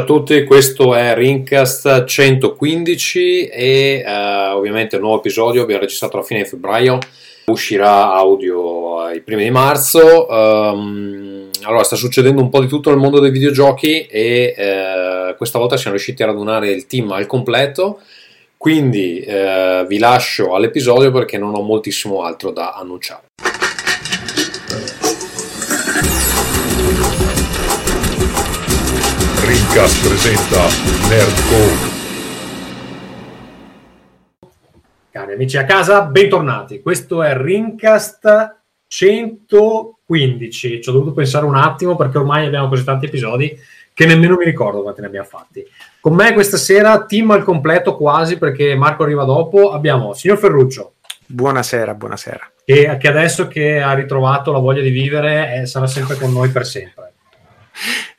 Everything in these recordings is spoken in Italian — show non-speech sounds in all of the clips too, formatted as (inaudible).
A tutti, questo è Rincast 115 e uh, ovviamente il nuovo episodio abbiamo registrato alla fine di febbraio, uscirà audio ai primi di marzo. Um, allora, sta succedendo un po' di tutto nel mondo dei videogiochi e uh, questa volta siamo riusciti a radunare il team al completo, quindi uh, vi lascio all'episodio perché non ho moltissimo altro da annunciare. Rincast presenta Nerdcore. Cari amici a casa, bentornati. Questo è Rincast 115. Ci ho dovuto pensare un attimo perché ormai abbiamo così tanti episodi che nemmeno mi ricordo quanti ne abbiamo fatti. Con me questa sera, team al completo quasi perché Marco arriva dopo, abbiamo signor Ferruccio. Buonasera, buonasera. Che, che adesso che ha ritrovato la voglia di vivere eh, sarà sempre con noi per sempre.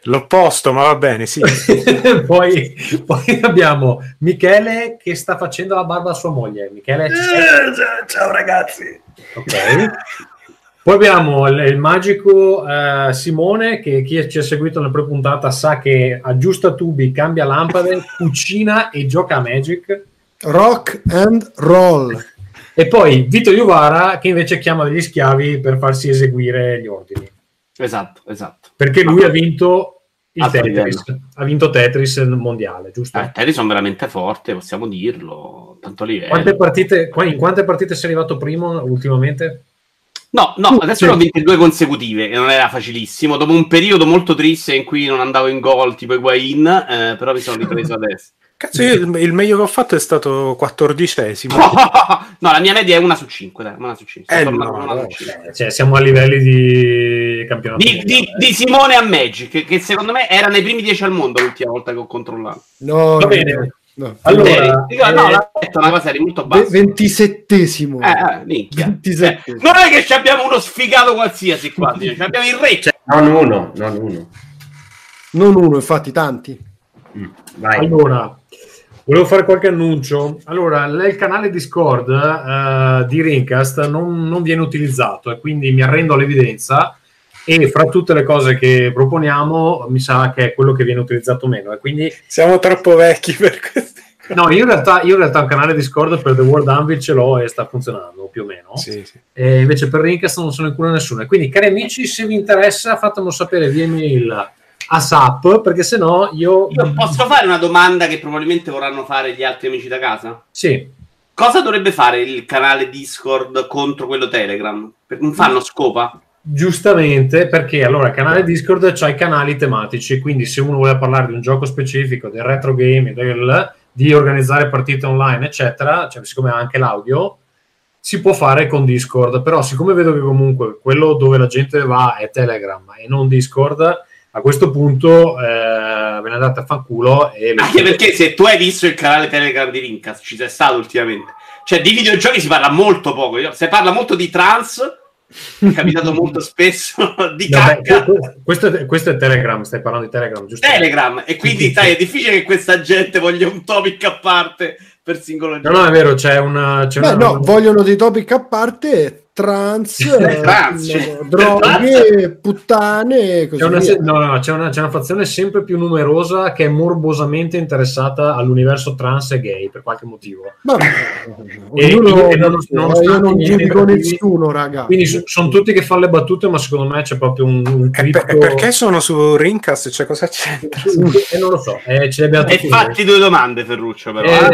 L'opposto, ma va bene, sì. (laughs) poi, poi, abbiamo Michele che sta facendo la barba a sua moglie. Michele, eh, ciao ragazzi. Ok. Poi abbiamo il, il magico uh, Simone che chi ci ha seguito nella pre-puntata sa che aggiusta tubi, cambia lampade, (laughs) cucina e gioca a Magic. Rock and roll. E poi Vito Iuvara che invece chiama degli schiavi per farsi eseguire gli ordini. Esatto, esatto. Perché lui ha vinto il Tetris, ha vinto Tetris mondiale, giusto? Eh, Tetris sono veramente forte, possiamo dirlo, tanto livello. Quante partite, in quante partite sei arrivato primo ultimamente? No, no, adesso ne ho vinte due consecutive e non era facilissimo. Dopo un periodo molto triste in cui non andavo in gol, tipo Higuain, eh, però mi sono ripreso (laughs) adesso. Cazzo, io il, meglio che ho fatto è stato quattordicesimo. (laughs) no, la mia media è una su cinque, dai, una su cinque. Eh, no, no, su cinque. Cioè, siamo a livelli di campionato. Di, di, di, Simone a Magic, che secondo me era nei primi dieci al mondo l'ultima volta che ho controllato. No, va bene. No. Allora, eh, no, l'ha detto una cosa molto bassa. Ventisettesimo. Eh, eh, minchia. Eh, non è che abbiamo uno sfigato qualsiasi qua, (laughs) cioè, abbiamo il re. Cioè, non uno, non uno. Non uno, infatti, tanti. Mm, vai. Allora, Volevo fare qualche annuncio. Allora, il canale Discord uh, di Rincast non, non, viene utilizzato e quindi mi arrendo all'evidenza e fra tutte le cose che proponiamo mi sa che è quello che viene utilizzato meno. E quindi... Siamo troppo vecchi per questo. No, io in, realtà, io in realtà un canale Discord per The World Anvil ce l'ho e sta funzionando più o meno. Sì, sì. E invece per Rincast non sono in culo nessuno. quindi, cari amici, se vi interessa, fatemelo sapere via mail a SAP perché se no io... io posso fare una domanda che probabilmente vorranno fare gli altri amici da casa? Sì. Cosa dovrebbe fare il canale Discord contro quello Telegram? Non fanno scopa? Giustamente, perché allora il canale Discord c'ha i canali tematici, quindi se uno vuole parlare di un gioco specifico, del retro game, del, di organizzare partite online, eccetera, cioè, siccome ha anche l'audio, si può fare con Discord, però siccome vedo che comunque quello dove la gente va è Telegram e non Discord, a questo punto eh, ve ne andate a fanculo. E Anche perché se tu hai visto il canale Telegram di Rincas, ci sei stato ultimamente. Cioè, di videogiochi si parla molto poco. Si parla molto di trans, è capitato (laughs) molto spesso (laughs) di Vabbè, questo, è, questo, è, Telegram, stai parlando di Telegram, giusto? Telegram, e quindi sai, è difficile che questa gente voglia un topic a parte per singolo gioco. No, no, è vero, c'è una... C'è Beh, una... no, vogliono dei topic a parte trans, trans eh, droghe, puttane. C'è una, no, no, c'è, una, c'è una, fazione sempre più numerosa che è morbosamente interessata all'universo trans e gay per qualche motivo. Ma, e, io, e non, non io non giudico nessuno, raga. Quindi so, sono tutti che fanno le battute, ma secondo me c'è proprio un, un cripto... per, perché sono su Rincast? Cioè, cosa c'è? e non lo so. Eh, ce e fatti due domande, Ferruccio, però. Eh,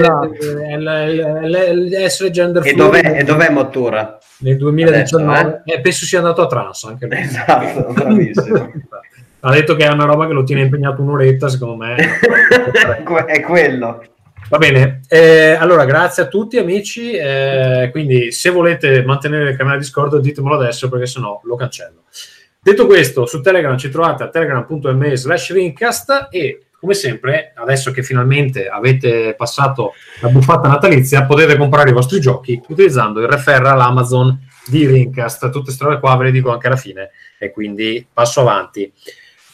essere gender e dov'è, e dov'è Mottura? nel 2019 Adesso, eh? penso sia andato a trans anche lui. Esatto, bravissimo. (laughs) ha detto che è una roba che lo tiene impegnato un'oretta, secondo me. (laughs) è quello. Va bene, eh, allora grazie a tutti amici, eh, quindi se volete mantenere il canale Discord ditemelo adesso perché sennò lo cancello. Detto questo, su Telegram ci trovate a telegram.me slash rincast e come sempre, adesso che finalmente avete passato la buffata natalizia, potete comprare i vostri giochi utilizzando il referral Amazon di Rincast. Tutte robe qua ve le dico anche alla fine e quindi passo avanti.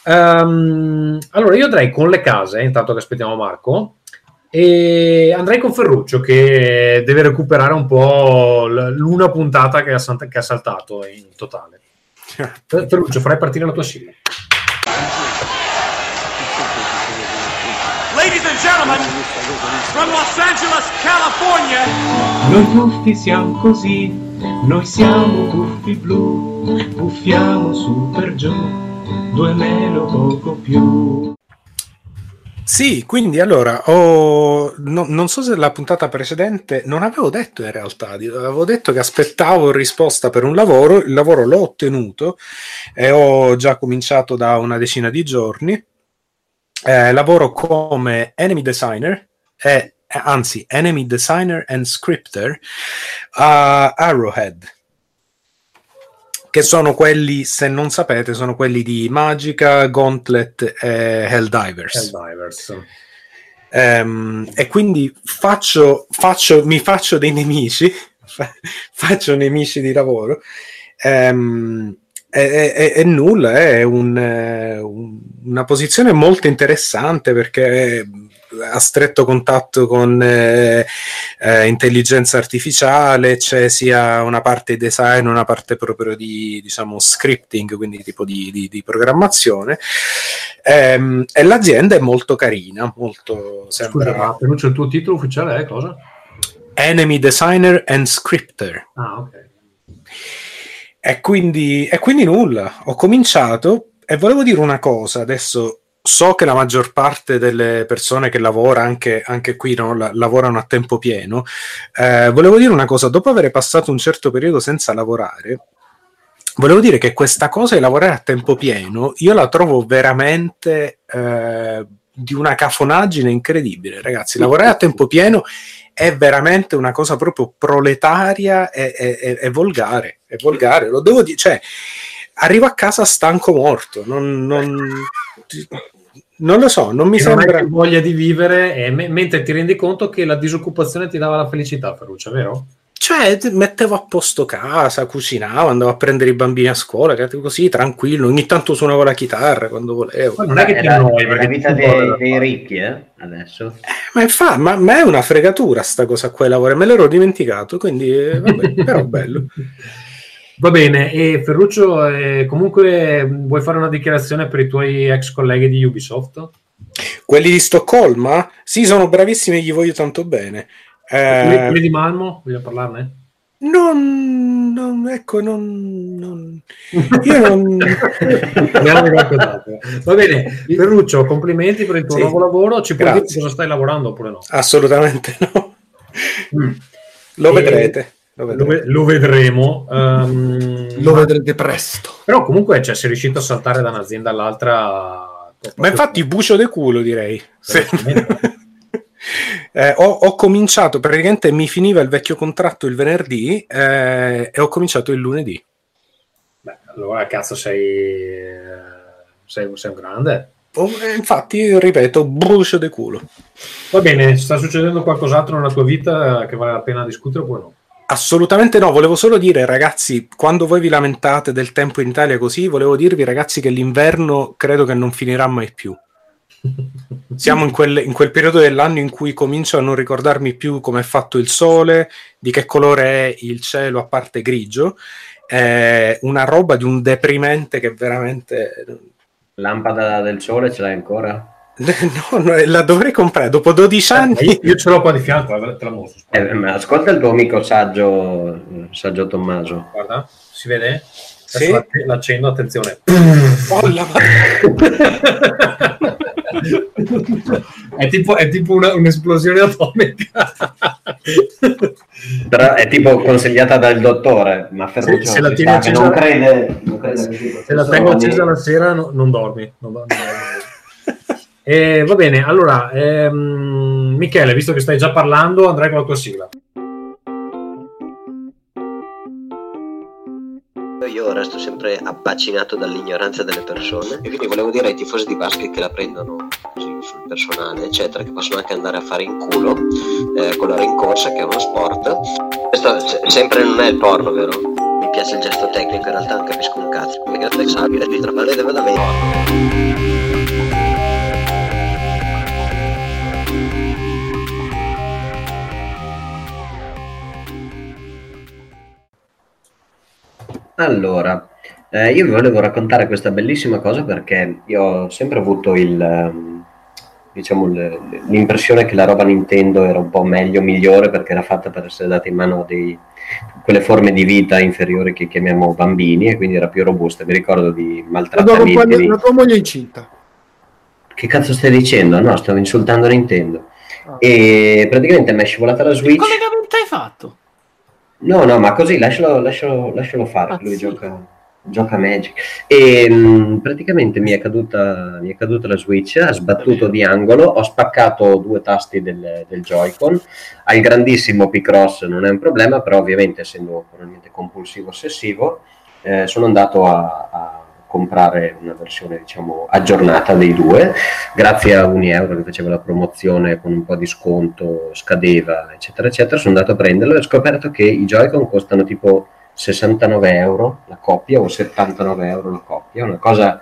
Um, allora, io andrei con le case, intanto che aspettiamo Marco, e andrei con Ferruccio che deve recuperare un po' l'una puntata che ha, che ha saltato in totale. Ferruccio, farai partire la tua sigla. Ladies and gentlemen, from Los Angeles, California. Noi tuffi siamo così, noi siamo tuffi blu, puffiamo su per giù, due meno poco più. Sì, quindi allora, ho... no- non so se la puntata precedente non avevo detto in realtà, avevo detto che aspettavo risposta per un lavoro, il lavoro l'ho ottenuto e ho già cominciato da una decina di giorni. Eh, lavoro come enemy designer, e, anzi enemy designer and scripter a Arrowhead che sono quelli, se non sapete, sono quelli di Magica, Gauntlet e Helldivers. Helldivers. Ehm, e quindi faccio, faccio, mi faccio dei nemici, fa- faccio nemici di lavoro. Ehm, e, e- e nulla, è eh, un- una posizione molto interessante perché ha stretto contatto con eh, eh, intelligenza artificiale, c'è sia una parte design, una parte proprio di diciamo scripting, quindi tipo di, di- di programmazione. Ehm, e l'azienda è molto carina, molto Scusa, sembra ma Ferruccio, il tuo titolo ufficiale è cosa? Enemy Designer and Scripter. Ah, ok. E quindi, e quindi nulla, ho cominciato e volevo dire una cosa, adesso so che la maggior parte delle persone che lavora anche, anche qui no, la- lavorano a tempo pieno, Eh, volevo dire una cosa, dopo aver passato un certo periodo senza lavorare, volevo dire che questa cosa di lavorare a tempo pieno io la trovo veramente eh, di una cafonaggine incredibile, ragazzi, lavorare a tempo pieno è veramente una cosa proprio proletaria e, e- e- volgare, è volgare, lo devo dire, cioè, arrivo a casa stanco morto, non, non- non lo so, non mi Che non sembra... hai più voglia di vivere e me- mentre ti rendi conto che la disoccupazione ti dava la felicità, Ferruccio, vero? Cioè, mettevo a posto casa, cucinavo, andavo a prendere i bambini a scuola, così tranquillo. Ogni tanto suonavo la chitarra quando volevo. Poi non è che ti la, annoi è la perché vita dei, dei ricchi, eh? Adesso. Ma, infa- ma, ma è una fregatura sta cosa qua, lavoro, me l'ero dimenticato, quindi eh, vabbè, però bello. (laughs) Va bene, e Ferruccio, eh, comunque mh, vuoi fare una dichiarazione per i tuoi ex colleghi di Ubisoft? Quelli di Stoccolma? Sì, sono bravissimi, gli voglio tanto bene. Eh, Quelli, di Malmo, vogliamo parlarne? non, non- ecco, non, non- io non... (laughs) Va bene, Ferruccio, complimenti per il tuo Sì. nuovo lavoro. Ci puoi dire Grazie. cosa stai lavorando oppure no? Assolutamente no. Mm. Lo E- vedrete. Lo Lo, vedrete. ve- lo vedremo. ehm, Lo ma- vedrete presto. Però comunque cioè, sei riuscito a saltare da un'azienda all'altra. Ma infatti bucio de culo direi. Sì. Eh, ho, ho cominciato, praticamente mi finiva il vecchio contratto il venerdì eh, e ho cominciato il lunedì. Beh, allora cazzo sei, sei, sei un grande. Oh, eh, infatti, ripeto, brucio de culo. Va bene, sta succedendo qualcos'altro nella tua vita che vale la pena discutere oppure no? Assolutamente no, volevo solo dire ragazzi, quando voi vi lamentate del tempo in Italia così, volevo dirvi ragazzi che l'inverno credo che non finirà mai più. (laughs) Siamo in quel, in quel periodo dell'anno in cui comincio a non ricordarmi più come è fatto il sole, di che colore è il cielo a parte grigio, è una roba di un deprimente che veramente... Lampada del sole ce l'hai ancora? (laughs) No, no, la dovrei comprare dopo 12 Eh, anni. io, io ce l'ho qua di fianco, eh, te la mostro. Eh, ma ascolta il tuo amico saggio, saggio Tommaso. Guarda, si vede? Sì. L'accendo, attenzione. Oh, la (laughs) è tipo, è tipo una- un'esplosione atomica. (laughs) Però è tipo consigliata dal dottore, ma Se- se la tieni accesa- non crede, non crede così. Se la tengo accesa la sera no-. Non dormi, non dormi. Eh, va bene, allora, ehm, Michele, visto che stai già parlando, andrai con la tua sigla. Io resto sempre abbacinato dall'ignoranza delle persone e quindi volevo dire ai tifosi di basket che la prendono così sul personale, eccetera, che possono anche andare a fare in culo eh, con la rincorsa, che è uno sport. Questo se- sempre non è il porno, vero? Mi piace il gesto tecnico, in realtà non capisco un cazzo. Come che è sabile, di trapare deve davvero. Allora, eh, io vi volevo raccontare questa bellissima cosa perché io ho sempre avuto il, ehm, diciamo, l'impressione che la roba Nintendo era un po' meglio, migliore perché era fatta per essere data in mano a dei, quelle forme di vita inferiori che chiamiamo bambini e quindi era più robusta. Mi ricordo di La tua, la tua moglie è incinta. Che cazzo stai dicendo? No, stavo insultando Nintendo. Ah. E praticamente mi è scivolata la Che Switch. collegamento hai fatto? No, no, ma così lascialo, lascialo- lascialo fare, che lui gioca, gioca Magic. E mh, praticamente mi è, caduta, mi è caduta la Switch, ha sbattuto di angolo, ho spaccato due tasti del, del Joy-Con, al grandissimo Picross non è un problema, però ovviamente essendo probabilmente compulsivo ossessivo, eh, sono andato a, a comprare una versione diciamo aggiornata dei due grazie a Unieuro che faceva la promozione con un po' di sconto scadeva eccetera eccetera sono andato a prenderlo e ho scoperto che i Joy-Con costano tipo 69 euro la coppia o 79 euro la coppia una cosa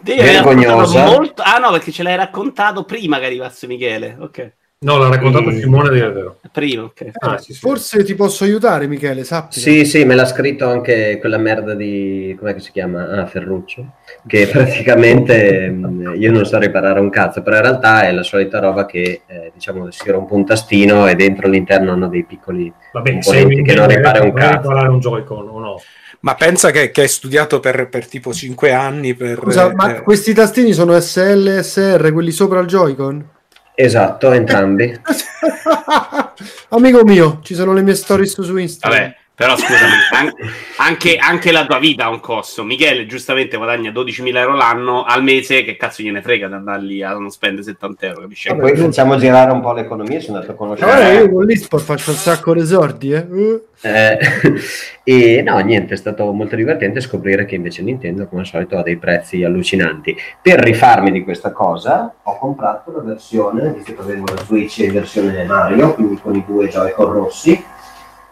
aver Vergognosa. Molto... Ah no, perché ce l'hai raccontato prima che arrivasse Michele. Ok. No, l'ha raccontato E- Simone, il vero. Prima, ok. Ah, sì, sì. Forse ti posso aiutare, Michele, sappi. Sì, sì, me l'ha scritto anche quella merda di... com'è che si chiama? Ah, Ferruccio. Che praticamente mh, io non so riparare un cazzo, però in realtà è la solita roba che, eh, diciamo, si rompe un tastino e dentro all'interno hanno dei piccoli Va bene, sei componenti che non Nintendo, ripara un cazzo. riparare un Joy-Con o no? Ma pensa che, che hai studiato per, per tipo 5 anni per... Scusa, ma eh, questi tastini sono SL, SR, quelli sopra il Joy-Con? Esatto, entrambi. (laughs) Amico mio, ci sono le mie stories su Instagram. Vabbè, però scusami, (laughs) an- anche, anche la tua vita ha un costo. Michele giustamente guadagna 12.000 euro l'anno al mese, che cazzo gliene frega di andare lì a non spendere 70 euro, capisci? E poi facciamo girare un po' l'economia, sono andato a conoscere... Allora io con l'esport faccio un sacco di sordi, eh. Eh, (laughs) e no, niente, è stato molto divertente scoprire che invece Nintendo, come al solito, ha dei prezzi allucinanti. Per rifarmi di questa cosa, ho comprato la versione, visto che avevo la Switch in versione Mario, quindi con i due Joy-Con rossi,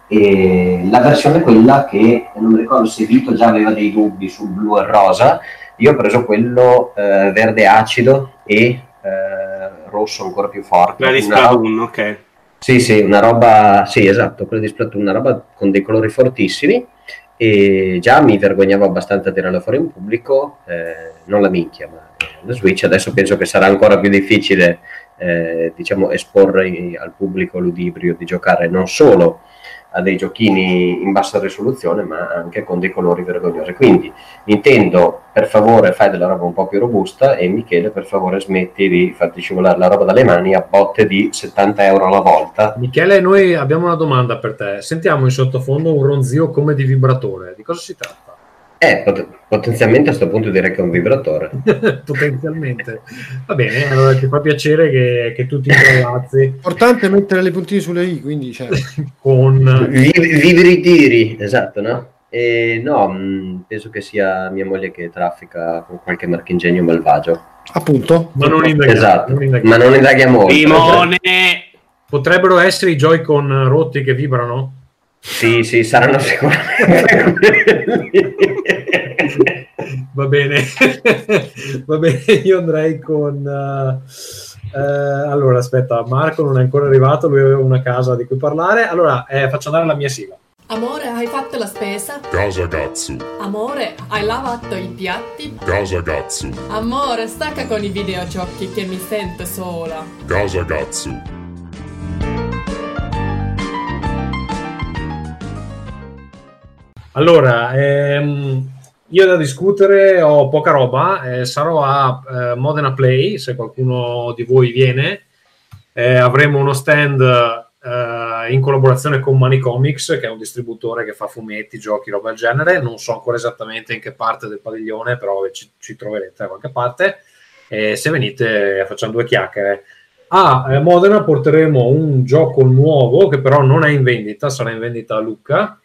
e la versione quella che non mi ricordo se Vito già aveva dei dubbi sul blu e rosa, io ho preso quello eh, verde acido e eh, rosso ancora più forte. Quella di Splatoon, ok. sì, sì, una roba, sì, esatto, quella di Splatoon, una roba con dei colori fortissimi e già mi vergognavo abbastanza a tirarla fuori in pubblico, eh, non la minchia, ma eh, la Switch adesso penso che sarà ancora più difficile, eh, diciamo, esporre al pubblico l'udibrio di giocare non solo a dei giochini in bassa risoluzione, ma anche con dei colori vergognosi. Quindi Nintendo, per favore, fai della roba un po' più robusta e Michele, per favore, smetti di farti scivolare la roba dalle mani a botte di 70 euro alla volta. Michele, noi abbiamo una domanda per te. Sentiamo in sottofondo un ronzio come di vibratore. Di cosa si tratta? Eh, pot- potenzialmente a questo punto direi che è un vibratore. (laughs) Potenzialmente. Va bene, allora ti fa piacere che, che tu ti intrallazzi Importante è mettere le puntine sulle i, quindi cioè, (laughs) con... Vi- Vibritiri, esatto, no? E no, mh, penso che sia mia moglie che traffica con qualche marchingegno malvagio. appunto. Ma non indaghiamo. Esatto, non indaghiamo. ma non indaghiamo oltre. Simone! Potrebbero essere i Joy-Con rotti che vibrano? Sì, sì, saranno sicuramente quelli. Va bene, va bene, io andrei con... eh, eh, allora, aspetta, Marco non è ancora arrivato, lui aveva una casa di cui parlare. Allora, eh, faccio andare la mia sigla. Amore, hai fatto la spesa? Casa Gatsu, Amore, hai lavato i piatti? Casa Gatsu, Amore, stacca con i videogiochi che mi sento sola. Casa Gatsu, Allora, ehm, io da discutere ho poca roba, eh, sarò a eh, Modena Play, se qualcuno di voi viene. Eh, avremo uno stand eh, in collaborazione con Money Comics, che è un distributore che fa fumetti, giochi, roba del genere. Non so ancora esattamente in che parte del padiglione, però ci, ci troverete da qualche parte. E se venite facciamo due chiacchiere. A eh, Modena porteremo un gioco nuovo che però non è in vendita, sarà in vendita a Lucca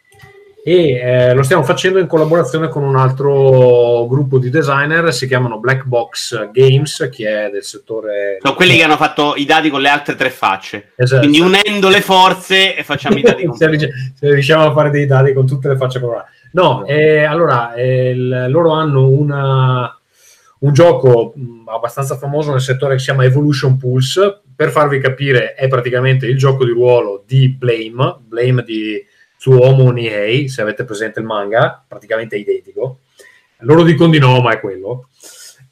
e eh, lo stiamo facendo in collaborazione con un altro gruppo di designer, si chiamano Black Box Games, che è del settore... Sono quelli che hanno fatto i dati con le altre tre facce. Esatto. Quindi unendo le forze e facciamo i dati (laughs) con se, riusci- se riusciamo a fare dei dati con tutte le facce colorate. No, eh, allora, eh, il- loro hanno una- un gioco mh, abbastanza famoso nel settore che si chiama Evolution Pulse. Per farvi capire, è praticamente il gioco di ruolo di Blame, Blame di Tsuomo Nihei, se avete presente il manga, praticamente identico. Loro dicono di no, ma è quello.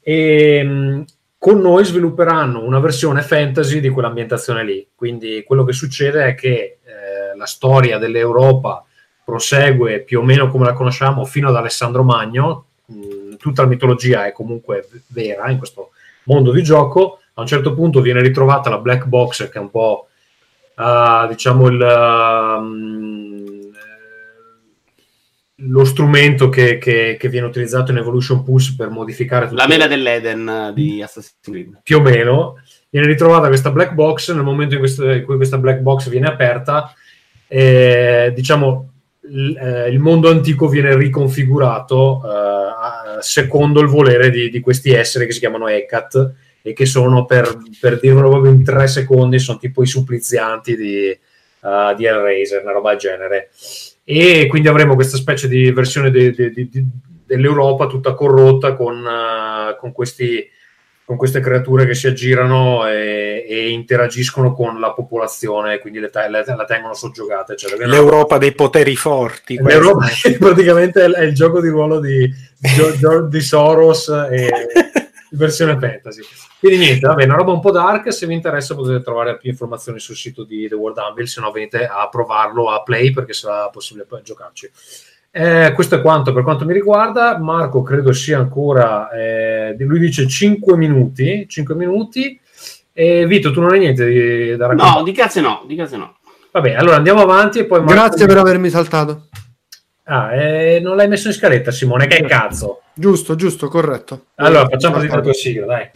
E, mh, con noi svilupperanno una versione fantasy di quell'ambientazione lì. Quindi quello che succede è che eh, la storia dell'Europa prosegue più o meno come la conosciamo fino ad Alessandro Magno. Mh, tutta la mitologia è comunque vera in questo mondo di gioco. A un certo punto viene ritrovata la black box, che è un po' uh, diciamo il. Um, lo strumento che, che, che, viene utilizzato in Evolution Pulse per modificare tutto la mela dell'Eden di Assassin's Creed. Più o meno viene ritrovata questa black box nel momento in, questo, in cui questa black box viene aperta eh, diciamo il, eh, il, mondo antico viene riconfigurato eh, secondo il volere di, di, questi esseri che si chiamano Ekat e che sono per, per dirlo proprio in tre secondi sono tipo i supplizianti di, uh, di Hellraiser una roba del genere e quindi avremo questa specie di versione de, de, de, dell'Europa tutta corrotta con, uh, con, questi, con, queste creature che si aggirano e, e, interagiscono con la popolazione, quindi le, le, la tengono soggiogata. Cioè, L'Europa dei poteri forti. L'Europa (laughs) praticamente è il gioco di ruolo di, di, di Soros e versione fantasy. Quindi niente, vabbè, una roba un po' dark, se vi interessa potete trovare più informazioni sul sito di The World Anvil, se no venite a provarlo a play perché sarà possibile poi giocarci. Eh, questo è quanto per quanto mi riguarda. Marco credo sia ancora, eh, lui dice 5 minuti, 5 minuti. E Vito, tu non hai niente di, da raccontare? No, di cazzo no, di cazzo no. Vabbè, allora andiamo avanti e poi... Marco... Grazie per avermi saltato. Ah, eh, non l'hai messo in scaletta, Simone, che cazzo? Giusto, giusto, corretto. Allora, facciamo partire la tua sigla, dai.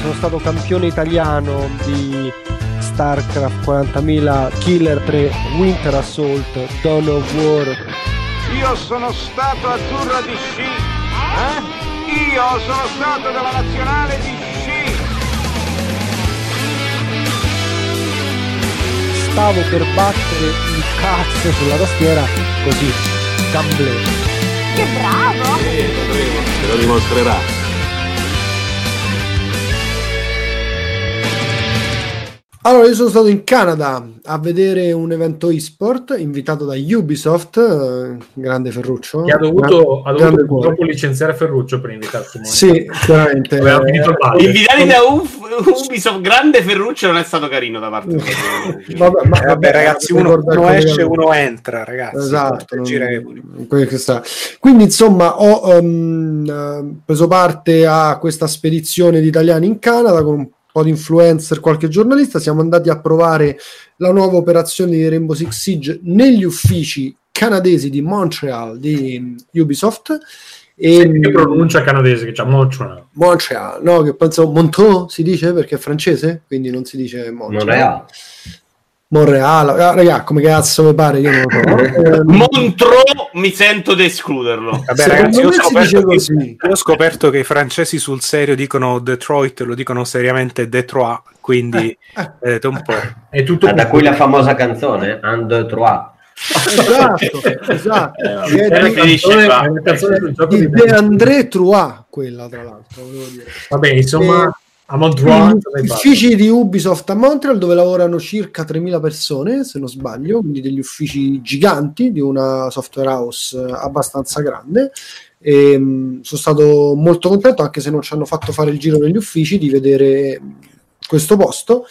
Sono stato campione italiano di StarCraft 40.000 Killer 3 Winter Assault Dawn of War. Io sono stato azzurro di sci. Eh? Io sono stato della nazionale di sci. Stavo per battere il cazzo sulla tastiera così Gamble. Che bravo! Sì, vedremo, te lo dimostrerà. Allora, io sono stato in Canada a vedere un evento e-sport invitato da Ubisoft, eh, grande Ferruccio. Che ha dovuto, ha dovuto purtroppo licenziare Ferruccio per invitarsi. Sì, chiaramente. Eh, Invitati da Ubisoft, grande Ferruccio non è stato carino da parte di (laughs) vabbè, ma, vabbè, ragazzi, uno, uno esce, uno entra, ragazzi. Esatto. Non, Quindi, insomma, ho um, preso parte a questa spedizione di italiani in Canada con un po' di influencer, qualche giornalista, siamo andati a provare la nuova operazione di Rainbow Six Siege negli uffici canadesi di Montreal di Ubisoft. E che pronuncia canadese che c'è Montreal. Montreal, no, che penso Montreux si dice perché è francese, quindi non si dice Montreal. Montreal. Monreal, ah, raga, come cazzo mi pare, io non lo so. (laughs) eh, Montreux mi sento di escluderlo. Vabbè, ragazzi, io ho, scoperto che, io ho, scoperto che, i francesi sul serio dicono Detroit, lo dicono seriamente Detroit, quindi eh, eh. un po'. È tutto ah, da cui la famosa canzone, Un, deux, trois. esatto, esatto. Eh, è di, canzone, di De André Trois, quella tra l'altro. Vabbè, insomma... A Montreal gli uffici di Ubisoft a Montreal dove lavorano circa 3.000 persone se non sbaglio quindi degli uffici giganti di una software house abbastanza grande. E, mh, sono stato molto contento anche se non ci hanno fatto fare il giro negli uffici di vedere questo posto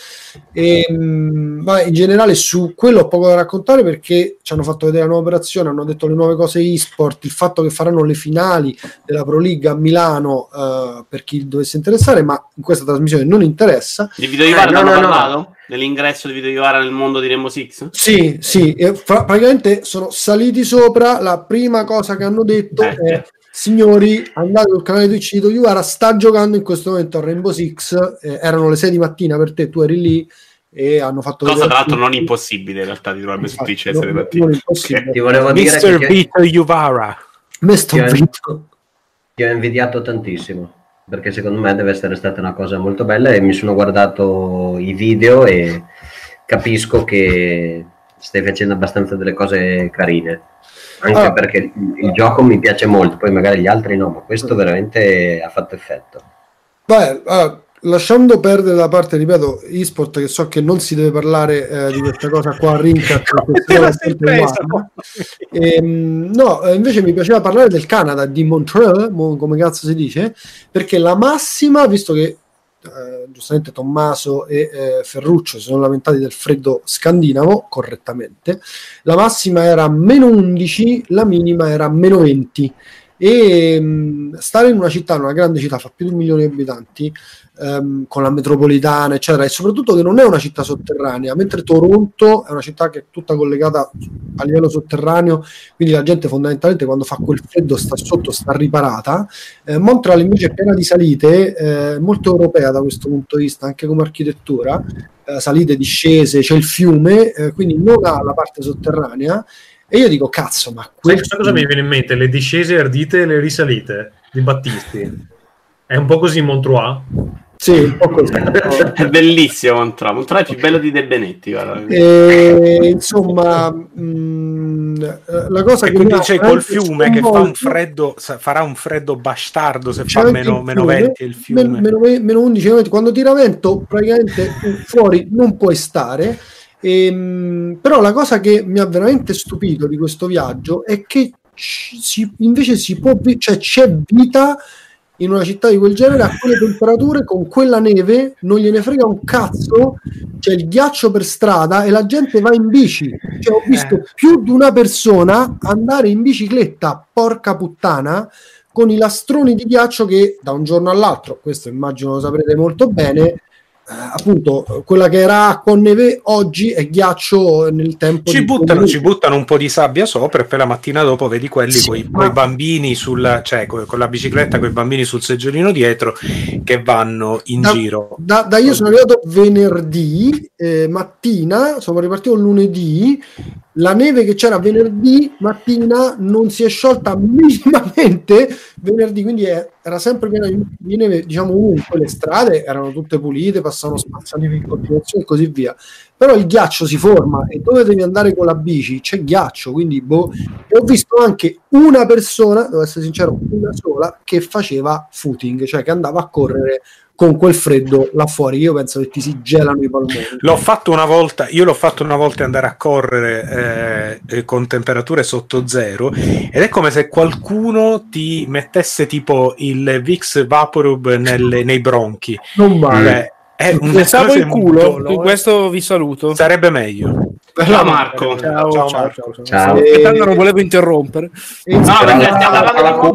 e, ma in generale su quello ho poco da raccontare perché ci hanno fatto vedere la nuova operazione hanno detto le nuove cose e-sport il fatto che faranno le finali della Pro League a Milano uh, per chi dovesse interessare ma in questa trasmissione non interessa di Video Ivara eh, no, no, no. dell'ingresso di Video Ivara nel mondo di Rainbow Six? sì, sì fra- praticamente sono saliti sopra la prima cosa che hanno detto eh. è Signori, andate sul canale Twitch di Toyuara, sta giocando in questo momento a Rainbow Six, eh, erano le 6 di mattina per te, tu eri lì e hanno fatto... Cosa tra l'altro non impossibile in realtà di trovarmi su Twitch e essere mattina. Non impossibile. Ti volevo dire Mr. che... Vito Yuvara. Mr. Vito. Ti ho invidiato tantissimo perché secondo me deve essere stata una cosa molto bella e mi sono guardato i video e capisco che stai facendo abbastanza delle cose carine anche ah. perché il, il, gioco mi piace molto, poi magari gli altri no, ma questo veramente ha fatto effetto. Beh, ah, lasciando perdere la parte, ripeto, eSport, che so che non si deve parlare eh, di questa cosa qua a (laughs) Rincat, ehm, no, eh, invece mi piaceva parlare del Canada, di Montreal, come cazzo si dice, perché la massima, visto che eh, giustamente Tommaso e eh, Ferruccio si sono lamentati del freddo scandinavo, correttamente. La massima era meno 11, la minima era meno 20 e mh, stare in una città, in una grande città, fa più di un milione di abitanti, ehm, con la metropolitana, eccetera, e soprattutto che non è una città sotterranea, mentre Toronto è una città che è tutta collegata a livello sotterraneo, quindi la gente fondamentalmente quando fa quel freddo sta sotto, sta riparata. Eh, Montreal invece è piena di salite, eh, molto europea da questo punto di vista, anche come architettura, eh, salite, discese, c'è il fiume, eh, quindi non ha la parte sotterranea. E io dico, cazzo, ma questo... sai cosa mi viene in mente? Le discese ardite e le risalite di Battisti. È un po' così Montreux? Sì, un po' così. (laughs) È bellissimo Montreux. Montreux è più bello di De Benetti. E, insomma, mh, la cosa E che quindi c'è col fiume che fa un freddo, farà un freddo bastardo se fa meno, meno fiume, 20 il fiume. men- Meno, meno 11, meno 20. quando tira vento praticamente eh, fuori non puoi stare. Ehm, però la cosa che mi ha veramente stupito di questo viaggio è che ci- si- invece si può cioè c'è vita in una città di quel genere a quelle temperature con quella neve non gliene frega un cazzo c'è il ghiaccio per strada e la gente va in bici. Cioè, ho visto più di una persona andare in bicicletta porca puttana con i lastroni di ghiaccio che da un giorno all'altro questo immagino lo saprete molto bene eh, appunto quella che era acqua o neve oggi è ghiaccio nel tempo Ci buttano, ci buttano un po' di sabbia sopra e poi la mattina dopo vedi quelli Sì, coi, ma- coi bambini sul, cioè co- con la bicicletta con i bambini sul seggiolino dietro che vanno in Da- giro. Da, da io sono arrivato venerdì eh, mattina, sono ripartito lunedì. La neve che c'era venerdì mattina non si è sciolta minimamente venerdì, quindi è- era sempre piena di neve, diciamo ovunque. Le strade erano tutte pulite, passavano spazzaneve in continuazione e così via. Però il ghiaccio si forma e dove devi andare con la bici c'è ghiaccio, quindi boh. E ho visto anche una persona, devo essere sincero, una sola, che faceva footing, cioè che andava a correre con quel freddo là fuori. Io penso che ti si gelano i polmoni. L'ho fatto una volta, io l'ho fatto una volta andare a correre eh, eh, con temperature sotto zero ed è come se qualcuno ti mettesse tipo il Vix Vaporub nelle- nei bronchi. Non male. Cioè, è cosa il culo, con questo vi saluto. Sarebbe meglio. Ciao Marco. Ciao, Ciao, ciao, Marco. ciao, ciao. Ciao. Non volevo interrompere. No, perché la- stiamo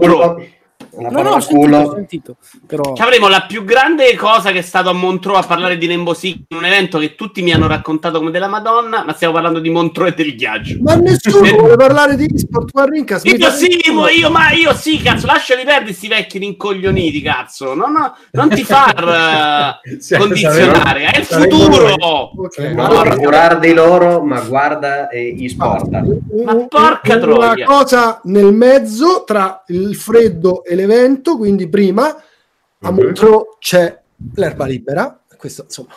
la No, no, parola sentito, culo ho sentito. Però... Ci avremo la più grande cosa che è stato a Montreux a parlare di Rainbow Six, un evento che tutti mi hanno raccontato come della Madonna, ma stiamo parlando di Montreux e del ghiaccio. Ma nessuno vuole parlare di sport mi Io sì, io, ma io sì, cazzo, lasciali perdere sti vecchi rincoglioniti, cazzo. No, no, non ti far (laughs) eh, Sì, condizionare, è il futuro. Ok, non allora, curar di loro ma guarda e gli sporta Ma porca una troia. cosa nel mezzo tra il freddo e l'evento, quindi prima a Montreux c'è l'erba libera. Questo insomma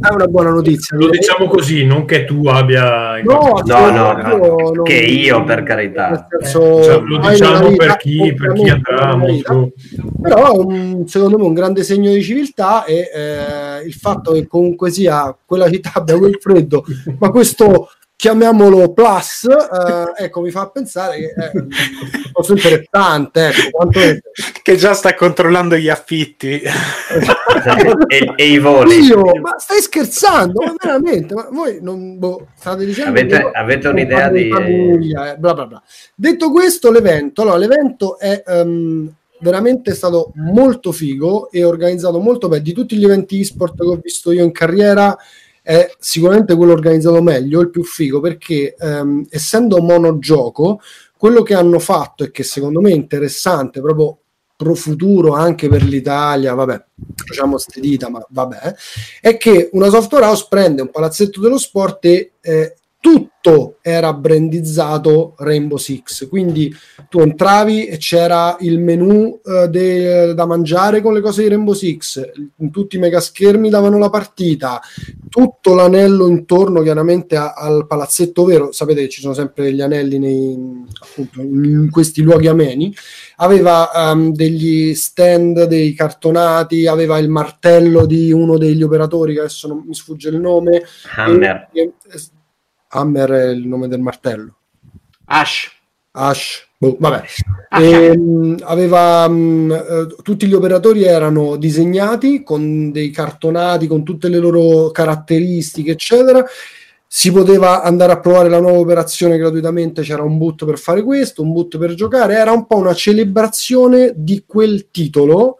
è una buona notizia. Lo diciamo così, non che tu abbia... No, no no, no, che io per carità senso, Cioè, lo diciamo vita, per chi, per chi andrà a. Montreux. però è un- secondo me un grande segno di civiltà e eh, il fatto che comunque sia quella città abbia quel freddo ma questo chiamiamolo plus eh, ecco mi fa pensare che (laughs) è molto interessante ecco, Che già sta controllando gli affitti. e, e i voli. Io, ma stai scherzando? Ma veramente? Ma voi non boh, state dicendo Avete- che io- avete un'idea di- famiglia, eh, bla bla bla. Detto questo l'evento allora l'evento è ehm, veramente stato molto figo e organizzato molto bene. Di tutti gli eventi e-sport che ho visto io in carriera è sicuramente quello organizzato meglio il più figo perché ehm, essendo monogioco quello che hanno fatto e che secondo me è interessante proprio pro futuro anche per l'Italia, vabbè, facciamo ste dita, ma vabbè, è che una software house prende un palazzetto dello sport e eh, tutto era brandizzato Rainbow Six, quindi tu entravi e c'era il menu eh, de- da mangiare con le cose di Rainbow Six, in tutti i mega schermi davano la partita, tutto l'anello intorno chiaramente a- al palazzetto vero, sapete che ci sono sempre gli anelli nei, appunto, in questi luoghi ameni, aveva ehm, degli stand dei cartonati, aveva il martello di uno degli operatori che adesso non mi sfugge il nome. Hammer. E- e- Hammer è il nome del martello. Ash. Ash, Boh, vabbè. Ah, Ehm, aveva, mh, eh, tutti gli operatori erano disegnati con dei cartonati, con tutte le loro caratteristiche, eccetera. Si poteva andare a provare la nuova operazione gratuitamente, c'era un boot per fare questo, un boot per giocare, era un po' una celebrazione di quel titolo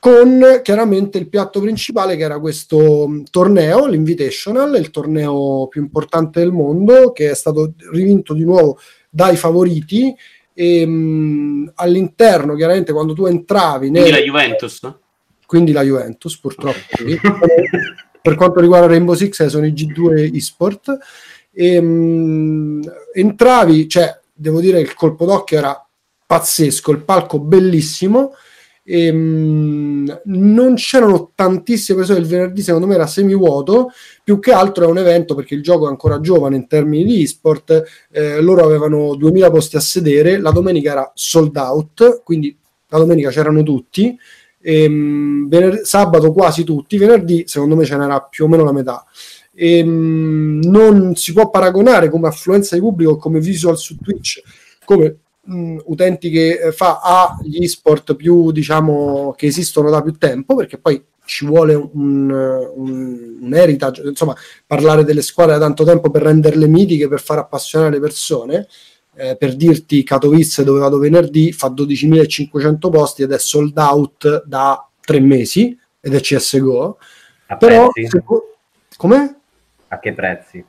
con chiaramente il piatto principale che era questo mh, torneo, l'Invitational, il torneo più importante del mondo, che è stato rivinto di nuovo dai favoriti. E mh, all'interno chiaramente quando tu entravi Quindi nel- la Juventus, no? quindi la Juventus purtroppo (laughs) per quanto riguarda Rainbow Six eh, sono i G2 eSport. E, mh, entravi cioè devo dire che il colpo d'occhio era pazzesco il palco bellissimo e, mh, non c'erano tantissime persone il venerdì secondo me era semivuoto più che altro è un evento perché il gioco è ancora giovane in termini di esport eh, loro avevano 2000 posti a sedere la domenica era sold out quindi la domenica c'erano tutti ehm, vener- sabato quasi tutti, venerdì secondo me ce n'era più o meno la metà. Ehm, non si può paragonare come affluenza di pubblico, come visual su Twitch, come mh, utenti che eh, fa agli esport più diciamo che esistono da più tempo, perché poi ci vuole un, un, un heritage, insomma, parlare delle squadre da tanto tempo per renderle mitiche, per far appassionare le persone. Eh, per dirti, Katowice dove vado venerdì fa 12.500 posti ed è sold out da tre mesi ed è CSGO. A Però, prezzi? se- come? A che prezzi?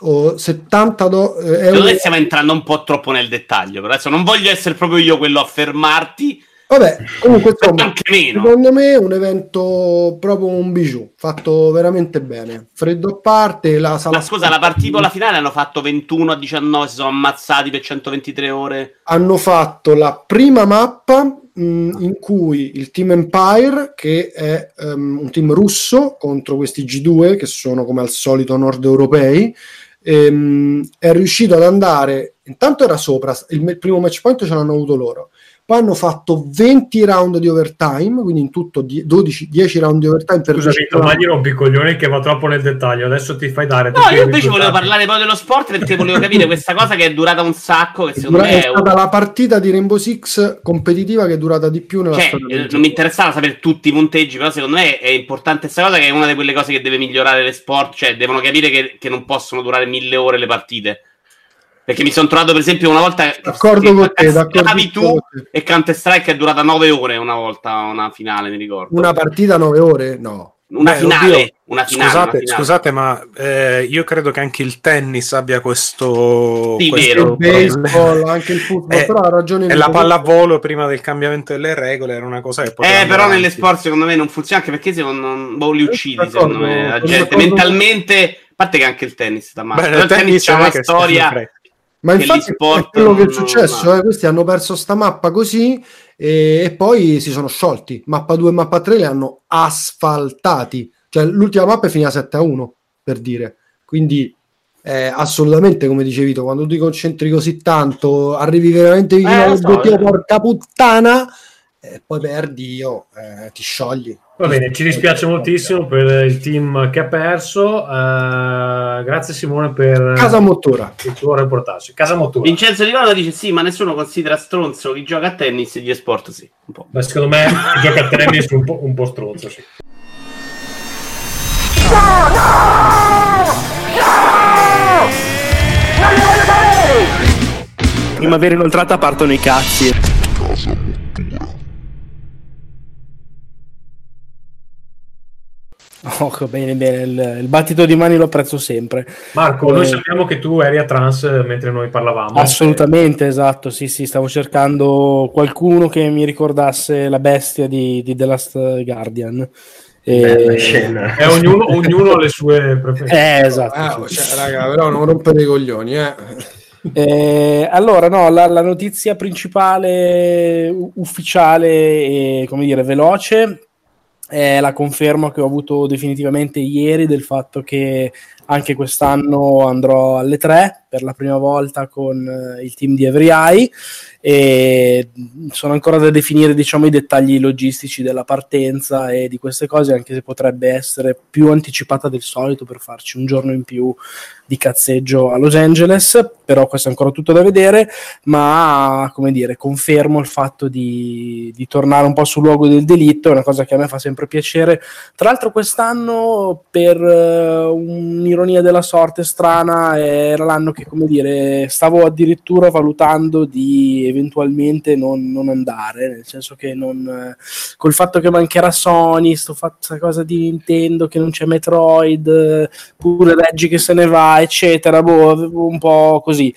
O 70 do- eh, euro. me stiamo entrando un po' troppo nel dettaglio, però adesso non voglio essere proprio io quello a fermarti. Vabbè, comunque insomma, Anche meno. secondo me un evento proprio un bijou, fatto veramente bene. Freddo a parte, la sala Ma scusa, la partita la finale hanno fatto 21 a 19, si sono ammazzati per 123 ore. hanno fatto la prima mappa mh, in cui il team Empire, che è ehm, un team russo contro questi G2, che sono come al solito nord europei, ehm, è riuscito ad andare. Intanto era sopra, il, me- primo match point ce l'hanno avuto loro. Poi hanno fatto 20 round di overtime, quindi in tutto die- 12, 10 round di overtime per Scusa Vito, ma gli rompi i coglioni che va troppo nel dettaglio. Adesso ti fai dare. No, io invece volevo parlare poi dello sport perché volevo capire (laughs) questa cosa che è durata un sacco, che secondo Dura- me è è stata la partita di Rainbow Six competitiva che è durata di più nella Cioè, storia eh, del non gioco. mi interessava sapere tutti i punteggi, però secondo me è importante questa cosa che è una di quelle cose che deve migliorare le sport, cioè devono capire che, che non possono durare mille ore le partite. Perché mi sono trovato per esempio una volta D'accordo con te, stavi d'accordissimo tu e Counter Strike è durata nove ore una volta, una finale, mi ricordo. Una partita 9 ore? No. Una Beh, finale, una finale, scusate, una finale. scusate, ma eh, io credo che anche il tennis abbia questo, Sì, questo vero. Il baseball, anche il football, Eh, però ha ragione E la pallavolo prima del cambiamento delle regole era una cosa che poteva Eh, però nelle sport secondo me non funziona anche perché secondo non boh, li uccidi, D'accordo, secondo me. La gente d'accordo. mentalmente, a parte che anche il tennis sta male, però il tennis tennis c'è una storia Ma infatti è quello che è successo, eh, questi hanno perso sta mappa così e, e poi si sono sciolti. Mappa 2 e mappa 3 le hanno asfaltati. Cioè l'ultima mappa è finita 7 a 1, per dire. Quindi eh, assolutamente, come dicevi tu, quando ti concentri così tanto, arrivi veramente vicino Eh, lo so, all'obiettivo, eh. porca puttana, e poi perdi, io, eh, ti sciogli. Va bene, ci dispiace moltissimo per il team che ha perso. eh, grazie Simone per Casa Mottura. il tuo reportage. Casa Mottura. Vincenzo Di Valo dice sì, ma nessuno considera stronzo chi gioca a tennis e gli sport sì, un po'. Beh, secondo me chi gioca a tennis è un po', un po' stronzo. Sì. Primavera inoltrata partono i cazzi. Oh, bene, bene. Il, il battito di mani lo apprezzo sempre. Marco, noi Eh, sappiamo che tu eri a trans mentre noi parlavamo. Assolutamente, esatto. Sì, sì, stavo cercando qualcuno che mi ricordasse la bestia di, di The Last Guardian. E- Bella scena. Eh, ognuno, ognuno ha le sue preferenze. Eh, esatto. Ah, sì. cioè, raga, però non rompere i coglioni, eh. Eh, allora, no, la, la notizia principale u- ufficiale e come dire veloce è la conferma che ho avuto definitivamente ieri del fatto che anche quest'anno andrò alle tre per la prima volta con eh, il team di Every Eye e sono ancora da definire diciamo, i dettagli logistici della partenza e di queste cose, anche se potrebbe essere più anticipata del solito per farci un giorno in più di cazzeggio a Los Angeles, però questo è ancora tutto da vedere, ma come dire, confermo il fatto di, di tornare un po' sul luogo del delitto, è una cosa che a me fa sempre piacere. Tra l'altro quest'anno, per uh, un'ironia della sorte strana, era l'anno che, come dire, stavo addirittura valutando di eventualmente non, non andare, nel senso che non, col fatto che mancherà Sony, sto fatta cosa di Nintendo, che non c'è Metroid, pure Reggie che se ne va, eccetera, boh, un po' così.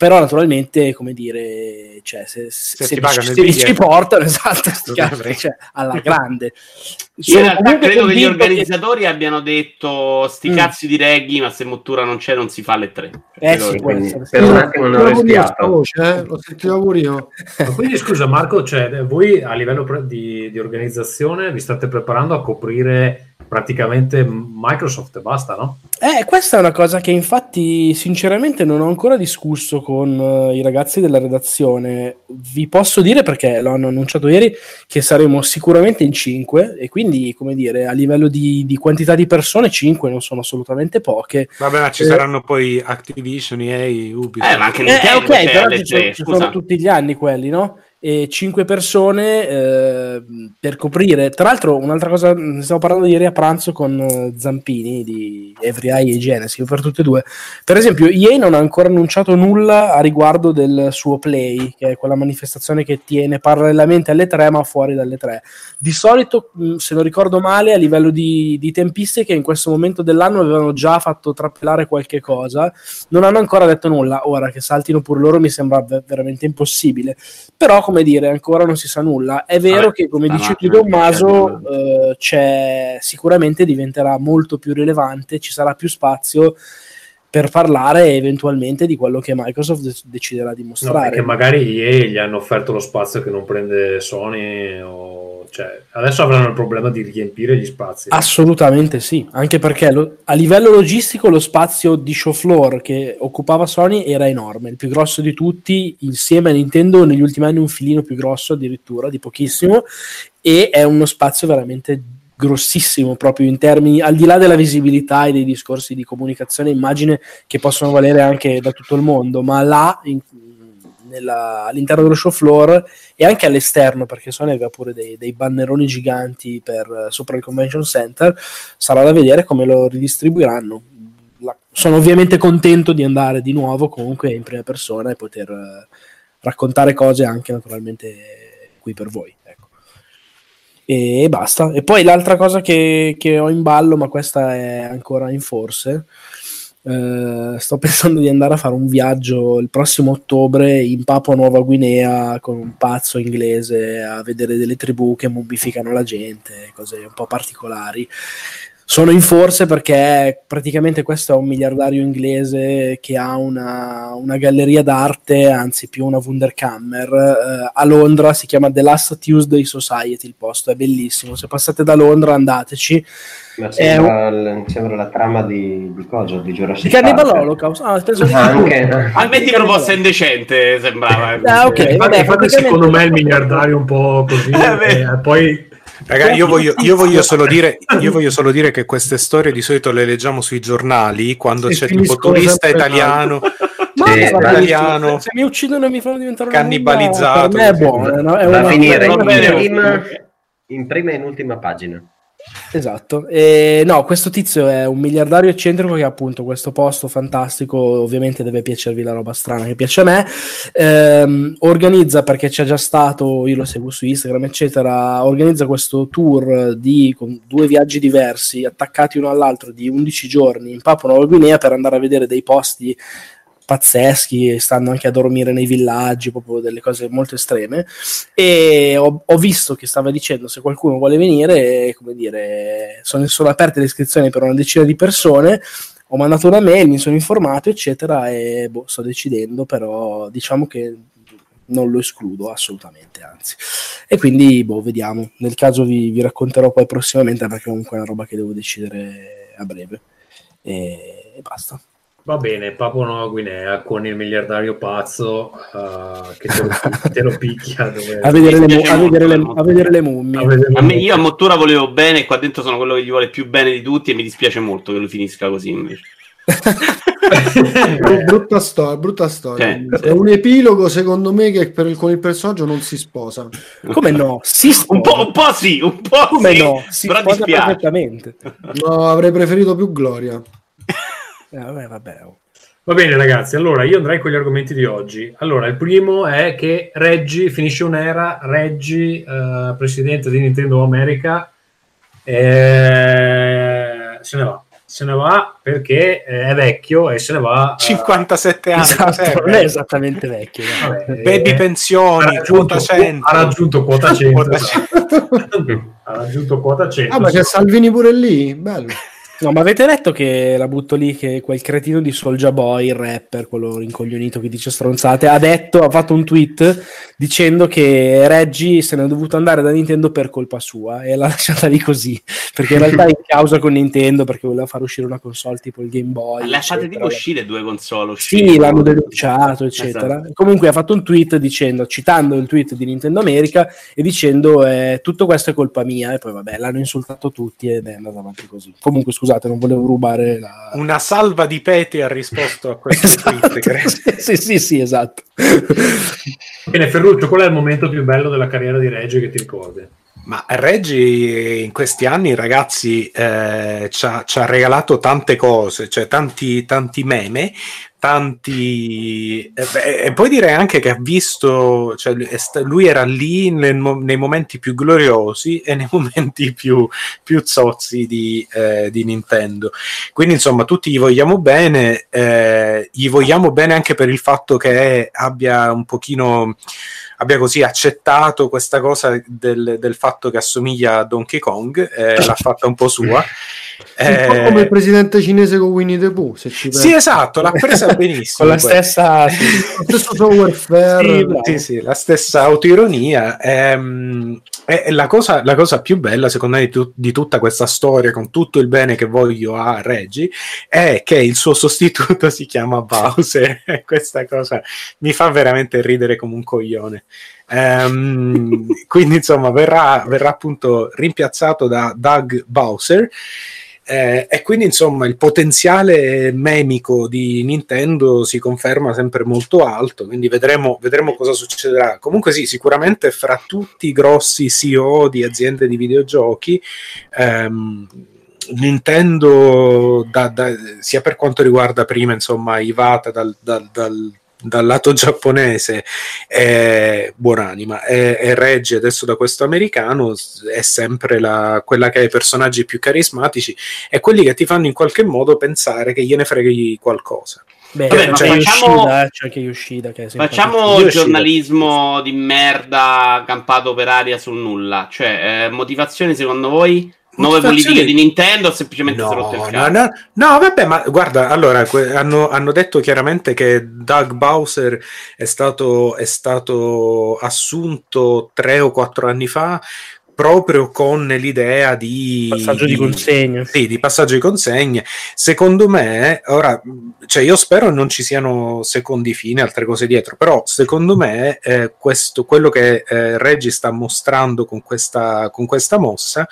Però naturalmente, come dire, cioè, se, se, se, se ci, ci portano, (laughs) esatto, cioè, alla grande. Io in realtà credo che gli organizzatori che... abbiano detto sti mm. cazzi di reggae, ma se Mottura non c'è non si fa le tre. Eh sì, quindi, per un attimo non ho respirato. Voce, eh? L'ho sentito pure io. quindi scusa Marco, cioè, voi a livello di, di organizzazione vi state preparando a coprire praticamente Microsoft e basta, no? Eh, questa è una cosa che infatti sinceramente non ho ancora discusso con uh, i ragazzi della redazione. Vi posso dire perché lo hanno annunciato ieri che saremo sicuramente in 5 e quindi, come dire, a livello di, di quantità di persone 5 non sono assolutamente poche. Vabbè, ma ci eh, saranno poi Activision, EA, Ubisoft. Eh, ma anche Nintendo, eh, ok, però ci sono, ci sono tutti gli anni quelli, no? E 5 persone eh, per coprire. Tra l'altro, un'altra cosa, ne stavo parlando ieri a pranzo con eh, Zampini di Every Eye e Genesis, per tutte e due. Per esempio, EA non ha ancora annunciato nulla a riguardo del suo Play, che è quella manifestazione che tiene parallelamente alle 3, ma fuori dalle 3. Di solito, se non ricordo male, a livello di, di tempistiche, in questo momento dell'anno avevano già fatto trappelare qualche cosa, non hanno ancora detto nulla. Ora che saltino pure loro mi sembra veramente impossibile. Però come dire, ancora non si sa nulla. È vero ah, che, come dice tu Tommaso, eh, c'è, sicuramente diventerà molto più rilevante, ci sarà più spazio per parlare eventualmente di quello che Microsoft de- deciderà di mostrare. No, che magari EA gli hanno offerto lo spazio che non prende Sony o cioè, adesso avranno il problema di riempire gli spazi. Assolutamente sì, anche perché lo, a livello logistico lo spazio di show floor che occupava Sony era enorme, il più grosso di tutti, insieme a Nintendo negli ultimi anni un filino più grosso addirittura, di pochissimo, e è uno spazio veramente grossissimo proprio in termini al di là della visibilità e dei discorsi di comunicazione immagine che possono valere anche da tutto il mondo ma là in, nella, all'interno dello show floor e anche all'esterno, perché Sony aveva pure dei, dei banneroni giganti per, sopra il convention center. Sarà da vedere come lo ridistribuiranno. La, sono ovviamente contento di andare di nuovo comunque in prima persona e poter uh, raccontare cose anche naturalmente qui per voi. E basta. E poi l'altra cosa che, che ho in ballo, ma questa è ancora in forse Uh, sto (laughs) pensando di andare a fare un viaggio il prossimo ottobre in Papua Nuova Guinea con un pazzo inglese a vedere delle tribù che mummificano la gente, cose un po' particolari. Sono in forse perché praticamente questo è un miliardario inglese che ha una, una galleria d'arte, anzi più una Wunderkammer, uh, a Londra, si chiama The Last Tuesday Society, il posto è bellissimo, se passate da Londra andateci ma sembra, un... sembra la trama di, di cosa? Di Jurassic Di Cannibal Holocaust? Ah, penso ah, anche. A me di proposta indecente sembrava. Ah, ok. Infatti, vabbè, infatti secondo me il miliardario un po' così. (laughs) eh, eh, poi Ragazzi, io voglio, io, voglio dire, io voglio, solo dire, che queste storie di solito le leggiamo sui giornali quando c'è tipo turista italiano. Ma (laughs) sì, italiano, se mi uccidono e mi fanno diventare cannibalizzato. Per me è buono, no? È Va a finire in prima, in prima e in ultima pagina. Esatto, e, no, questo tizio è un miliardario eccentrico che ha appunto questo posto fantastico, ovviamente deve piacervi la roba strana che piace a me, ehm, organizza perché c'è già stato, io lo seguo su Instagram eccetera, organizza questo tour di, con due viaggi diversi attaccati uno all'altro di 11 giorni in Papua Nuova Guinea per andare a vedere dei posti pazzeschi, stanno anche a dormire nei villaggi, proprio delle cose molto estreme. E ho, ho visto che stava dicendo se qualcuno vuole venire, come dire, sono, sono aperte le iscrizioni per una decina di persone. Ho mandato una mail, mi sono informato, eccetera, e boh, sto decidendo, però diciamo che non lo escludo assolutamente, anzi. E quindi, boh, vediamo. Nel caso vi, vi racconterò poi prossimamente, perché comunque è una roba che devo decidere a breve. E, e basta. Va bene, Papua Nuova Guinea con il miliardario pazzo eh, che te lo, te lo picchia. (laughs) Dove... A vedere, le, a vedere le- molto, a vedere le mummie. A vedere- A me, io a Mottura volevo bene, qua dentro sono quello che gli vuole più bene di tutti e mi dispiace molto che lui finisca così invece. (laughs) Brutta storia, brutta storia. Eh. È un epilogo, secondo me, che per il- con il personaggio non si sposa. Come no? Si Un sposa. po', un po' sì, un po' Come sì, no? Si però sposa dispiace. perfettamente. No, avrei preferito più Gloria. Eh, vabbè, vabbè. oh. Va bene ragazzi, allora io andrei con gli argomenti di oggi. Allora, il primo è che Reggie finisce un'era, Reggie, eh, presidente di Nintendo America, eh, se ne va. Se ne va perché eh, è vecchio e se ne va... eh, 57 anni, Esatto, non è esattamente vecchio. vabbè, baby eh, pensioni, ha raggiunto, quota 100. ha raggiunto quota 100. Quota esatto. (laughs) ha raggiunto quota 100. Ah, ma c'è Salvini pure lì? Bello. (laughs) No, ma avete letto che la butto lì che quel cretino di Soulja Boy, il rapper, quello rincoglionito che dice stronzate, ha detto, ha fatto un tweet dicendo che Reggie se n'è dovuto andare da Nintendo per colpa sua e l'ha (laughs) lasciata lì così, perché in realtà è in causa con Nintendo perché voleva far uscire una console tipo il Game Boy. Lasciate tipo uscire due console. uscire. Sì, l'hanno denunciato, eccetera. Esatto. Comunque ha fatto un tweet dicendo, citando il tweet di Nintendo America e dicendo eh, tutto questo è colpa mia e poi vabbè l'hanno insultato tutti ed è andato avanti così. Comunque scusate, non volevo rubare la... Una salva di peti ha risposto a questo tweet, credo. sì, sì, sì, esatto. Bene, Ferruccio, qual è il momento più bello della carriera di Reggie che ti ricordi? Ma Reggi in questi anni, ragazzi, eh, ci, ha, ci ha regalato tante cose, cioè tanti, tanti meme, tanti... E, beh, e poi direi anche che ha visto, cioè, lui era lì nel nei momenti più gloriosi e nei (laughs) momenti più, più zozzi di, eh, di Nintendo. Quindi insomma tutti gli vogliamo bene, eh, gli vogliamo bene anche per il fatto che abbia un pochino abbia così accettato questa cosa del, del fatto che assomiglia a Donkey Kong, eh, l'ha fatta un po' sua. (laughs) Un po' Eh, come il presidente cinese con Winnie the Pooh, se ci sì, esatto, l'ha presa (laughs) benissimo. Con la stessa... Lo stesso software fair. Sì. Sì, sì, la stessa autoironia. Ehm, E, la, cosa, la cosa più bella, secondo me, di, tu- di tutta questa storia, con tutto il bene che voglio a Reggie, è che il suo sostituto si chiama Bowser. E (laughs) questa cosa mi fa veramente ridere come un coglione. Ehm, quindi, insomma, verrà, verrà appunto rimpiazzato da Doug Bowser. Eh, e quindi insomma il potenziale memico di Nintendo si conferma sempre molto alto, quindi vedremo, vedremo cosa succederà. Comunque sì, sicuramente fra tutti i grossi CEO di aziende di videogiochi, ehm, Nintendo, da- da- sia per quanto riguarda prima insomma Iwata dal, dal- dal- dal lato giapponese è buonanima e, e Reggie adesso da questo americano è sempre la- quella che ha i personaggi più carismatici e quelli che ti fanno in qualche modo pensare che gliene freghi qualcosa Beh, Vabbè, c'è facciamo- Yoshida, c'è anche Yoshida che è Facciamo giornalismo di merda campato per aria sul nulla. Cioè, eh, motivazioni secondo voi? Nuove politiche di Nintendo semplicemente si è No, rotto il no, cazzo? no, no, vabbè, ma guarda, allora que- hanno, hanno detto chiaramente che Doug Bowser è stato, è stato assunto tre o quattro anni fa proprio con l'idea di Passaggio di consegna. Sì, di passaggio di consegne. Secondo me, ora, cioè io spero non ci siano secondi fini, altre cose dietro, però secondo me eh, questo, quello che eh, Reggie sta mostrando con questa, con questa mossa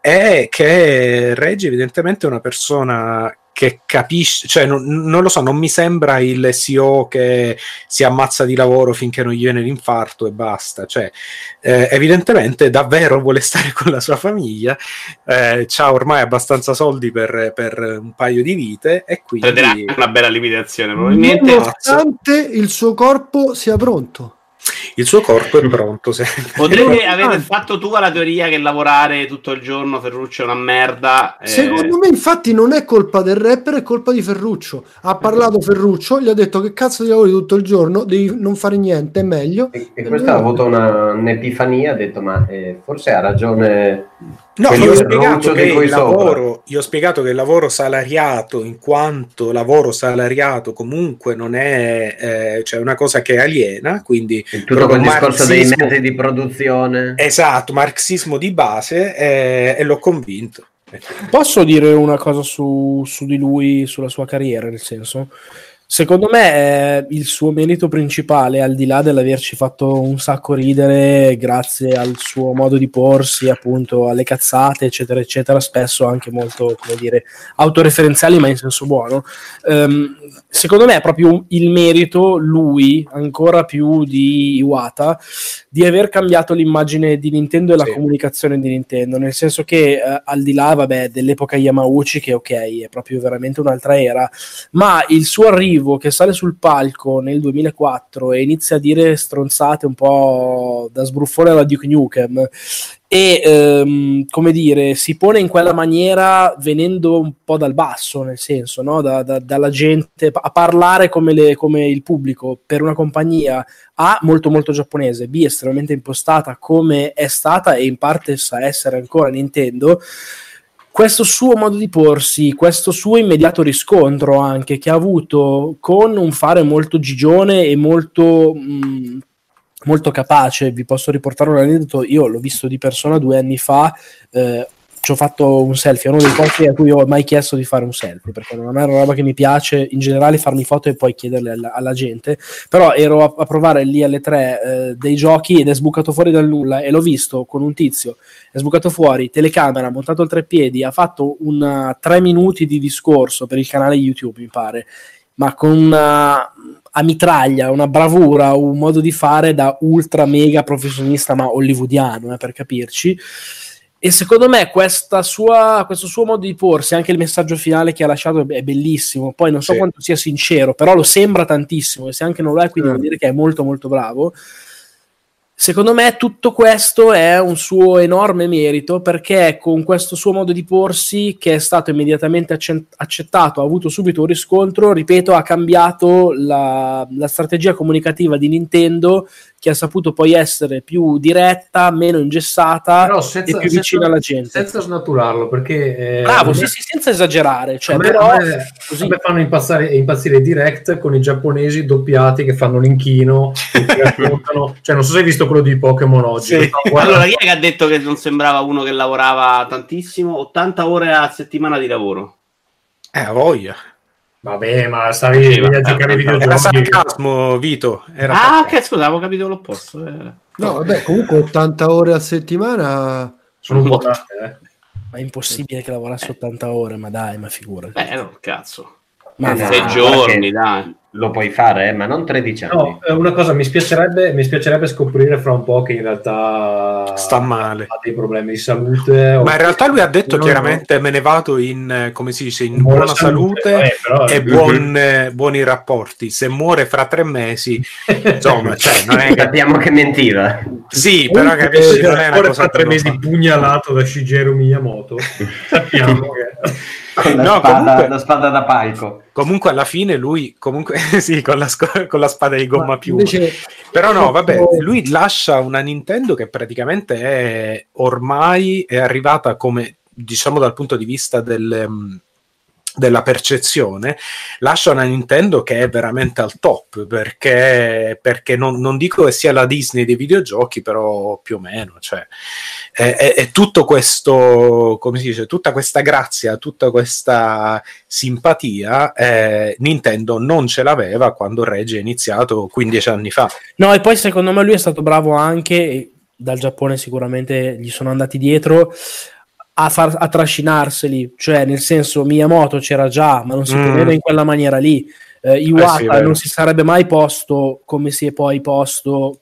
è che Reggie evidentemente è una persona che capisce, cioè non, non lo so, non mi sembra il CEO che si ammazza di lavoro finché non gli viene l'infarto e basta, cioè eh, evidentemente davvero vuole stare con la sua famiglia, eh, ha ormai abbastanza soldi per, per un paio di vite e quindi... Prenderà una bella limitazione, probabilmente. Nonostante il suo corpo sia pronto. Il suo corpo è (laughs) pronto. Se... Potrete aver fatto tu la teoria che lavorare tutto il giorno Ferruccio è una merda. eh, Secondo me, infatti, non è colpa del rapper, è colpa di Ferruccio. Ha parlato Ferruccio, gli ha detto che cazzo di lavori tutto il giorno, devi non fare niente, è meglio. E questo ha avuto una, un'epifania, ha detto ma eh, forse ha ragione No, io ho, spiegato che il sopra. lavoro, io ho spiegato che il lavoro salariato, in quanto lavoro salariato, comunque non è eh, cioè una cosa che aliena, quindi Tutto proprio quel discorso dei mezzi di produzione. Esatto, marxismo di base eh, e l'ho convinto. Posso dire una cosa su, su di lui, sulla sua carriera, nel senso? Secondo me eh, il suo merito principale, al di là dell'averci fatto un sacco ridere grazie al suo modo di porsi, appunto alle cazzate, eccetera, eccetera, spesso anche molto, come dire, autoreferenziali, ma in senso buono. ehm, secondo me è proprio il merito, lui, ancora più di Iwata, di aver cambiato l'immagine di Nintendo e la comunicazione di Nintendo, nel senso che eh, al di là, vabbè, dell'epoca Yamauchi, che ok, è proprio veramente un'altra era, ma il suo arrivo che sale sul palco nel 2004 e inizia a dire stronzate un po' da sbruffone alla Duke Nukem e ehm, come dire si pone in quella maniera venendo un po' dal basso nel senso no? Da- da- dalla gente a parlare come, le- come il pubblico per una compagnia A molto molto giapponese B estremamente impostata come è stata e in parte sa essere ancora Nintendo questo suo modo di porsi, questo suo immediato riscontro anche che ha avuto con un fare molto gigione e molto, mh, molto capace. Vi posso riportare un aneddoto, io l'ho visto di persona due anni fa. eh, ci ho fatto un selfie, è uno dei posti a cui ho mai chiesto di fare un selfie, perché non è una roba che mi piace in generale farmi foto e poi chiederle alla, alla gente, però ero a, a provare lì alle tre eh, dei giochi ed è sbucato fuori dal nulla e l'ho visto con un tizio, è sbucato fuori, telecamera, montato il treppiedi, ha fatto un tre minuti di discorso per il canale YouTube, mi pare, ma con una a mitraglia, una bravura, un modo di fare da ultra mega professionista, ma hollywoodiano, eh, per capirci. E secondo me questa sua, questo suo modo di porsi, anche il messaggio finale che ha lasciato è bellissimo. Poi non so Sì. quanto sia sincero, però lo sembra tantissimo. E se anche non lo è, quindi vuol dire che è molto, molto bravo. Secondo me tutto questo è un suo enorme merito perché con questo suo modo di porsi che è stato immediatamente accettato, ha avuto subito un riscontro, ripeto, ha cambiato la, la strategia comunicativa di Nintendo che ha saputo poi essere più diretta, meno ingessata Però e senza, più vicina senza- alla gente. senza snaturarlo, perché... eh, Bravo, a me- sì, sì, senza esagerare. Cioè, a me, però, a me- a me fanno impazzare, impazzire i direct con i giapponesi doppiati che fanno l'inchino. (laughs) Cioè, non so se hai visto quello di Pokémon oggi. Sì. No, Allora, chi è che ha detto che non sembrava uno che lavorava tantissimo? 80 ore a settimana di lavoro. Eh, a voglia. Vabbè, ma stavi Sì, a giocare ai vabbè. Era videogiochi. sarcasmo, Vito. Era Ah, che scusa, avevo capito l'opposto. eh. No, vabbè, comunque 80 ore a settimana sono un po' tante, eh. Ma è impossibile che lavorasse 80 ore, ma dai, ma figurati. Eh, no, cazzo. Ma Eh, no, sei guarda giorni, dai. Lo puoi fare, eh, ma non 13 anni. No, eh, una cosa mi spiacerebbe, mi spiacerebbe scoprire fra un po' che in realtà Sta male. ha dei problemi di salute. Ma in realtà lui ha detto chiaramente me ne vado in, eh, come si dice, in Buona buona, salute, salute, eh, però- e buon, eh, buoni rapporti. Se muore fra tre mesi, (laughs) insomma, cioè, non è che... Sappiamo che mentiva. Sì, però capisci, non è una cosa fra tre non mesi fa. pugnalato da Shigeru Miyamoto. (laughs) Sappiamo che... Con la, No, spada, comunque- la spada da palco. Comunque alla fine lui, comunque, (laughs) sì, con la, sc- con la spada di gomma invece Però no, vabbè, lui lascia una Nintendo che praticamente è ormai è arrivata come, diciamo dal punto di vista del, mm, della percezione, lascia una Nintendo che è veramente al top, perché, perché non, non dico che sia la Disney dei videogiochi, però più o meno, cioè, è, è- è tutto questo, come si dice, tutta questa grazia, tutta questa simpatia, eh, Nintendo non ce l'aveva quando Reggie è iniziato 15 anni fa. No, e poi secondo me lui è stato bravo anche, dal Giappone sicuramente gli sono andati dietro, a, far, a trascinarseli, cioè nel senso Miyamoto c'era già, ma non si Mm. poneva in quella maniera lì. Eh, Iwata Eh sì, non si sarebbe mai posto come si è poi posto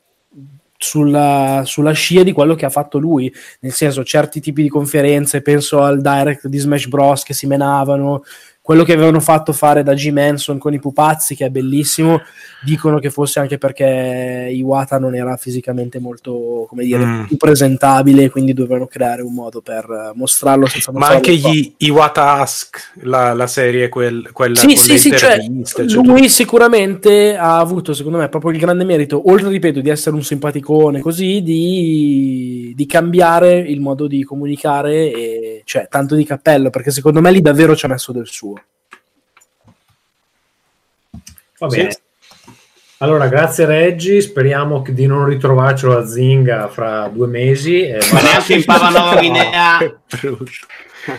sulla, sulla scia di quello che ha fatto lui, nel senso certi tipi di conferenze, penso al direct di Smash Bros che si menavano, quello che avevano fatto fare da G. Manson con i pupazzi, che è bellissimo, dicono che fosse anche perché Iwata non era fisicamente molto, come dire, Mm. più presentabile, quindi dovevano creare un modo per eh, mostrarlo senza Ma anche gli Iwata Ask, la, la serie, quel, quella Sì, sì, sì, cioè, cioè, lui sicuramente ha avuto, secondo me, proprio il grande merito, oltre, ripeto, di essere un simpaticone così, di, di cambiare il modo di comunicare, e, cioè, tanto di cappello, perché secondo me lì davvero ci ha messo del suo. Va Sì. bene. Allora, grazie Reggi, speriamo che- di non ritrovarcelo a Zinga fra due mesi. eh, Ma neanche in Papua Nuova Guinea. (laughs)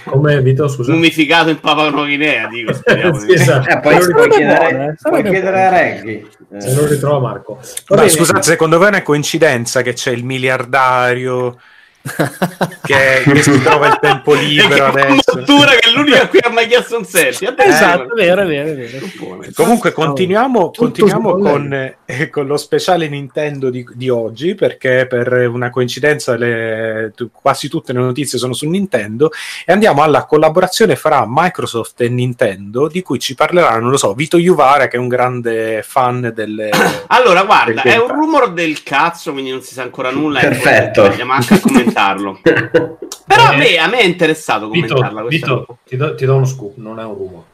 Come Vito, scusa? Mummificato in Papua Nuova Guinea, dico, speriamo. Sì, esatto. Eh, poi puoi buono, chiedere, eh, puoi chiedere a. Reggie. Eh, Se non ritrova Marco. Ma scusate, secondo voi è una coincidenza che c'è il miliardario (laughs) che, che si trova il tempo libero adesso? Mottura che l'unica a cui ha mai chiesto un selfie. Attenzione. Esatto, è vero, è vero, è vero. Comunque continuiamo, continuiamo con, eh, con lo speciale Nintendo di, di oggi perché per una coincidenza le- tu- quasi tutte le notizie sono su Nintendo e andiamo alla collaborazione fra Microsoft e Nintendo di cui ci parlerà, non lo so, Vito Juvara che è un grande fan delle... (coughs) Allora, guarda, del è un Game rumor del cazzo, quindi non si sa ancora nulla. Perfetto. Andiamo anche a commentarlo. (laughs) Però a me, a me è interessato Vito, commentarla questa Vito, ti, do, ti do uno scoop, non è un rumore.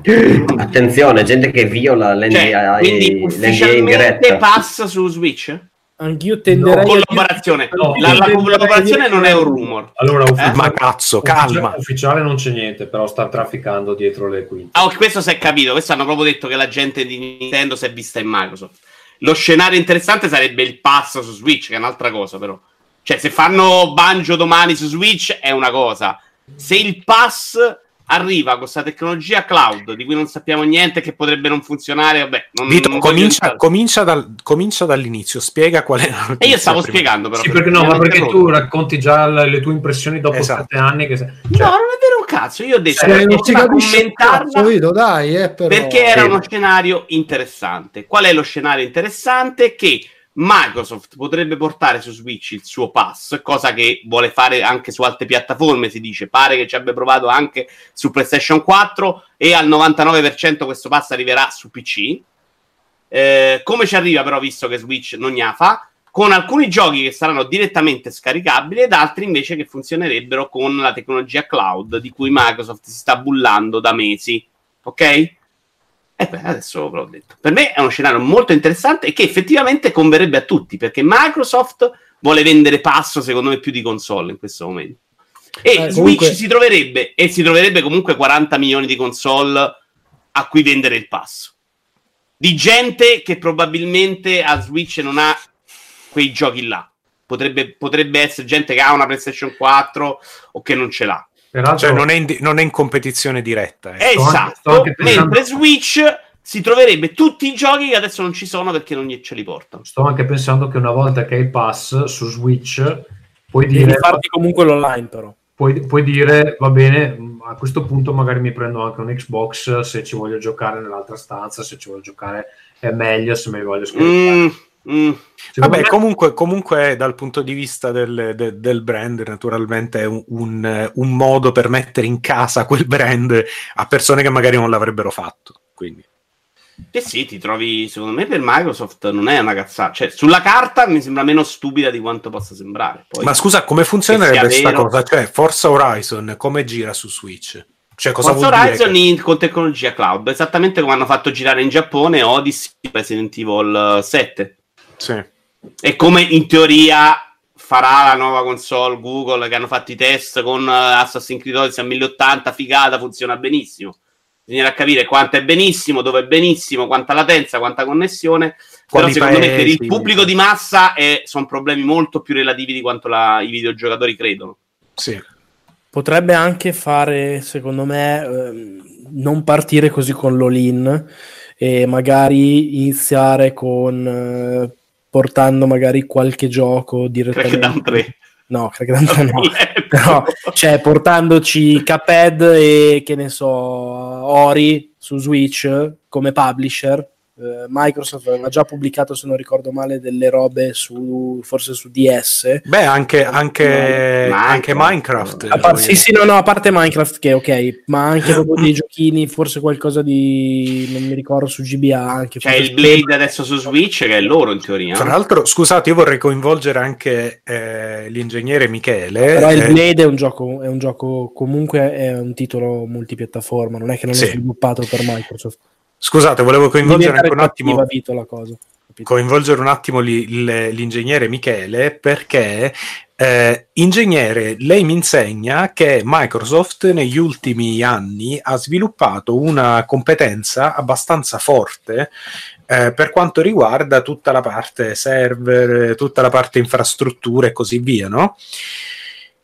(clears throat) Attenzione, gente che viola l'NDA, Cioè, quindi l'NDA in diretta. passa su Switch? Anch'io tenderei No, collaborazione. No, la, la collaborazione non è un rumor. Allora, ufficiale, Ma cazzo, calma! ufficiale, ufficiale non c'è niente, però sta trafficando dietro le quinte. Ah, ok, questo si è capito. Questo hanno proprio detto che la gente di Nintendo si è vista in Microsoft. Lo scenario interessante sarebbe il pass su Switch, che è un'altra cosa, però. Cioè, se fanno Banjo domani su Switch è una cosa. Se il pass arriva con questa tecnologia cloud di cui non sappiamo niente, che potrebbe non funzionare, vabbè. Non, Vito, non comincia, comincia, dal- comincia dall'inizio, spiega qual è la E io stavo prima. spiegando, però. Sì, perché no, mi ma perché tu racconti già le, le tue impressioni dopo Esatto. sette anni che sei... No, non è vero un cazzo. Io ho detto Se che non si commentarla cazzo, Vito, dai, eh, però. Perché era Sì. uno scenario interessante. Qual è lo scenario interessante? Che Microsoft potrebbe portare su Switch il suo pass, cosa che vuole fare anche su altre piattaforme, si dice. Pare che ci abbia provato anche su PlayStation 4 e al 99% questo pass arriverà su PC. Eh, come ci arriva però, visto che Switch non ne fa? Con alcuni giochi che saranno direttamente scaricabili ed altri invece che funzionerebbero con la tecnologia cloud di cui Microsoft si sta bullando da mesi. Ok? E beh, adesso ve l'ho detto. Per me è uno scenario molto interessante e che effettivamente converrebbe a tutti, perché Microsoft vuole vendere passo, secondo me, più di console in questo momento. E Eh, Switch comunque- si troverebbe, e si troverebbe comunque 40 milioni di console a cui vendere il passo. Di gente che probabilmente a Switch non ha quei giochi là. Potrebbe, potrebbe essere gente che ha una PlayStation 4 o che non ce l'ha. Peraltro, Cioè, non è in, non è in competizione diretta. eh. Esatto, anche pensando- mentre Switch si troverebbe tutti i giochi che adesso non ci sono perché non ce li portano. sto anche pensando che una volta che hai il pass su Switch puoi Devi dire, farti comunque l'online, però. puoi, puoi dire va bene, a questo punto magari mi prendo anche un Xbox se ci voglio giocare nell'altra stanza, se ci voglio giocare è meglio, se me li voglio scaricare. Mm, mm. Vabbè, me- comunque, comunque dal punto di vista del, de- del brand, naturalmente è un, un- un modo per mettere in casa quel brand a persone che magari non l'avrebbero fatto. Quindi. Eh sì, ti trovi, secondo me per Microsoft non è una cazzata. Cioè, sulla carta mi sembra meno stupida di quanto possa sembrare. Poi, Ma scusa, come funzionerebbe che questa vero- cosa? Cioè, Forza Horizon, come gira su Switch? Cioè, cosa Forza vuol Horizon dire? in- con tecnologia cloud, esattamente come hanno fatto girare in Giappone Odyssey Resident Evil eh, 7. Sì. E come in teoria farà la nuova console Google che hanno fatto i test con eh, Assassin's Creed Odyssey a 1080, figata, funziona benissimo. Bisognerà capire quanto è benissimo, dove è benissimo, quanta latenza, quanta connessione. Quali Però secondo me per il paesi? pubblico di massa è- sono problemi molto più relativi di quanto la- i videogiocatori credono. Sì. Potrebbe anche fare, secondo me, ehm, non partire così con l'all-in e magari iniziare con eh, portando magari qualche gioco direttamente. Crackdown 3. No, Crackdown 3 no. Però, cioè, portandoci Cuphead e che ne so, Ori su Switch come publisher. Eh, Microsoft aveva già pubblicato, se non ricordo male, delle robe su forse su DS. Beh, anche, anche, Minecraft. anche Minecraft. A par- sì, sì, no, no, a parte Minecraft che ok, ma anche proprio dei (laughs) giochini, forse qualcosa di non mi ricordo su GBA anche. C'è forse il Blade adesso su Switch che è loro in teoria. Tra l'altro, scusate, io vorrei coinvolgere anche eh, l'ingegnere Michele. Però il eh, Blade è un gioco, è un gioco comunque è un titolo multipiattaforma, non è che non Sì. è sviluppato per Microsoft. Scusate, volevo coinvolgere anche un attimo. Vito, la cosa. capito? coinvolgere un attimo li- il- l'ingegnere Michele perché eh, ingegnere lei mi insegna che Microsoft negli ultimi anni ha sviluppato una competenza abbastanza forte eh, per quanto riguarda tutta la parte server, tutta la parte infrastrutture e così via, no?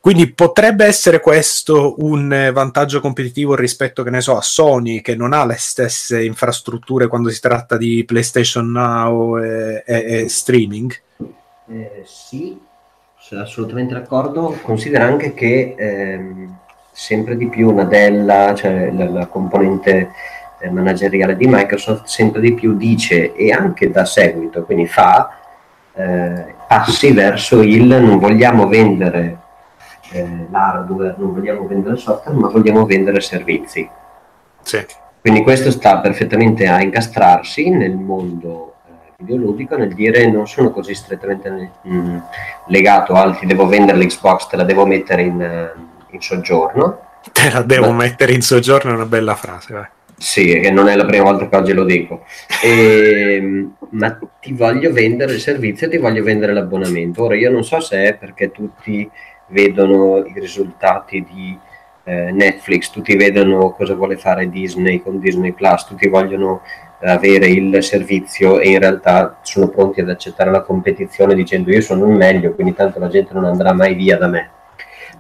Quindi potrebbe essere questo un eh, vantaggio competitivo rispetto, che ne so, a Sony, che non ha le stesse infrastrutture quando si tratta di PlayStation Now e, e- e streaming? Eh, sì, sono assolutamente d'accordo. Considera anche che ehm, sempre di più Nadella, cioè la, la componente eh, manageriale di Microsoft, sempre di più dice e anche dà seguito, quindi fa eh, passi verso il non vogliamo vendere eh, l'hardware, non vogliamo vendere software, ma vogliamo vendere servizi. Sì. Quindi questo sta perfettamente a incastrarsi nel mondo eh, videoludico, nel dire non sono così strettamente mh, legato al ti devo vendere l'Xbox, te la devo mettere in, eh, in soggiorno. Te la devo Ma- mettere in soggiorno, è una bella frase. vai. Sì, che non è la prima volta che oggi lo dico. Ehm, ma ti voglio vendere il servizio, ti voglio vendere l'abbonamento. Ora io non so se è perché tutti vedono i risultati di eh, Netflix, tutti vedono cosa vuole fare Disney con Disney Plus, tutti vogliono avere il servizio e in realtà sono pronti ad accettare la competizione dicendo io sono il meglio, quindi tanto la gente non andrà mai via da me.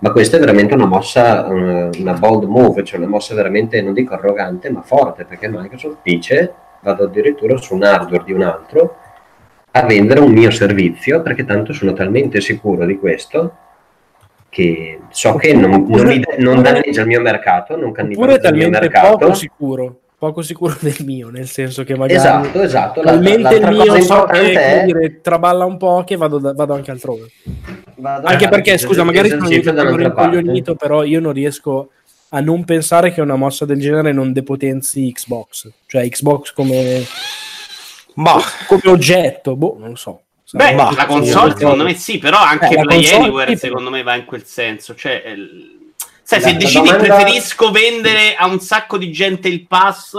Ma questa è veramente una mossa, eh, una bold move, cioè una mossa veramente, non dico arrogante, ma forte, perché Microsoft dice vado addirittura su un hardware di un altro a vendere un mio servizio, perché tanto sono talmente sicuro di questo che so che non, non, mi- non danneggia il mio mercato, non cannibalizza il mio talmente mercato. poco sicuro, poco sicuro del mio, nel senso che magari Esatto, esatto. Talmente il mio so che è- dire, traballa un po' che vado, da- vado anche altrove. Vado Anche perché, scusa, magari sono parte. rincoglionito, però io non riesco a non pensare che una mossa del genere non depotenzi Xbox. Cioè Xbox come, come oggetto, boh, non lo so. Beh, Ma- la console secondo me sì, però anche Eh, la Play Anywhere sì, secondo me va in quel senso. Cioè, eh, sai, La- se decidi domanda- preferisco vendere a un sacco di gente il pass,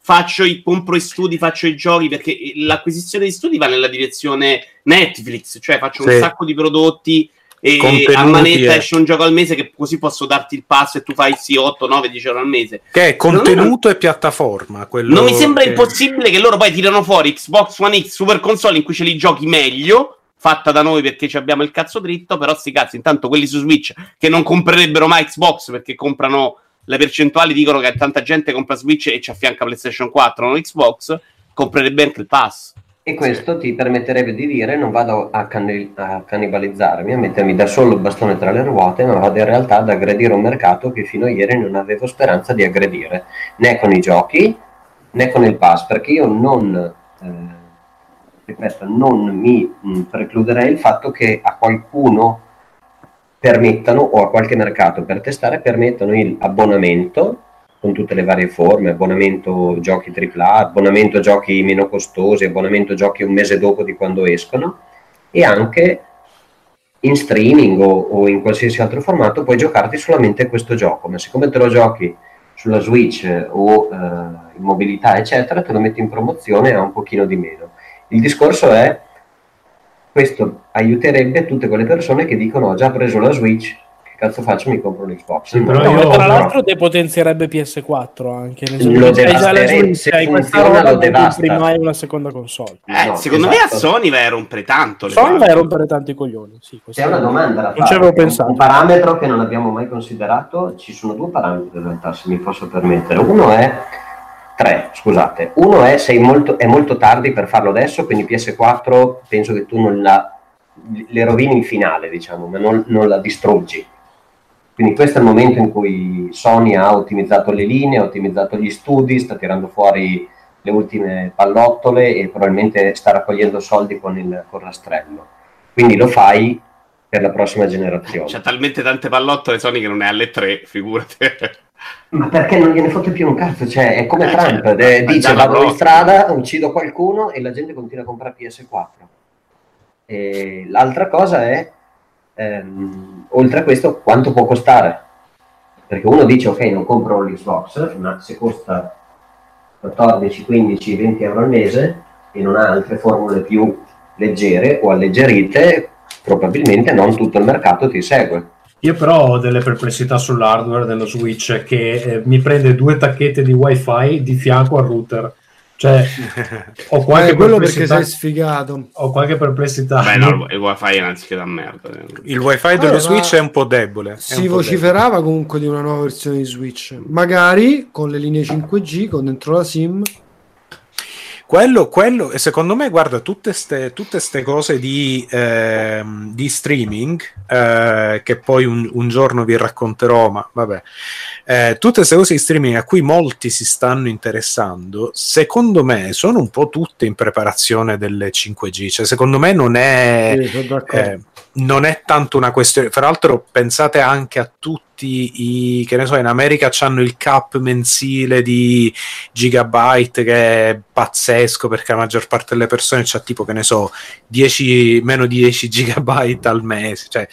faccio i, compro i studi, faccio i giochi, perché l'acquisizione di studi va nella direzione Netflix, cioè faccio un Sì. sacco di prodotti e Contenuti, a manetta eh. esce un gioco al mese che così posso darti il pass e tu fai sì 8, 9, 10 euro al mese. Che è contenuto e piattaforma. Non mi sembra che- impossibile che loro poi tirano fuori Xbox One X Super Console in cui ce li giochi meglio, fatta da noi perché ci abbiamo il cazzo dritto, però sti cazzi, intanto quelli su Switch che non comprerebbero mai Xbox perché comprano le percentuali dicono che tanta gente compra Switch e ci affianca PlayStation 4, non Xbox, comprerebbe anche il pass. E questo ti permetterebbe di dire non vado a, canni- a cannibalizzarmi, a mettermi da solo il bastone tra le ruote, ma vado in realtà ad aggredire un mercato che fino a ieri non avevo speranza di aggredire, né con i giochi né con il pass, perché io non, eh, ripeto, non mi mh, precluderei il fatto che a qualcuno permettano o a qualche mercato per testare permettano il abbonamento con tutte le varie forme, abbonamento giochi AAA, abbonamento giochi meno costosi, abbonamento giochi un mese dopo di quando escono e anche in streaming o, o in qualsiasi altro formato puoi giocarti solamente questo gioco, ma siccome te lo giochi sulla Switch o eh, in mobilità eccetera, te lo metti in promozione a un pochino di meno. Il discorso è questo aiuterebbe tutte quelle persone che dicono ho già preso la Switch, cazzo faccio? Mi compro l'Xbox. Sì, però No, io- e tra però- l'altro depotenzierebbe PS4 anche. Lo devasterei, se hai funziona, lo devasta. mai una seconda console. Eh, No, secondo me a esatto. Sony va a rompere tanto. le Sony vai a rompere tanto i coglioni. Sì, C'è una domanda da Non ci avevo pensato. Un parametro che non abbiamo mai considerato, ci sono due parametri in realtà, se mi posso permettere. Uno è tre, scusate. Uno è sei molto, è molto tardi per farlo adesso, quindi PS4 penso che tu non la le rovini in finale, diciamo, ma non, non la distruggi. Quindi questo è il momento in cui Sony ha ottimizzato le linee, ha ottimizzato gli studi, sta tirando fuori le ultime pallottole e probabilmente sta raccogliendo soldi con il con il rastrello. Quindi lo fai per la prossima generazione. C'ha talmente tante pallottole Sony che non è alle 3, figurati. Ma perché non gliene fotte più un cazzo? Cioè, è come Eh, Trump, eh, ma dice vado in prossima. strada, uccido qualcuno e la gente continua a comprare PS4. E l'altra cosa è, ehm, oltre a questo, quanto può costare? Perché uno dice, ok, non compro l'Xbox, ma se costa 14, 15, 20 euro al mese e non ha altre formule più leggere o alleggerite, probabilmente non tutto il mercato ti segue. Io però ho delle perplessità sull'hardware dello Switch che eh, mi prende due tacchette di wifi di fianco al router. Cioè, (laughs) ho qualche Eh, quello perché perplessità. sei sfigato. Ho qualche perplessità. Beh, no, il wifi è innanzitutto da merda. Il wifi delle Allora, Switch è un po' debole. Si po' vociferava comunque di una nuova versione di Switch, magari con le linee 5G, con dentro la SIM. Quello, quello, e secondo me, guarda, tutte ste, tutte ste cose di, ehm, di streaming, eh, che poi un, un giorno vi racconterò, ma vabbè, eh, tutte queste cose di streaming a cui molti si stanno interessando, secondo me sono un po' tutte in preparazione delle 5G, cioè secondo me non è... Sì, eh, non è tanto una questione, fra l'altro pensate anche a tutti i che ne so, in America hanno il cap mensile di gigabyte che è pazzesco perché la maggior parte delle persone c'ha tipo che ne so 10 meno di 10 gigabyte al mese, cioè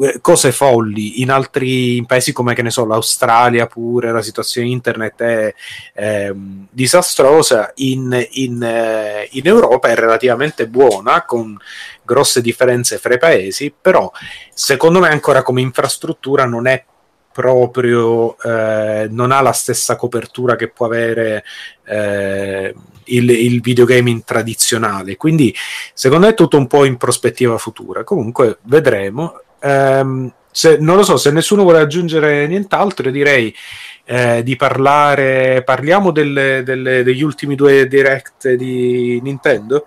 eh, cose folli. In altri in paesi come che ne so, l'Australia pure la situazione internet è ehm, disastrosa, in, in, eh, in Europa è relativamente buona con grosse differenze fra i paesi, però secondo me ancora come infrastruttura non è proprio eh, non ha la stessa copertura che può avere eh, il, il videogaming tradizionale. Quindi secondo me è tutto un po' in prospettiva futura. Comunque vedremo. Ehm, se, non lo so se nessuno vuole aggiungere nient'altro direi eh, di parlare parliamo delle- delle- degli ultimi due direct di Nintendo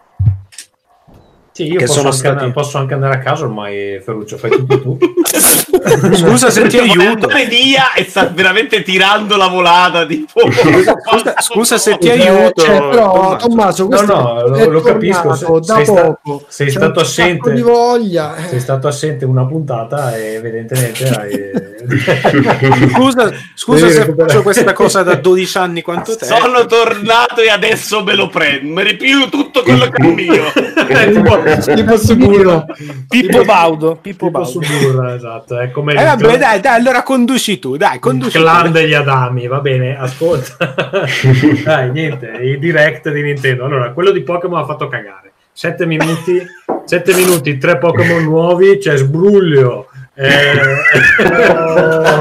Sì, io posso, sono anche, stati- posso anche andare a casa ormai, Ferruccio, fai tutto tu. (laughs) Scusa se ti aiuto. andare via e sta veramente tirando la volata tipo (laughs) (laughs) Scusa, scusa se ti aiuto. cioè, però, Tommaso. No, no, lo, lo capisco. tornato se- da sei, sta- sei stato assente. di voglia. eh. Sei stato assente una puntata e evidentemente hai... Scusa, scusa se faccio questa cosa da 12 anni quanto te. sono tornato e adesso me lo prendo mi ripiglio tutto quello che è mio Pippo Baudo. Pippo tipo Baudo. su Burra, esatto. È come Eh, il vabbè, clan- dai, dai, allora conduci tu, dai, il conduci clan tu. degli Adami, va bene, ascolta. (laughs) dai, niente, i direct di Nintendo. Allora, quello di Pokémon ha fatto cagare. 7 minuti, 7 minuti, tre Pokémon nuovi, c'è Sbruglio. Eh,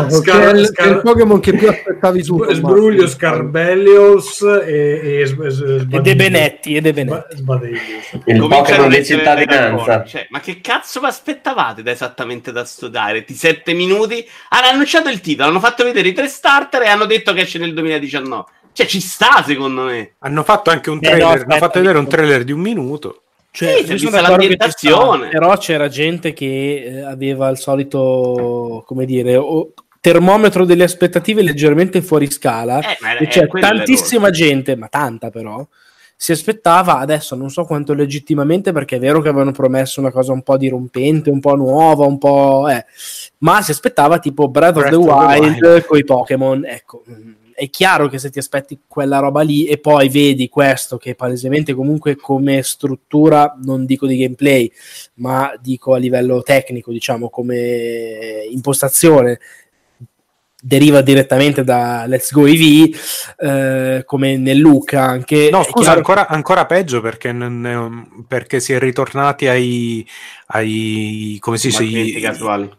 Oh, Scar- che è il, Scar- il Pokémon che più aspettavi tu. Sbruglio, Scarbellios e, e, Sb- E De Benetti, e De Benetti. Sba-. Il Pokémon di cittadinanza. Cioè, ma che cazzo vi aspettavate da esattamente da studiare? Di 7 minuti? Hanno annunciato il titolo, hanno fatto vedere i tre starter e hanno detto che esce nel 2019. Cioè, ci sta secondo me. Hanno fatto anche un Eh, no, trailer, hanno aspetta, fatto vedere un trailer di un minuto. Cioè, Sì, sono l'ambientazione. però c'era gente che eh, aveva il solito, come dire, o- termometro delle aspettative leggermente fuori scala. Eh, e c'è quello tantissima gente, ma tanta però, si aspettava, adesso non so quanto legittimamente, perché è vero che avevano promesso una cosa un po' dirompente, un po' nuova, un po'... Eh, ma si aspettava tipo Breath, Breath of the of the Wild, Wild. con i Pokémon, ecco. mm, È chiaro che se ti aspetti quella roba lì e poi vedi questo che palesemente comunque come struttura, non dico di gameplay, ma dico a livello tecnico, diciamo come impostazione, deriva direttamente da Let's Go EV, eh, come nel look anche. No, scusa, ancora, ancora peggio perché, non- perché si è ritornati ai, ai come si dice, Combattimenti i- casuali.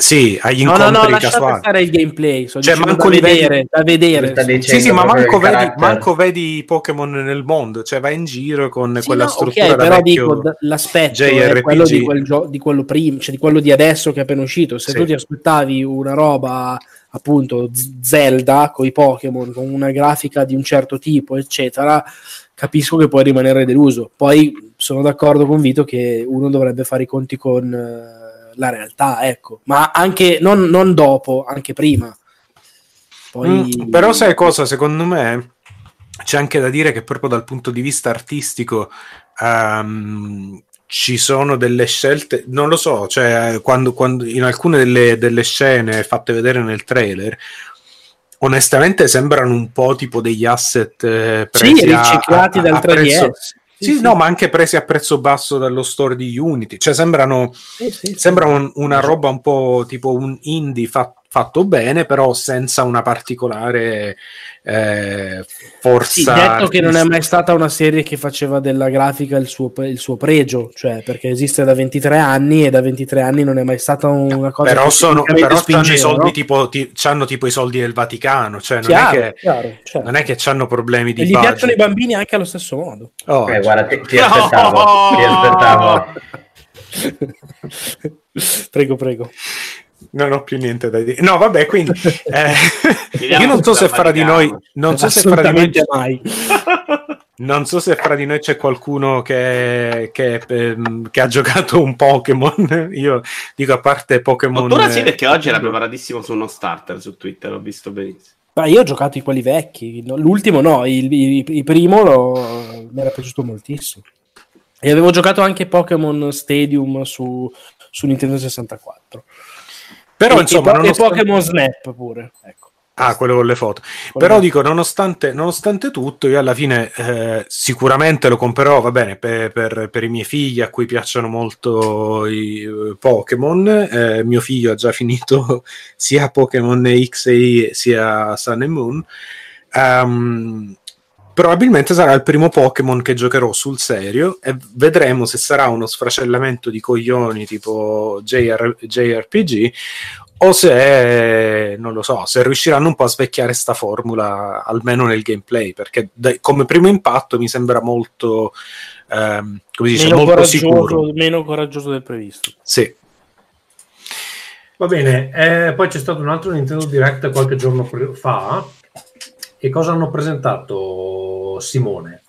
Sì, agli No, no, incontri no, lasciate casuali. stare il gameplay, sto Cioè, manco da li vedi- vedere, da vedere. Sì, sì, ma manco vedi, manco vedi i Pokémon nel mondo, cioè vai in giro con Sì, quella no, struttura ok, da però vecchio dico d- l'aspetto JRPG. è quello di, quel gio- di quello prima, cioè di quello di adesso che è appena uscito. Se Sì. tu ti aspettavi una roba appunto Zelda con i Pokémon, con una grafica di un certo tipo, eccetera, capisco che puoi rimanere deluso. Poi sono d'accordo con Vito che uno dovrebbe fare i conti con eh, la realtà, ecco, ma anche non, non dopo, anche prima. Poi... Mm, però sai cosa, secondo me c'è anche da dire che proprio dal punto di vista artistico ehm, ci sono delle scelte, non lo so, cioè quando, quando in alcune delle, delle scene fatte vedere nel trailer onestamente sembrano un po' tipo degli asset eh, Sì, presi a- riciclati a- dal a prezzo- 3DS. Sì, sì. no, ma anche presi a prezzo basso dallo store di Unity, cioè sembrano Sì, sì, sì. Sembra un- una roba un po' tipo un indie fa- fatto bene, però senza una particolare eh, forza. Sì, detto che non è artistica. mai stata una serie che faceva della grafica il suo, il suo pregio, cioè perché esiste da 23 anni e da 23 anni non è mai stata una cosa Però, che sono, però c'hanno i spingeva, soldi no? tipo, ti, c'hanno tipo i soldi del Vaticano, cioè non, Chiaro, è che, chiaro, certo. non è che hanno problemi di E gli budget. piacciono i bambini anche allo stesso modo. Oh, Eh, guarda, ti, ti aspettavo, ti aspettavo. (laughs) prego, prego. Non ho più niente da dire. No, vabbè, quindi (laughs) eh, io non so se fra di noi non so se fra di noi mai. (laughs) non so se fra di noi c'è qualcuno che, che, ehm, che ha giocato un Pokémon. (laughs) Io dico a parte Pokémon. Tuttora sì, eh, perché oggi era preparatissimo su uno starter su Twitter, l'ho visto benissimo. Ma io ho giocato i quelli vecchi, l'ultimo no, il, il- il primo lo- mi era piaciuto moltissimo. E avevo giocato anche Pokémon Stadium su, su Nintendo 64. Però, E- insomma, e, po- nonostante- Pokémon Snap pure. Ecco. Ah, quello con le foto. Quello Però dico, nonostante, nonostante tutto, io alla fine eh, sicuramente lo comprerò, va bene, per, per- per i miei figli a cui piacciono molto i eh, Pokémon. Eh, mio figlio ha già finito (laughs) sia Pokémon X e Y sia Sun e Moon. Ehm, probabilmente sarà il primo Pokémon che giocherò sul serio e vedremo se sarà uno sfracellamento di coglioni tipo JR- JRPG o se non lo so, se riusciranno un po' a svecchiare sta formula almeno nel gameplay, perché dai- come primo impatto mi sembra molto ehm, come si dice, Meno molto coraggioso, sicuro. meno coraggioso del previsto. Sì. Va bene, eh, poi c'è stato un altro Nintendo Direct qualche giorno fa. E cosa hanno presentato Simone?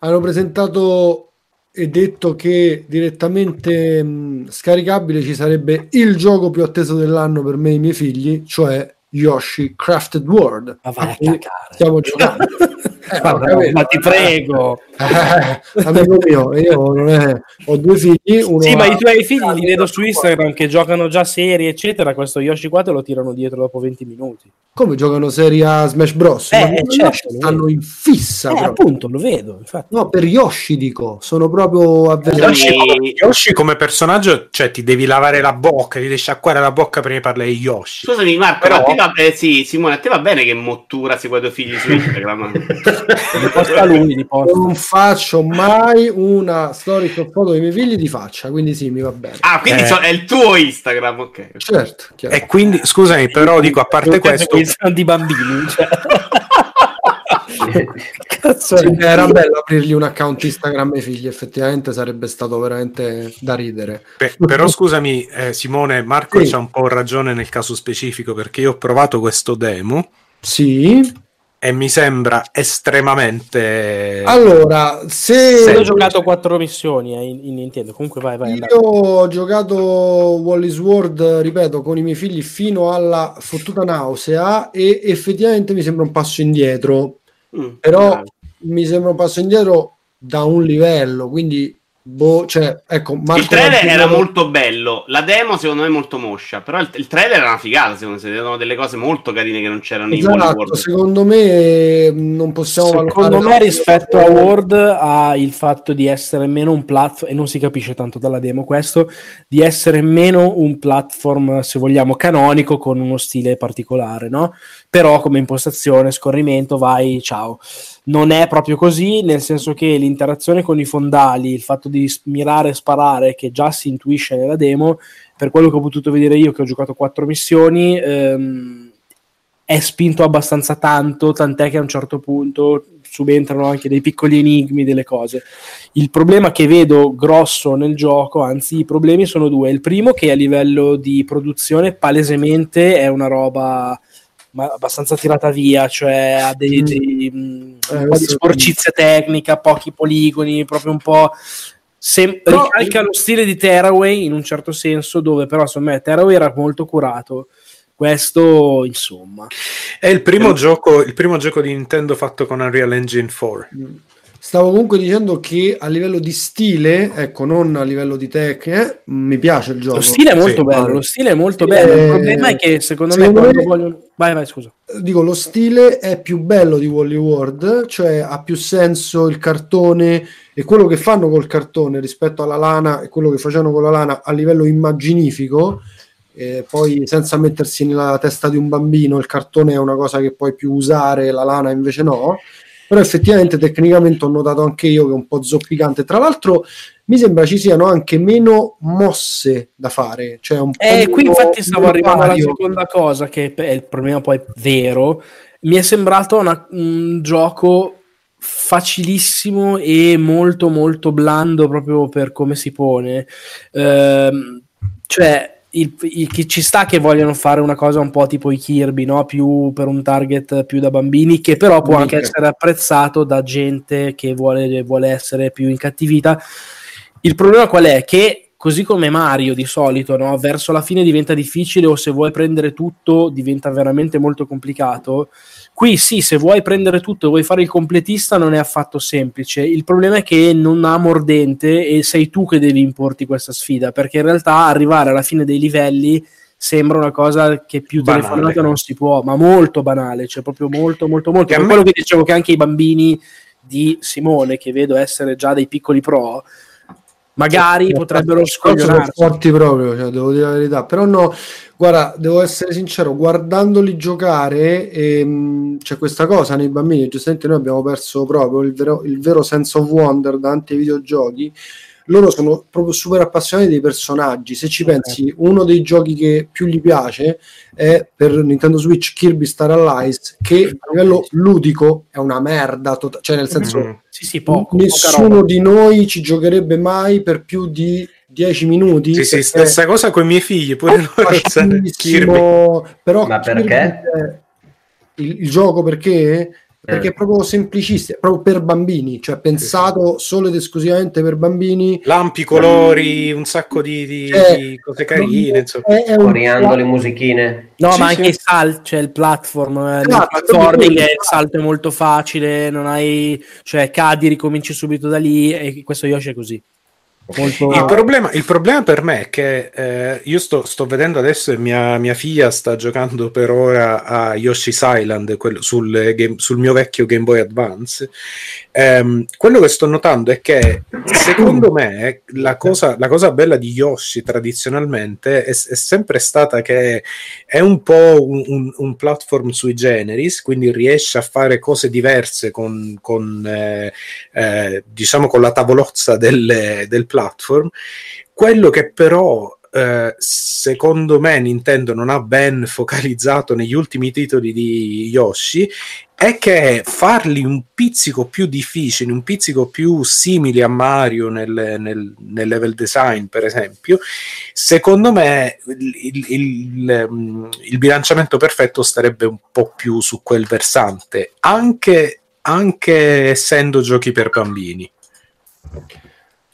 Hanno presentato e detto che direttamente mh, scaricabile ci sarebbe il gioco più atteso dell'anno per me e i miei figli, cioè Yoshi Crafted World. Ma vai a cagare. Stiamo giocando. (laughs) Eh, Ma, ho capito. ma ti prego. Eh, (laughs) amico mio, io non è- ho due figli. Uno Sì, ma ha- i tuoi figli li vedo su Instagram che giocano già serie, eccetera. Questo Yoshi qua te lo tirano dietro dopo 20 minuti. come giocano serie a Smash Bros. Eh, Ma certo, Yoshi stanno in fissa. Eh, appunto, lo vedo. Infatti. No, per Yoshi dico, sono proprio avvelenati. Yoshi, come- Yoshi come personaggio, cioè ti devi lavare la bocca, ti devi sciacquare la bocca prima di parlare di Yoshi. Scusami Marco, Però- ma te va, eh, sì, Simone, a te va bene che mottura segua i tuoi figli su Instagram? (laughs) Li posta lui, li posta. Non faccio mai una storia con foto dei miei figli di faccia, quindi sì, mi va bene. ah, quindi Eh. so- è il tuo Instagram, ok. Certo, chiaro. E quindi, scusami, però dico, a parte questo, Sono di bambini. Cioè. (laughs) Cazzo Sì, beh, era bello aprirgli un account Instagram ai figli, effettivamente sarebbe stato veramente da ridere. Pe- però scusami, eh, Simone, Marco Sì. c'ha un po' ragione nel caso specifico perché io ho provato questo demo Sì. E mi sembra estremamente. Allora, se ho giocato quattro missioni eh, in, in Nintendo. Comunque, vai, vai. io ho giocato Wallis World, ripeto, con i miei figli fino alla fottuta nausea e effettivamente mi sembra un passo indietro, Mm, però bravo. mi sembra un passo indietro da un livello, quindi boh, cioè, ecco, Marco il trailer Martino- era molto bello, la demo secondo me è molto moscia, però il, il trailer era una figata, secondo me, erano delle cose molto carine che non c'erano in Esatto, World. secondo me mh, non possiamo Secondo me, rispetto a World, ha il fatto di essere meno un platform, e non si capisce tanto dalla demo questo, di essere meno un platform, se vogliamo, canonico con uno stile particolare, no? Però come impostazione, scorrimento, vai, ciao. Non è proprio così, nel senso che l'interazione con i fondali, il fatto di mirare e sparare, che già si intuisce nella demo, per quello che ho potuto vedere io, che ho giocato quattro missioni, ehm, è spinto abbastanza tanto, tant'è che a un certo punto subentrano anche dei piccoli enigmi, delle cose. Il problema che vedo grosso nel gioco, anzi i problemi sono due. Il primo che a livello di produzione palesemente è una roba ma abbastanza tirata via, cioè ha dei, dei, mh, un po' di sporcizia tecnica, pochi poligoni, proprio un po'... Sem- Però- ricalca lo stile di Tearaway in un certo senso, dove però secondo me Tearaway era molto curato. Questo, insomma, È il primo, gioco, il primo gioco di Nintendo fatto con Unreal Engine 4. Stavo comunque dicendo che a livello di stile, ecco, non a livello di tecnica, mi piace il gioco. Lo stile è molto Sì. bello, lo stile è molto bello. Il eh, problema è che secondo, secondo me, me- vogliono. Vai, vai, scusa. Dico, lo stile è più bello di Wally World, cioè ha più senso il cartone e quello che fanno col cartone rispetto alla lana e quello che facevano con la lana a livello immaginifico eh, poi senza mettersi nella testa di un bambino, il cartone è una cosa che puoi più usare, la lana invece no. Però effettivamente tecnicamente ho notato anche io che è un po' zoppicante. Tra l'altro mi sembra ci siano anche meno mosse da fare. Cioè un Eh, qui infatti stavo arrivando alla seconda cosa, che è il problema poi vero. Mi è sembrato una- un gioco facilissimo e molto molto blando proprio per come si pone. Ehm, cioè, il, il- che ci sta che vogliono fare una cosa un po' tipo i Kirby, no? più per un target più da bambini, che però può anche essere apprezzato da gente che vuole, vuole essere più incattivita. Il problema qual è? Che così come Mario di solito, no? verso la fine diventa difficile o se vuoi prendere tutto diventa veramente molto complicato. Qui sì, se vuoi prendere tutto e vuoi fare il completista non è affatto semplice. Il problema è che non ha mordente e sei tu che devi importi questa sfida, perché in realtà arrivare alla fine dei livelli sembra una cosa che più Banale. telefonata non si può, ma molto banale, cioè proprio molto molto molto. Per me- quello che dicevo che anche i bambini di Simone, che vedo essere già dei piccoli pro, magari potrebbero scoglionarsi. forti proprio, cioè, devo dire la verità. Però no, guarda, devo essere sincero, guardandoli giocare ehm, c'è questa cosa nei bambini, giustamente noi abbiamo perso proprio il vero, il vero sense of wonder davanti ai videogiochi. Loro sono proprio super appassionati dei personaggi. Se ci pensi, uno dei giochi che più gli piace è per Nintendo Switch Kirby Star Allies, che a livello ludico è una merda, tota- cioè nel senso Mhm. Sì, sì, poco. nessuno di noi ci giocherebbe mai per più di 10 minuti. Sì, sì, stessa cosa con i miei figli, pure loro facilissimo, però Ma perché? Il, il gioco perché? Perché Eh. è proprio semplicissimo, è proprio per bambini, cioè pensato solo ed esclusivamente per bambini. Lampi, colori, un sacco di, di- Cioè, di cose carine. Insomma. È, è un Coriandoli, musichine. No, Sì, ma sì. anche il salto, cioè il platform, eh, il Esatto, platforming, è- il salto è molto facile, non hai, cioè cadi, ricominci subito da lì e questo Yoshi è così. Molto... Il problema, il problema per me è che eh, io sto, sto vedendo adesso e mia, mia figlia sta giocando per ora a Yoshi's Island quello- sul, game- sul mio vecchio Game Boy Advance. Ehm, quello che sto notando è che secondo me la cosa, la cosa bella di Yoshi tradizionalmente è, è sempre stata che è un po' un, un- un platform sui generis, quindi riesce a fare cose diverse con, con, eh, eh, diciamo con la tavolozza del, del platform. Quello che però eh, secondo me Nintendo non ha ben focalizzato negli ultimi titoli di Yoshi è che farli un pizzico più difficili, un pizzico più simili a Mario nel, nel- nel level design, per esempio, secondo me il, il- il, il bilanciamento perfetto starebbe un po' più su quel versante, anche, anche essendo giochi per bambini.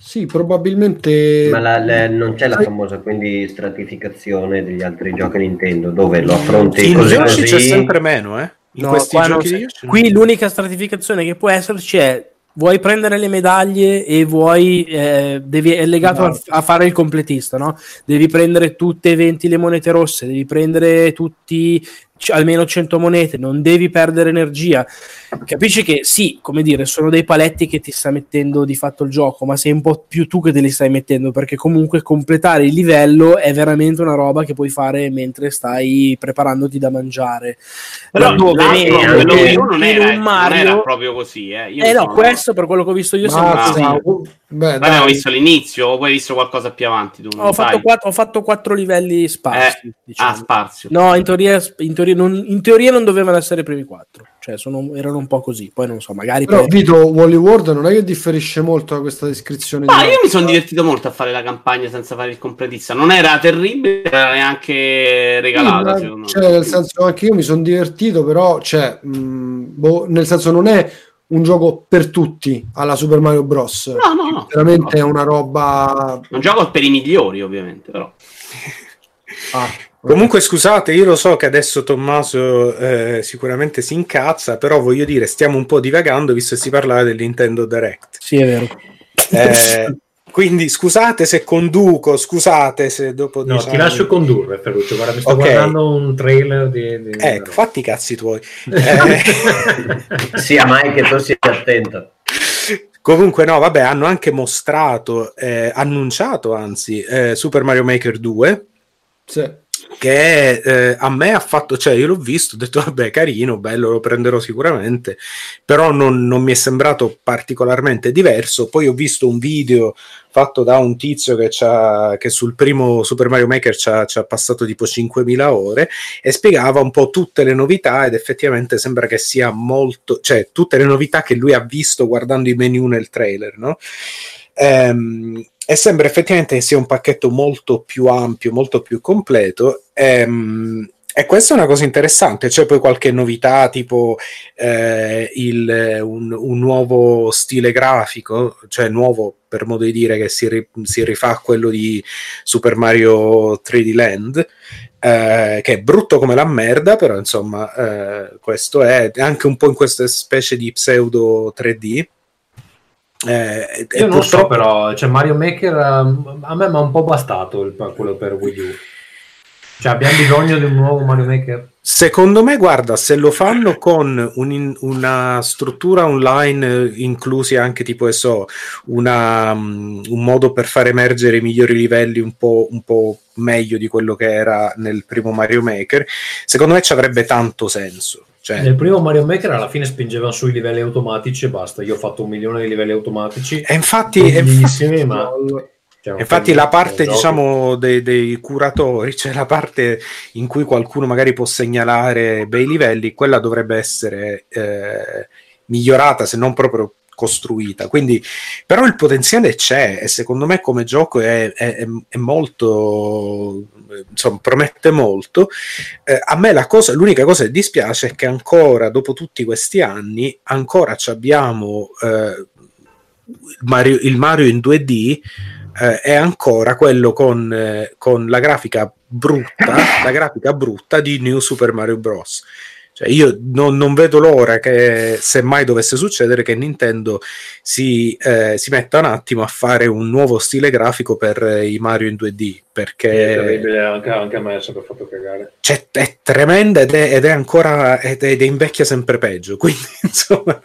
Sì, probabilmente Ma la- la- non c'è la famosa quindi stratificazione degli altri giochi Nintendo dove lo affronti In così Yoshi così c'è sempre meno, eh? In No, questi giochi Yoshi. Qui l'unica stratificazione che può esserci è vuoi prendere le medaglie e vuoi eh, devi, è legato a, a fare il completista, no? Devi prendere tutte e 20 le monete rosse, devi prendere tutti c- almeno 100 monete, non devi perdere energia. Capisci che sì, come dire, sono dei paletti che ti sta mettendo di fatto il gioco, ma sei un po' più tu che te li stai mettendo, perché comunque completare il livello è veramente una roba che puoi fare mentre stai preparandoti da mangiare. Però Wii U non in era, un non Mario era proprio così. Eh, Io eh no, sono- questo per quello che ho visto io sembra così. uh, beh, Ma abbiamo dai. visto l'inizio o poi hai visto qualcosa più avanti? Tu non Ho fatto, sai? quattro, ho fatto quattro livelli sparsi. Eh, diciamo. Ah, spazio. No, in teoria, in, teoria non, in teoria non dovevano essere i primi quattro, cioè sono- erano un po' così. Poi non so, magari Però poi- Vito, Wally World non è che differisce molto da questa descrizione. Ma di io mi sono divertito molto a fare la campagna senza fare il completista. Non era terribile, era neanche regalata. Sì, ma- cioè, nel senso, anche io mi sono divertito, però, cioè, mh, boh, nel senso, non è un gioco per tutti alla Super Mario Bros. No, no, no. Veramente è una roba. Un gioco per i migliori, ovviamente, però. Ah, Comunque scusate, io lo so che adesso Tommaso eh, sicuramente si incazza, però voglio dire, stiamo un po' divagando visto che si parlava del Nintendo Direct. Sì, è vero. Eh, quindi scusate se conduco, scusate se dopo... No, diciamo- ti lascio condurre, Ferruccio. Guarda, mi sto Ok. guardando un trailer di... di- Ecco, fatti i cazzi tuoi. Eh, (laughs) sia mai che tu sia attento. Comunque, no, vabbè, hanno anche mostrato, eh, annunciato anzi, eh, Super Mario Maker 2. sì. Che eh, a me ha fatto, cioè io l'ho visto, ho detto vabbè carino, bello, lo prenderò sicuramente, però non, non mi è sembrato particolarmente diverso. Poi ho visto un video fatto da un tizio che, che sul primo Super Mario Maker ci ha passato tipo 5.000 ore e spiegava un po' tutte le novità ed effettivamente sembra che sia molto, cioè tutte le novità che lui ha visto guardando i menu nel trailer, no? Ehm, e sembra effettivamente che sia un pacchetto molto più ampio, molto più completo. Ehm, e questa è una cosa interessante, c'è poi qualche novità tipo eh, il, un, un, nuovo stile grafico, cioè nuovo per modo di dire che si, ri, si rifà a quello di Super Mario 3D Land, eh, che è brutto come la merda, però insomma eh, questo è anche un po' in questa specie di pseudo 3D. Eh, Io non purtroppo... so però, cioè Mario Maker um, a me mi ha un po' bastato il, quello per Wii U. Cioè abbiamo bisogno di un nuovo Mario Maker? Secondo me, guarda, se lo fanno con un, una struttura online, inclusi anche tipo, so, una, um, un modo per far emergere i migliori livelli un po', un po' meglio di quello che era nel primo Mario Maker, secondo me ci avrebbe tanto senso. Cioè... Nel primo Mario Maker alla fine spingevano sui livelli automatici e basta. Io ho fatto un milione di livelli automatici. E infatti, bellissimi, ma cioè, Infatti la parte diciamo dei, dei, curatori, cioè la parte in cui qualcuno magari può segnalare bei livelli, quella dovrebbe essere eh, migliorata se non proprio costruita. Quindi, però il potenziale c'è e secondo me come gioco è, è, è molto, insomma, promette molto. Eh, a me la cosa, l'unica cosa che dispiace è che ancora, dopo tutti questi anni, ancora abbiamo eh, Mario, il Mario in 2D eh, è ancora quello con, eh, con la grafica brutta, (laughs) la grafica brutta di New Super Mario Bros. Cioè io non, non, vedo l'ora che, se mai dovesse succedere, che Nintendo si, eh, si, metta un attimo a fare un nuovo stile grafico per eh, i Mario in 2D. Perché è terribile, anche, anche a me è sempre fatto cagare. Cioè, è tremenda ed è, ed è ancora ed, è, ed è invecchia sempre peggio. (laughs) Quindi, insomma,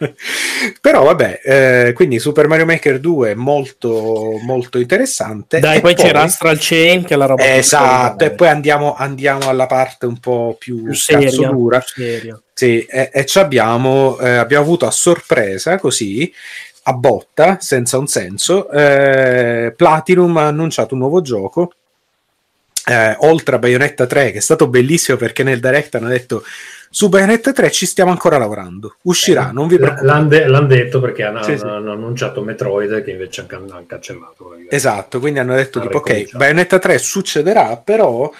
però, vabbè, eh, quindi Super Mario Maker 2 è molto, molto interessante. Dai, poi, poi, c'era Astral Chain, che è la roba esatto. E poi andiamo, andiamo, alla parte un po' più, più seria. Più seria. Sì, e, e abbiamo, eh, abbiamo avuto a sorpresa così a botta, senza un senso, eh, Platinum ha annunciato un nuovo gioco. Eh, oltre a Bayonetta 3, che è stato bellissimo perché nel direct hanno detto su Bayonetta 3 ci stiamo ancora lavorando, uscirà, eh, non vi preoccupate. L'hanno, de- l'hanno detto perché hanno, sì, hanno, hanno, annunciato Metroid che invece hanno, cancellato. Esatto, quindi hanno detto tipo, ok, Bayonetta 3 succederà, però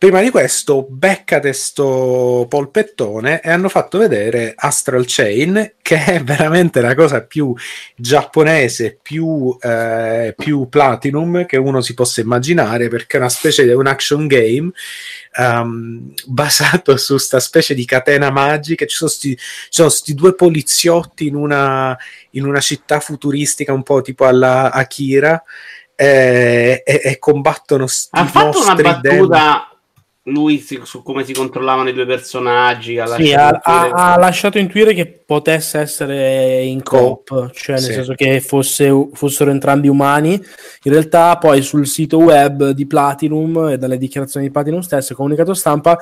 Prima di questo, beccate sto polpettone e hanno fatto vedere Astral Chain, che è veramente la cosa più giapponese, più, eh, più platinum che uno si possa immaginare, perché è una specie di un action game um, basato su questa specie di catena magica. Ci sono questi due poliziotti in una, in una città futuristica, un po' tipo alla Akira. Eh, e, e, combattono ha fatto una battuta lui si, su come si controllavano i due personaggi. Ha, sì, ha, ha, ha, lasciato intuire che potesse essere in coop, cioè nel sì. senso che fosse, fossero entrambi umani. In realtà, poi sul sito web di Platinum e dalle dichiarazioni di Platinum stesso, comunicato stampa,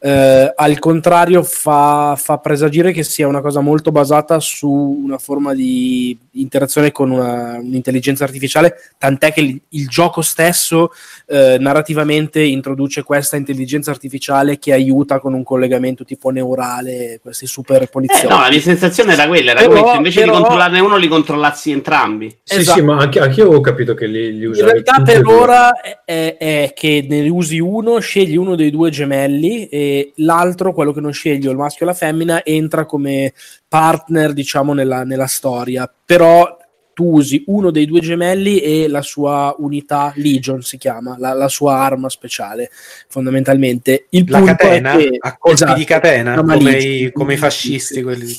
eh, al contrario, fa, fa, presagire che sia una cosa molto basata su una forma di interazione con una, un'intelligenza artificiale, tant'è che il, il gioco stesso eh, narrativamente introduce questa intelligenza artificiale che aiuta con un collegamento tipo neurale questi super poliziotti. Eh, no, la mia sensazione era quella, era però, questa. invece però... di controllarne uno li controllassi entrambi. Sì, esatto. sì, ma anche, anche, io avevo capito che li, li usavi. In realtà per ora è, è, che ne usi uno, scegli uno dei due gemelli e l'altro, quello che non scegli, il maschio o la femmina, entra come partner, diciamo, nella, nella storia. Però tu usi uno dei due gemelli e la sua unità Legion si chiama, la, la sua arma speciale fondamentalmente. Il la catena, che, a colpi esatto, di catena, come i, come i, fascisti. Quelli.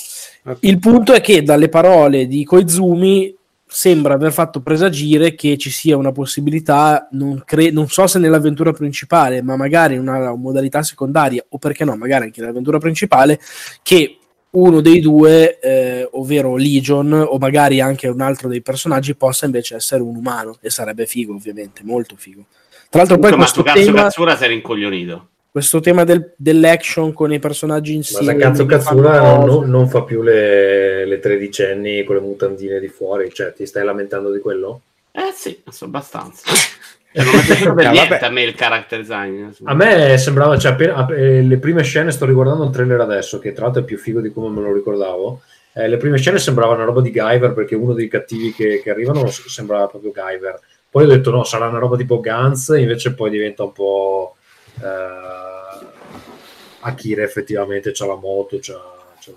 Il punto è che dalle parole di Koizumi sembra aver fatto presagire che ci sia una possibilità, non, cre- non so se nell'avventura principale, ma magari in una modalità secondaria, o perché no, magari anche nell'avventura principale, che uno dei due, eh, ovvero Legion, o magari anche un altro dei personaggi, possa invece essere un umano. E sarebbe figo, ovviamente, molto figo. Tra l'altro, poi questo ma tema... Katsura si era incoglionito. questo tema del- dell'action con i personaggi Ma insieme. se cazzo che fanno Katsura non, non- non fa più le, le tredicenni con le mutandine di fuori, cioè ti stai lamentando di quello? Eh sì, adesso abbastanza. (laughs) Cioè, non mi è piaciuto (laughs) per niente vabbè. a me il character design. A me sembrava, cioè, appena, eh, le prime scene, sto riguardando un trailer adesso, che tra l'altro è più figo di come me lo ricordavo. eh, le prime scene sembrava una roba di Guyver perché uno dei cattivi che, che arrivano sembrava proprio Guyver. Poi ho detto no, sarà una roba tipo Guns, invece poi diventa un po' eh, Akira effettivamente, c'ha la moto, c'ha, c'ha.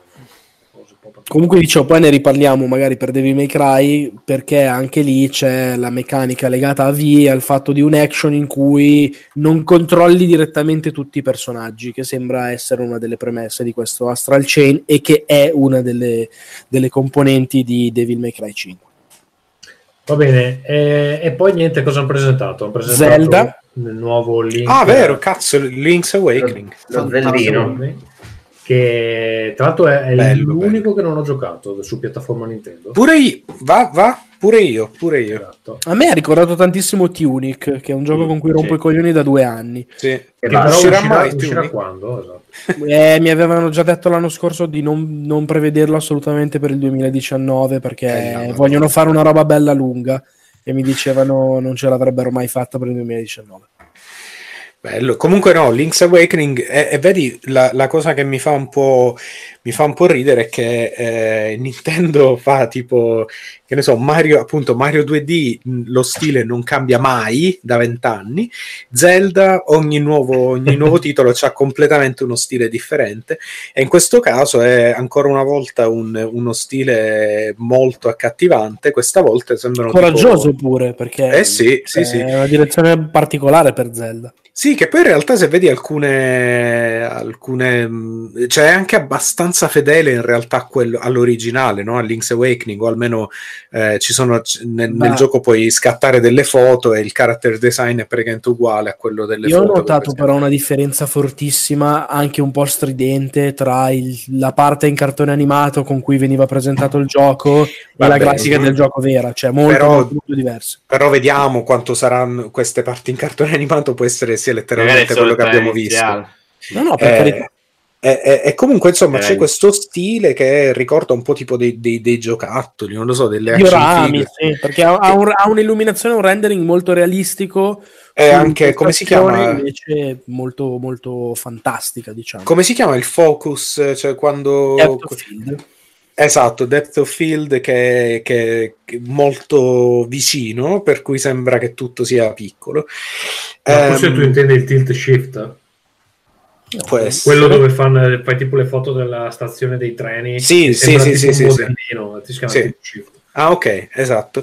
Comunque dicevo, poi ne riparliamo magari per Devil May Cry, perché anche lì c'è la meccanica legata a V e al fatto di un action in cui non controlli direttamente tutti i personaggi, che sembra essere una delle premesse di questo Astral Chain e che è una delle, delle componenti di Devil May Cry 5. Va bene, e, e poi niente, cosa hanno presentato? Hanno presentato Zelda. il nuovo Link. Ah, vero, cazzo, Link's Awakening. Lo Zeldino. Che tra l'altro è, è Bello, l'unico che non ho giocato su piattaforma Nintendo. Pure io, va, va, pure io, pure io. Esatto. A me ha ricordato tantissimo Tunic, che è un gioco con cui rompo sì. i coglioni da due anni. Sì. Che però uscirà uscirà, mai uscirà quando? Esatto. (laughs) Eh, mi avevano già detto l'anno scorso di non, non prevederlo assolutamente per il 2019 perché Eh, no, no. vogliono fare una roba bella lunga e mi dicevano non ce l'avrebbero mai fatta per il 2019. Bello. Comunque no, Link's Awakening, e, vedi la, la cosa che mi fa un po', mi fa un po' ridere è che eh, Nintendo (laughs) fa tipo, che ne so, Mario, appunto Mario 2D, mh, lo stile non cambia mai da vent'anni, Zelda, ogni nuovo, ogni nuovo (laughs) titolo ha completamente uno stile differente e in questo caso è ancora una volta un- uno stile molto accattivante, questa volta sembrano tipo- Coraggioso pure perché Eh sì, sì, è sì. una direzione particolare per Zelda. Sì, che poi in realtà se vedi alcune, alcune mh, cioè è anche abbastanza fedele in realtà quello- all'originale, no? A Link's Awakening, o almeno eh, ci sono nel, nel gioco puoi scattare delle foto e il character design è praticamente uguale a quello delle Io ho foto. notato come però una differenza fortissima, anche un po' stridente, tra il- la parte in cartone animato con cui veniva presentato il gioco e la Vabbè, grafica mm. del gioco vera, cioè molto, Però- molto, diverse. Però vediamo quanto saranno queste parti in cartone (laughs) animato, può essere sia letteralmente quello che abbiamo visto. No, no, per Eh, carità. E, e- e comunque, insomma, Eh. c'è questo stile che ricorda un po' tipo dei, dei- dei giocattoli, non lo so, delle action figure. sì, perché ha, ha un- ha un'illuminazione, un rendering molto realistico. E anche, come si chiama? Invece molto, molto fantastica, diciamo. Come si chiama il focus? Cioè quando... Depth of field. Esatto, depth of field che, che- che è molto vicino, per cui sembra che tutto sia piccolo. Ma forse Ehm, tu intendi il tilt shift? può essere. Quello dove fanno, fai tipo le foto della stazione dei treni. Sì, sì, sì, sì, sì, modellino, ti si chiama Sì. tilt shift. Ah, ok, esatto.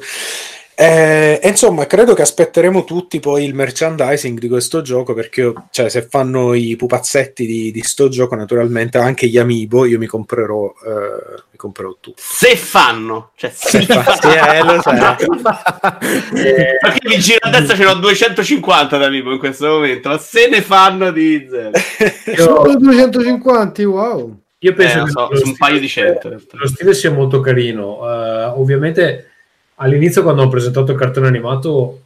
Eh, insomma, credo che aspetteremo tutti poi il merchandising di questo gioco perché io- cioè, se fanno i pupazzetti di, di sto gioco, naturalmente anche gli amiibo, io mi comprerò, eh, mi comprerò tutto. Se fanno, cioè se Sì, eh, lo sai. (laughs) Eh, Perché mi giro a destra ce n'ho 250 da Amiibo in questo momento, ma se ne fanno di zero. (laughs) Solo 250, wow. Io penso Eh, che so, lo un stile- paio di cento. Lo stile sia molto carino. Eh, ovviamente all'inizio quando ho presentato il cartone animato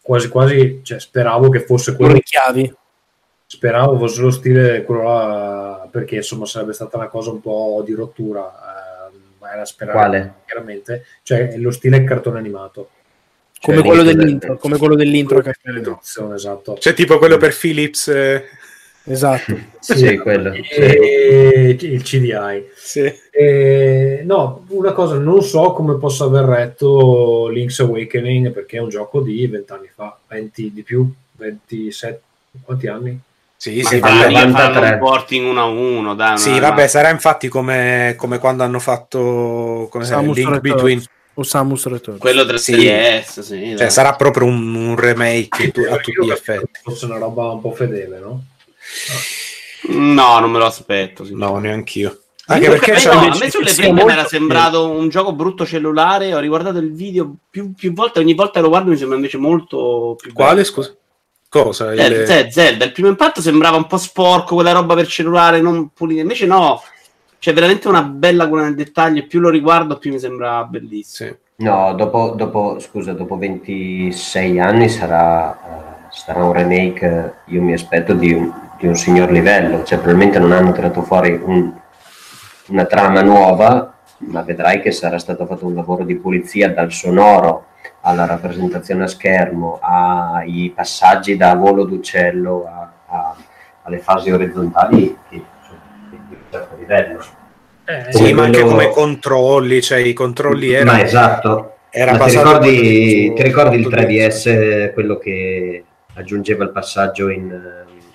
quasi quasi cioè, speravo che fosse quello chiavi. speravo fosse lo stile quello là perché insomma sarebbe stata una cosa un po' di rottura eh, ma era sperare Quale? chiaramente cioè lo stile cartone animato Come, Cioè, quello lì- dell'intro, come quello dell'intro che esatto Cioè, tipo quello per Philips. eh, Esatto. (laughs) Sì, quello. sì. e il CDI sì. Eh, no, una cosa, non so come possa aver retto Link's Awakening perché è un gioco di 20 anni fa, 20 di più, 27, quanti anni? Sì, Ma sì, dai, vabbè, faranno 93. un porting uno a uno, dai. Sì, una- vabbè, sarà infatti come, come quando hanno fatto come Samus Link Returns. Between. O Samus Returns. Quello 3DS, sì. Cioè, dai. sarà proprio un, un remake a tutti gli effetti. che Fosse una roba un po' fedele, no? No, non me lo aspetto. No, neanch'io. Anche Comunque, perché c'è no, a me sulle prime mi molto era sembrato un gioco brutto cellulare. Ho riguardato il video più, più volte. Ogni volta che lo guardo mi sembra invece molto più Quale, bello. scusa? Cosa? Eh, Il- Ze- Zelda, il primo impatto sembrava un po' sporco, quella roba per cellulare non pulita. Invece no, c'è veramente una bella cura nel dettaglio. e Più lo riguardo, più mi sembra bellissimo. Sì. No, dopo, dopo, scusa, dopo 26 anni sarà, eh, sarà un remake, eh, io mi aspetto di un, di un signor livello, cioè probabilmente non hanno tirato fuori un- una trama nuova, ma vedrai che sarà stato fatto un lavoro di pulizia dal sonoro alla rappresentazione a schermo, ai passaggi da volo d'uccello a- a- alle fasi orizzontali che sono di un certo livello. Sì, Come ma anche come controlli, cioè i controlli erano... Ma esatto. Era Ma ti ricordi, su- ti ricordi il su- 3DS, quello che aggiungeva il passaggio in,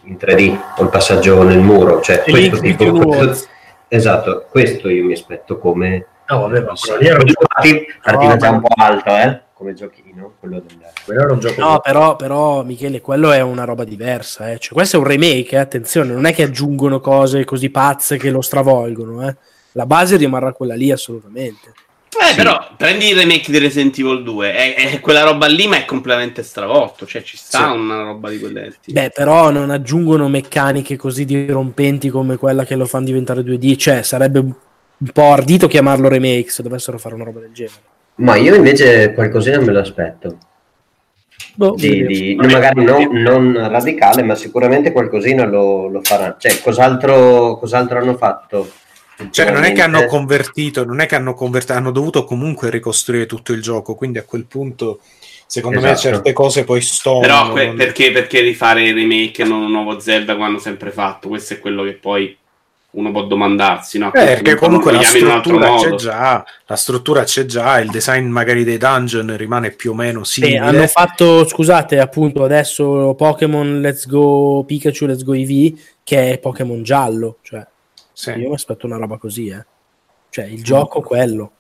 in 3D o il passaggio nel muro? Cioè, E questo tipo, Between Worlds. esatto, questo io mi aspetto come... No, vabbè, ma quello lì era un gioco, Parti- Partiva già un po' alto, eh? Come giochino, quello del... quello era un gioco No, però, però, Michele, quello è una roba diversa. Eh. Cioè, questo è un remake, eh, attenzione, non è che aggiungono cose così pazze che lo stravolgono. Eh. La base rimarrà quella lì assolutamente. Eh, però prendi il remake di Resident Evil 2, è, è quella roba lì, ma è completamente stravolto. Cioè, ci sta Sì. una roba di quelle. Beh, però non aggiungono meccaniche così dirompenti come quella che lo fanno diventare 2D. Cioè, sarebbe un po' ardito chiamarlo remake se dovessero fare una roba del genere. Ma io invece qualcosina me lo aspetto. Boh, Di, di- magari non, non radicale, ma sicuramente qualcosina lo, lo farà. Cioè, cos'altro, cos'altro hanno fatto? Cioè, non è che hanno convertito, non è che hanno convertito, hanno dovuto comunque ricostruire tutto il gioco, quindi a quel punto, secondo me, Esatto. certe cose poi sto. Però que- perché, perché rifare il remake e non un nuovo Zelda come hanno sempre fatto? Questo è quello che poi uno può domandarsi, no? Eh, perché comunque la chiami in un altro struttura c'è già, la struttura c'è già, il design magari dei dungeon rimane più o meno Sì, simile. hanno fatto, scusate, appunto adesso Pokémon Let's Go Pikachu Let's Go EV, che è Pokémon giallo. Cioè, Sì. io mi aspetto una roba così, eh. Cioè, il gioco quello.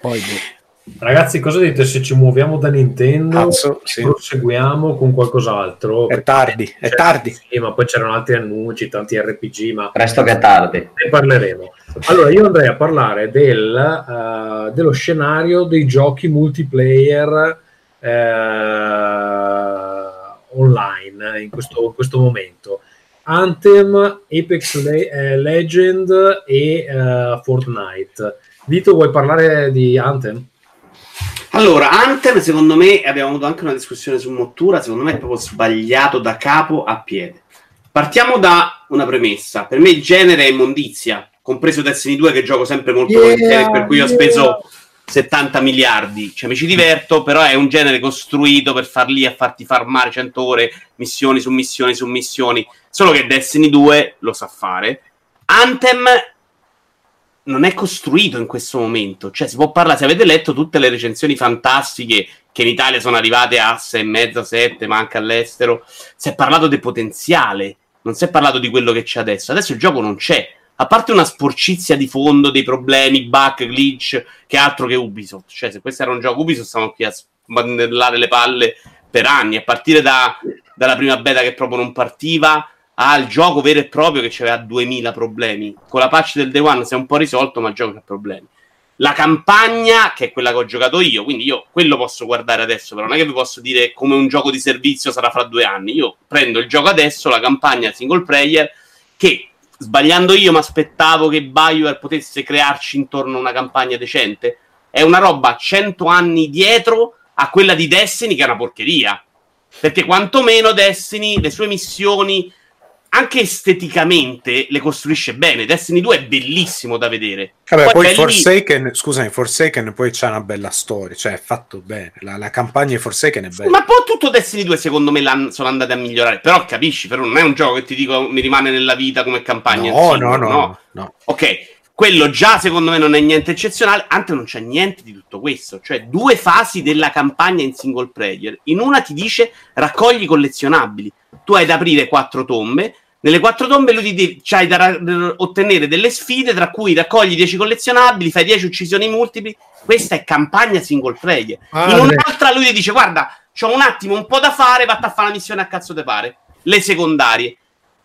Poi, boh. Ragazzi, cosa dite se ci muoviamo da Nintendo Cazzo, e sì. proseguiamo con qualcos'altro? È tardi, è tardi. Sì, ma poi c'erano altri annunci, tanti RPG, ma Presto che è tardi. ne parleremo. Allora, io andrei a parlare del, eh, dello scenario dei giochi multiplayer eh, online in questo, in questo momento. Anthem, Apex Le- eh, Legend e eh, Fortnite. Vito, vuoi parlare di Anthem? Allora, Anthem, secondo me, abbiamo avuto anche una discussione su Mottura, secondo me è proprio sbagliato da capo a piede. Partiamo da una premessa. Per me il genere è immondizia, compreso Destiny 2 che gioco sempre molto Yeah, volentieri, per cui ho yeah. speso 70 miliardi. Cioè mi ci diverto, però è un genere costruito per far lì a farti farmare 100 ore, missioni su missioni su missioni. Solo che Destiny 2 lo sa fare. Anthem non è costruito in questo momento. Cioè, si può parlare, se avete letto tutte le recensioni fantastiche che in Italia sono arrivate a 6,5, 7, ma anche all'estero, si è parlato del potenziale, non si è parlato di quello che c'è adesso. Adesso il gioco non c'è. A parte una sporcizia di fondo, dei problemi, bug, glitch, che altro che Ubisoft. Cioè, se questo era un gioco Ubisoft, stavano qui a sbandellare le palle per anni, a partire da- dalla prima beta che proprio non partiva, al gioco vero e proprio che aveva 2000 problemi. Con la patch del Day One si è un po' risolto, ma il gioco ha problemi. La campagna, che è quella che ho giocato io, quindi io quello posso guardare adesso, però non è che vi posso dire come un gioco di servizio sarà fra due anni. Io prendo il gioco adesso, la campagna single player, che sbagliando io mi aspettavo che BioWare potesse crearci intorno una campagna decente. È una roba 100 anni dietro a quella di Destiny, che è una porcheria. Perché quantomeno Destiny, le sue missioni, anche esteticamente, le costruisce bene. Destiny 2 è bellissimo da vedere. Vabbè, poi belli- Forsaken, scusami, Forsaken poi c'ha una bella storia, cioè è fatto bene, la, la campagna di Forsaken è bella. Ma poi tutto Destiny 2 secondo me sono andati a migliorare. Però capisci, però non è un gioco che ti dico mi rimane nella vita come campagna. No, singolo, no, no, no. Ok, quello già secondo me non è niente eccezionale. Anche non c'è niente di tutto questo. Cioè, due fasi della campagna in single player. In una ti dice raccogli collezionabili. Tu hai da aprire quattro tombe. Nelle quattro tombe lui ti c'hai da ra- ottenere delle sfide, tra cui raccogli 10 collezionabili, fai 10 uccisioni multipli. Questa è campagna single player. Ah, In un'altra lui ti dice: Guarda, c'ho un attimo un po' da fare, vatta a fare la missione a cazzo te pare. Le secondarie.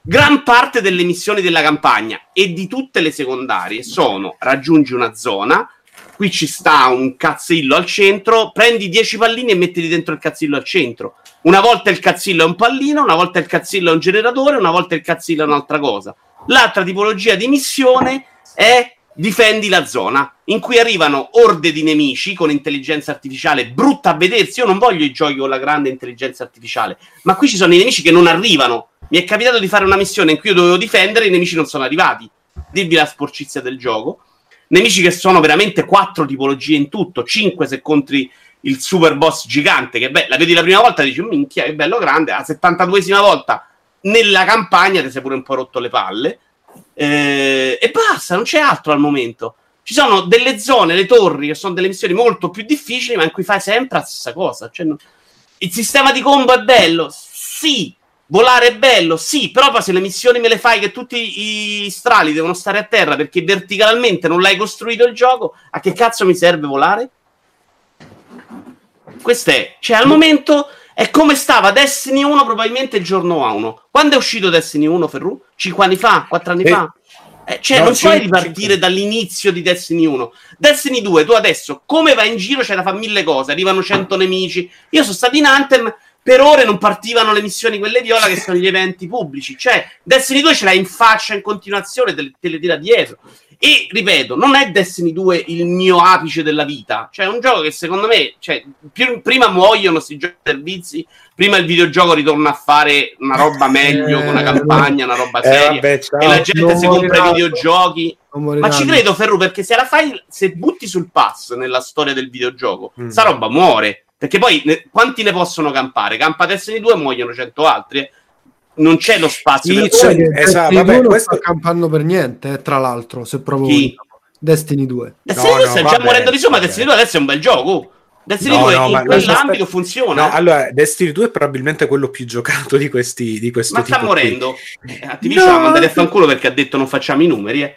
Gran parte delle missioni della campagna e di tutte le secondarie sono raggiungi una zona, qui ci sta un cazzillo al centro, prendi 10 pallini e mettili dentro il cazzillo al centro. Una volta il cazzillo è un pallino, una volta il cazzillo è un generatore, una volta il cazzillo è un'altra cosa. L'altra tipologia di missione è difendi la zona, in cui arrivano orde di nemici con intelligenza artificiale brutta a vedersi. Io non voglio i giochi con la grande intelligenza artificiale, ma qui ci sono i nemici che non arrivano. Mi è capitato di fare una missione in cui io dovevo difendere e i nemici non sono arrivati. Dirvi la sporcizia del gioco. Nemici che sono veramente quattro tipologie in tutto, cinque se contri il super boss gigante, che beh, la vedi la prima volta e dici, minchia, che bello grande, la 72esima volta nella campagna ti sei pure un po' rotto le palle. Eh, e basta, non c'è altro al momento. Ci sono delle zone, le torri, che sono delle missioni molto più difficili, ma in cui fai sempre la stessa cosa. Cioè, no- il sistema di combo è bello, sì. Volare è bello, sì, però poi se le missioni me le fai che tutti i strali devono stare a terra perché verticalmente non l'hai costruito il gioco, a che cazzo mi serve volare? Questo è, cioè al momento è come stava Destiny 1 probabilmente il giorno 1. Quando è uscito Destiny 1, Ferru? 5 anni fa? 4 anni Eh, fa? Eh, cioè, no, non puoi ripartire dall'inizio di Destiny 1. Destiny 2, tu adesso, come vai in giro, c'è da fare mille cose. Arrivano 100 nemici. Io sono stato in Anthem, per ore non partivano le missioni quelle viola, che sono gli eventi pubblici. Cioè, Destiny 2 ce l'hai in faccia in continuazione, te le tira dietro. E ripeto, non è Destiny 2 il mio apice della vita. Cioè, è un gioco che secondo me, cioè, più- prima muoiono questi giochi servizi, prima il videogioco ritorna a fare una roba meglio, con una campagna, una roba Eh, seria. vabbè, ciao. e la gente si compra i videogiochi. Ma ci credo, Ferru, perché se la fai, se butti sul pass nella storia del videogioco, Mm. sta roba muore. Perché poi ne- quanti ne possono campare? Campa Destiny 2 muoiono 100 altri. Non c'è lo spazio Sì, per cioè, esatto, Destiny vabbè, 2 non questo- sta campando per niente, eh, tra l'altro, se proprio Chi? vogliamo. Destiny 2. Destiny No, 2 no, sta già morendo di somma. Destiny 2 adesso è un bel gioco. Destiny No, 2 no, in ma quell'ambito aspetta- funziona. No, allora, Destiny 2 è probabilmente quello più giocato di questi di questo ma sta tipo qui. morendo. Eh, Activision No. ha mandato a fanculo perché ha detto non facciamo i numeri. Eh.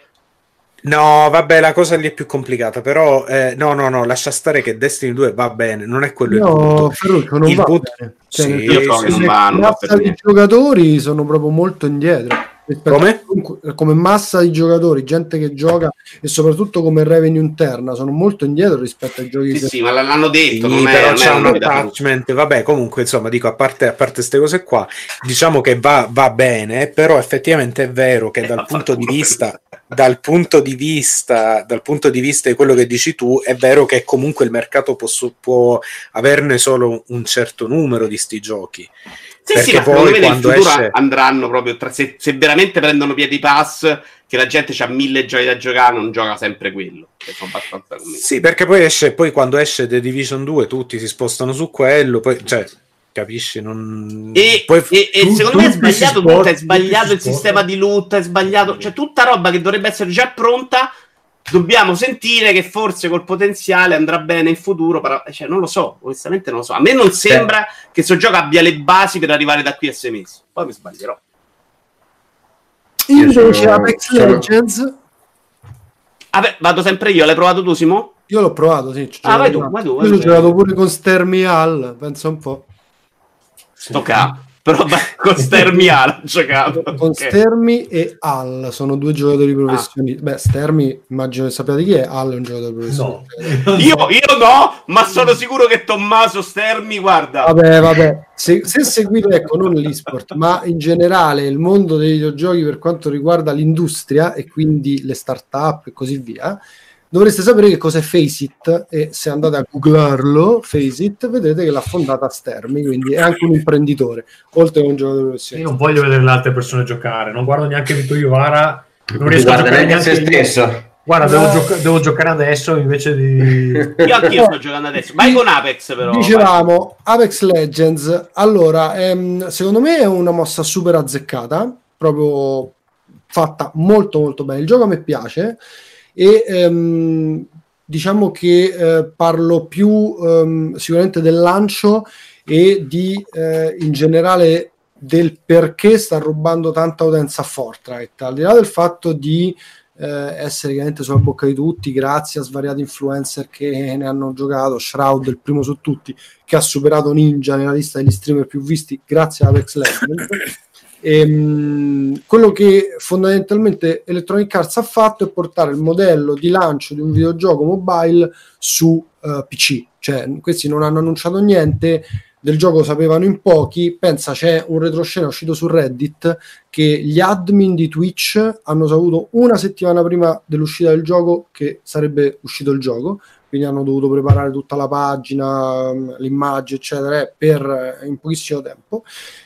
No, vabbè, la cosa lì è più complicata, però eh, no, no, no, lascia stare che Destiny 2 va bene, non è quello il No, punto. Ferruccio, non Il va punto- bene. Cioè, Sì, Io so che non va, non va massa per di niente. giocatori sono proprio molto indietro. Come? a comunque- come massa di giocatori, gente che gioca e soprattutto come revenue interna, sono molto indietro rispetto ai giochi Sì, sì, ma l'hanno detto. Sì, non però è c'è un attachment, vabbè, comunque, insomma, dico, a parte, a parte queste cose qua, diciamo che va, va bene, però effettivamente è vero che Eh, dal (laughs) punto vista, dal punto di vista, dal punto di vista di quello che dici tu, è vero che comunque il mercato può, può averne solo un certo numero di sti giochi. Sì, Perché sì, ma secondo poi me nel futuro esce- andranno proprio tra, se, se veramente prendono piedi pass, che la gente ha mille giochi da giocare, non gioca sempre quello. Sì, perché poi esce, poi quando esce The Division 2 tutti si spostano su quello, poi, cioè, capisci? Non... E, poi e- e tu- secondo me è sbagliato tutto, è sbagliato il sistema di loot, è sbagliato, cioè tutta roba che dovrebbe essere già pronta. Dobbiamo sentire che forse col potenziale andrà bene in futuro, però cioè, non lo so, onestamente non lo so. A me non sembra che questo gioco abbia le basi per arrivare da qui a sei mesi. Poi mi sbaglierò. Invece Io sono- Apex Legends, Vabbè, vado sempre io, l'hai provato tu, Simo? io l'ho provato, sì. Ah, vai tu, vai tu, Io vai ci ho tu. giocato pure con Stermi Hall, pensa un po'. Sto ca. Però con Stermiale (laughs) ho giocato. Con Ok. Stermi e Hall sono due giocatori Ah. professionisti. Beh, Stermi, immagino che sappiate chi è. Hall è un giocatore professionista. Io, io no, ma sono sicuro che Tommaso Stermi, guarda. Vabbè, vabbè, se, se seguite, ecco, non l'esport, ma in generale il mondo dei videogiochi per quanto riguarda l'industria e quindi le start-up e così via, dovreste sapere che cos'è Faceit e se andate a googlarlo, Faceit, vedrete che l'ha fondata Stermi, quindi è anche un imprenditore, oltre che un giocatore Io professionista. non voglio vedere le altre persone giocare, non guardo neanche Vito Iovara, non riesco a guarda neanche a se neanche io. stesso. Guarda, No. devo, gioca- devo giocare adesso invece di... (laughs) Io anch'io sto giocando adesso. Vai con Apex, però. Dicevamo Apex Legends, allora, ehm, secondo me è una mossa super azzeccata, proprio fatta molto molto bene. Il gioco a me piace e ehm, diciamo che eh, parlo più ehm, sicuramente del lancio e di eh, in generale del perché sta rubando tanta utenza a Fortnite, al di là del fatto di eh, essere chiaramente sulla bocca di tutti grazie a svariati influencer che ne hanno giocato, Shroud il primo su tutti che ha superato Ninja nella lista degli streamer più visti grazie a Apex Legends (coughs) Ehm, quello che fondamentalmente Electronic Arts ha fatto è portare il modello di lancio di un videogioco mobile su eh, PC, cioè questi non hanno annunciato niente del gioco sapevano in pochi, pensa c'è un retroscena uscito su Reddit che gli admin di Twitch hanno saputo una settimana prima dell'uscita del gioco che sarebbe uscito il gioco, quindi hanno dovuto preparare tutta la pagina, mh, l'immagine, eccetera, per, eh, in pochissimo tempo.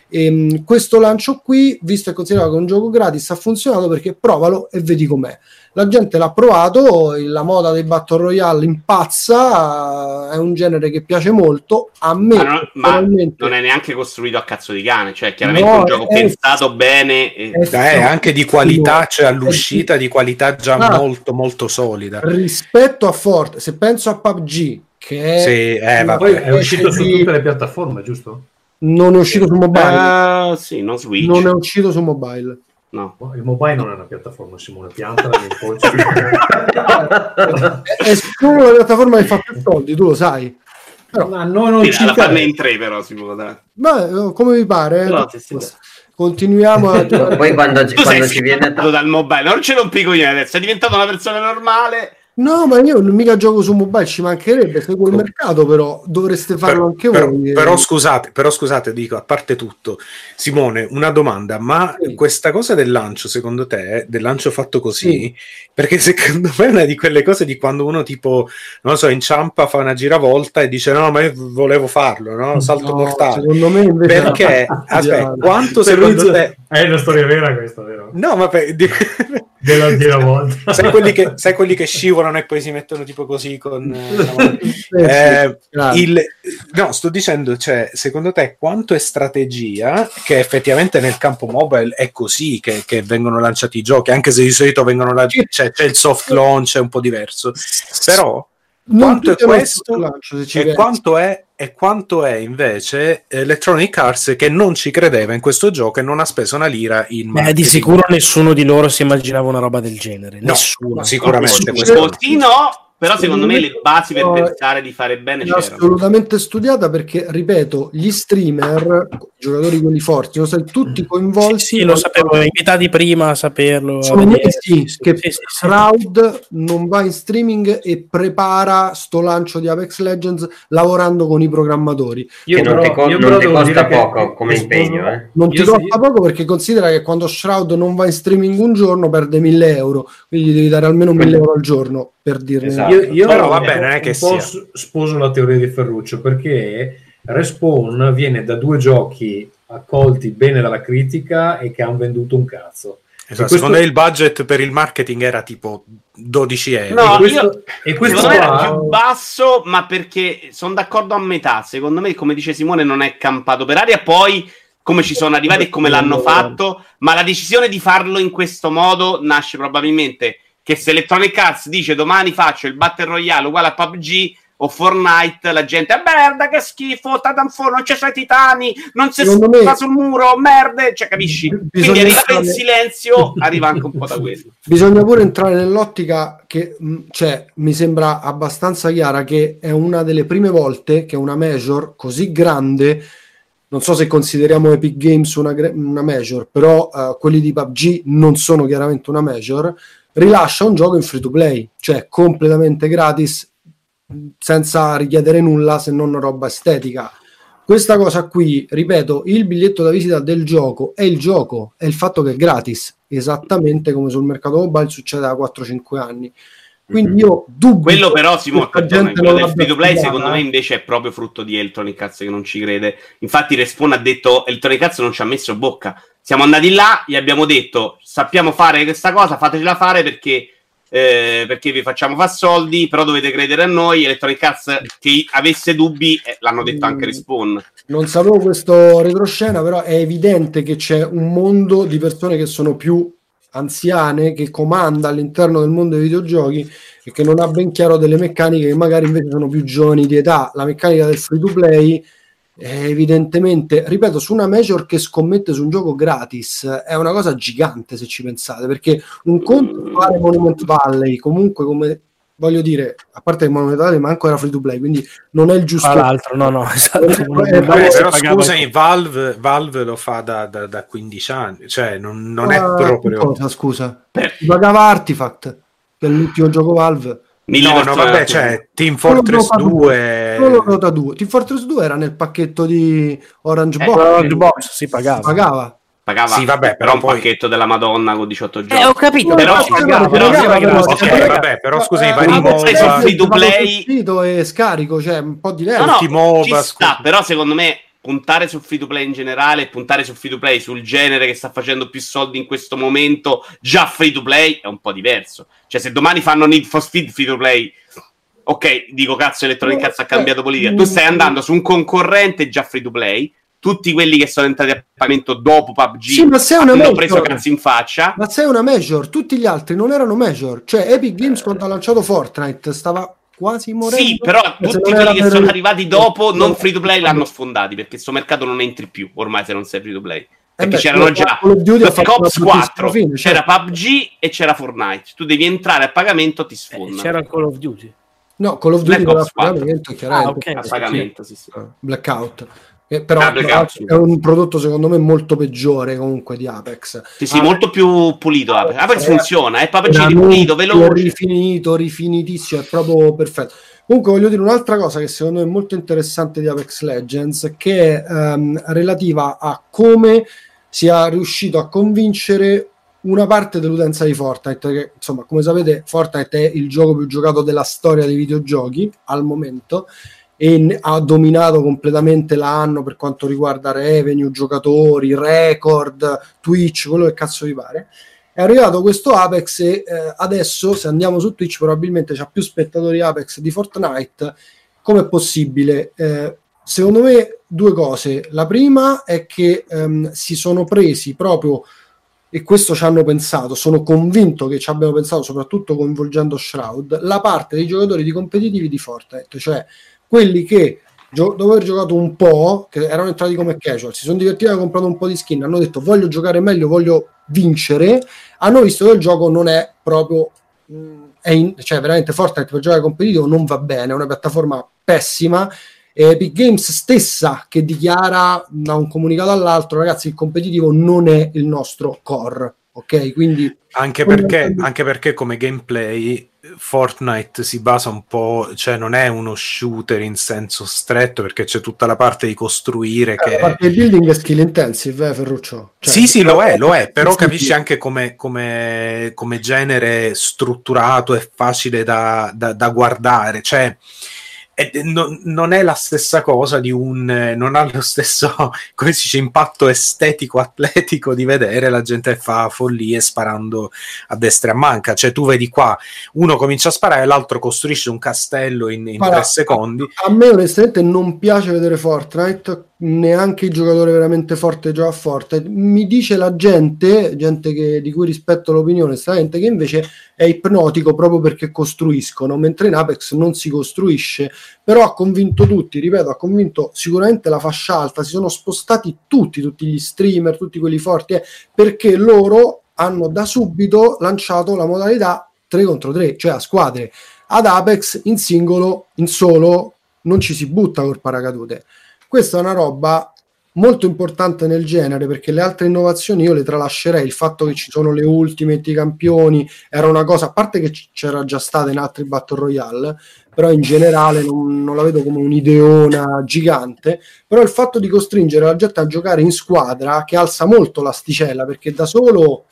Ehm, questo lancio qui, visto e considerato che è un gioco gratis, ha funzionato perché provalo e vedi com'è. La gente l'ha provato, la moda dei Battle Royale impazza, è un genere che piace molto. A me, Ma, non, ma non è neanche costruito a cazzo di cane, cioè chiaramente No, è un gioco è- pensato bene. E... Eh, anche di qualità, cioè all'uscita Eh, di qualità già Ah. molto molto solida. rispetto a Forte, se penso a PUBG, che è, Sì, eh, vabbè. Poi è uscito su tutte le piattaforme, giusto? Non è uscito su mobile. Eh, sì, non Switch. Non è uscito su mobile. No. Il mobile non è una piattaforma, Simone, piantala nel polso. È, è solo la piattaforma che fa più soldi, tu lo sai. Però, Ma noi non Sì, ci farne interessa. in tre però si può dare. ma, eh, come vi pare? eh? Però, sì, sì, dai. Continuiamo a (laughs) Poi quando, quando ci viene dal mobile, non ce l'ho pico io adesso, sei diventato una persona normale. No, ma io non mica gioco su mobile, ci mancherebbe, seguo il mercato, però dovreste farlo anche Però, voi. però scusate, però scusate, dico, a parte tutto, Simone, una domanda, ma Sì. questa cosa del lancio, secondo te, del lancio fatto così, perché secondo me è una di quelle cose di quando uno tipo, non lo so, inciampa, fa una giravolta e dice no, ma io volevo farlo, no? Salto No, mortale. Secondo me invece Perché, (laughs) aspetta, quanto Secondo secondo te... È una storia vera questa, vero? No, ma per- Della giravolta. sai, quelli che, sai quelli che scivolano e poi si mettono tipo così con... eh? (laughs) Eh, Eh, il- no, sto dicendo, cioè, secondo te quanto è strategia che effettivamente nel campo mobile è così che, che vengono lanciati i giochi, anche se di solito vengono lanciati, cioè, c'è il soft launch, è un po' diverso, però Non quanto è questo e pensi. quanto è, e quanto è invece Electronic Arts che non ci credeva in questo gioco e non ha speso una lira in Beh, di sicuro nessuno di loro si immaginava una roba del genere. No, Nessuno. sicuramente Così no, però secondo me le basi per pensare di fare bene c'erano. assolutamente studiata perché, ripeto, gli streamer, giocatori quelli forti, sono stati tutti coinvolti. Sì, lo sapevo, invitati prima a saperlo. Sono mesi che Sì, sì, sì. Shroud non va in streaming e prepara sto lancio di Apex Legends lavorando con i programmatori. Che non ti, co- io non ti costa poco come impegno, eh. Non ti Io- costa poco perché considera che quando Shroud non va in streaming un giorno perde 1000 euro, quindi devi dare almeno 1000 euro al giorno per dirne Esatto. Io, io Però vabbè, non è che sia. sposo la teoria di Ferruccio perché Respawn viene da due giochi accolti bene dalla critica e che hanno venduto un cazzo. Esatto, questo- secondo me il budget per il marketing era tipo 12 euro. No, e questo, io- e questo Secondo me era qua- più basso, ma perché sono d'accordo a metà. Secondo me, come dice Simone, non è campato per aria. Poi, come ci sono arrivati e come l'hanno fatto, ma la decisione di farlo in questo modo nasce probabilmente che se Electronic Arts dice domani faccio il Battle Royale uguale a PUBG o Fortnite, la gente è merda, che schifo, Titanfall, non c'è i titani, non si Secondo me- sta sul muro, merde, cioè capisci? Quindi Bisogna arrivare in stare- silenzio arriva anche un po' da quello. (laughs) Bisogna pure entrare nell'ottica che mh, cioè, mi sembra abbastanza chiara che è una delle prime volte che una major così grande, non so se consideriamo Epic Games una, una major, però eh, quelli di PUBG non sono chiaramente una major, rilascia un gioco in free to play, cioè completamente gratis, senza richiedere nulla se non roba estetica. Questa cosa qui, ripeto, il biglietto da visita del gioco è il gioco, è il fatto che è gratis, esattamente come sul mercato mobile succede da 4-5 anni. Quindi io dubito Quello però, perdona, gente quello del free to play secondo me invece è proprio frutto di Electronic Arts che non ci crede. Infatti Respawn ha detto Electronic Arts non ci ha messo bocca. Siamo andati là, gli abbiamo detto sappiamo fare questa cosa, fatecela fare perché, eh, perché vi facciamo fare soldi, però dovete credere a noi. Electronic Arts che avesse dubbi eh, l'hanno detto anche Mm. Respawn. Non sapevo questo retroscena, però è evidente che c'è un mondo di persone che sono più anziane, che comanda all'interno del mondo dei videogiochi e che non ha ben chiaro delle meccaniche che magari invece sono più giovani di età. La meccanica del free to play evidentemente, ripeto, su una major che scommette su un gioco gratis è una cosa gigante se ci pensate, perché un conto fare Monument Valley, comunque come voglio dire, a parte che Monument Valley manco era free to play, quindi non è il giusto Tra l'altro, no, no, esatto. Eh, si però scusami, Valve, Valve lo fa da, da- da 15 anni, cioè non, non è Ah, proprio... Cosa, scusa? Si pagava Artifact, che è l'ultimo gioco Valve. No, no, vabbè, cioè Team Fortress Dota 2... Solo Dota 2. Team Fortress 2 era nel pacchetto di Orange Eh, Box. Orange Box si pagava. Pagava. Pagava Sì, vabbè, però un poi- pacchetto della Madonna con 18 giochi. Eh, ho capito, Però- però però- vabbè, però scusami, Eh, vari ma free to vado sul play- e scarico, cioè un po' diverso. No, no, MOBA, sta, scusa. però secondo me puntare sul free to play in generale e puntare sul free to play sul genere che sta facendo più soldi in questo momento, già free to play, è un po' diverso. Cioè, se domani fanno Need for Speed free to play, ok, dico cazzo, Electronic Arts ha cambiato politica. Tu stai andando su un concorrente già free to play. Tutti quelli che sono entrati a pagamento dopo PUBG Sì, ma sei una hanno major. preso cazzo in faccia. Ma sei una major, tutti gli altri non erano major. Cioè, Epic Games quando ha lanciato Fortnite stava quasi morendo. Sì, però Se tutti quelli era che sono arrivati dopo, non free to play, l'hanno sfondati perché questo mercato non entri più ormai se non sei free to play. Perché beh, c'erano Call già of Duty ha Black Ops una bruttissima 4, fine, c'era certo. PUBG e c'era Fortnite. Tu devi entrare a pagamento, ti sfondano. C'era Call of Duty. No, Call of Duty non Ops a pagamento, chiaramente. Ah, ok. a pagamento, sì, sì. Blackout. Eh, però Ah, è un prodotto secondo me molto peggiore comunque di Apex. Sì, sì, Ah, molto più pulito. Apex, Apex eh, funziona, è veramente ripulito, veloce. rifinito, rifinitissimo, è proprio perfetto. Comunque voglio dire un'altra cosa che secondo me è molto interessante di Apex Legends, che è ehm, relativa a come sia riuscito a convincere una parte dell'utenza di Fortnite, che insomma, come sapete, Fortnite è il gioco più giocato della storia dei videogiochi al momento e ha dominato completamente l'anno per quanto riguarda revenue, giocatori, record, Twitch, quello che cazzo vi pare. È arrivato questo Apex e eh, adesso, se andiamo su Twitch, probabilmente c'ha più spettatori Apex di Fortnite. Com'è possibile? Eh, secondo me due cose. La prima è che ehm, si sono presi proprio e questo ci hanno pensato, sono convinto che ci abbiano pensato soprattutto coinvolgendo Shroud, la parte dei giocatori di competitivi di Fortnite, cioè quelli che dopo aver giocato un po', che erano entrati come casual, si sono divertiti, hanno comprato un po' di skin, hanno detto voglio giocare meglio, voglio vincere, hanno visto che il gioco non è proprio mh, è in- cioè veramente Fortnite per giocare competitivo non va bene, è una piattaforma pessima. Epic Games stessa che dichiara da un comunicato all'altro ragazzi il competitivo non è il nostro core ok quindi Anche perché, anche perché come gameplay Fortnite si basa un po', cioè non è uno shooter in senso stretto perché c'è tutta la parte di costruire la che... parte di building è skill intensive eh, Ferruccio? Cioè, sì, sì, lo è, lo è, però capisci anche come, come- come genere strutturato e facile da, da- da guardare, cioè non, non è la stessa cosa di un, non ha lo stesso, (laughs) come si dice, impatto estetico, atletico di vedere la gente fa follie sparando a destra e a manca, cioè tu vedi qua, uno comincia a sparare l'altro costruisce un castello in, in Guarda, tre secondi. a me onestamente non piace vedere Fortnite neanche il giocatore veramente forte gioca a Fortnite mi dice la gente gente che- di cui rispetto l'opinione stranamente che invece è ipnotico proprio perché costruiscono mentre in Apex non si costruisce. Però ha convinto tutti ripeto ha convinto sicuramente la fascia alta si sono spostati tutti tutti gli streamer tutti quelli forti eh, perché loro hanno da subito lanciato la modalità 3 contro 3 cioè a squadre. Ad Apex in singolo in solo non ci si butta col paracadute questa è una roba molto importante nel genere perché le altre innovazioni io le tralascerei il fatto che ci sono le ultimate i campioni era una cosa a parte che c'era già stata in altri battle royale però in generale non, non la vedo come un'ideona gigante però il fatto di costringere la gente a giocare in squadra che alza molto l'asticella perché da solo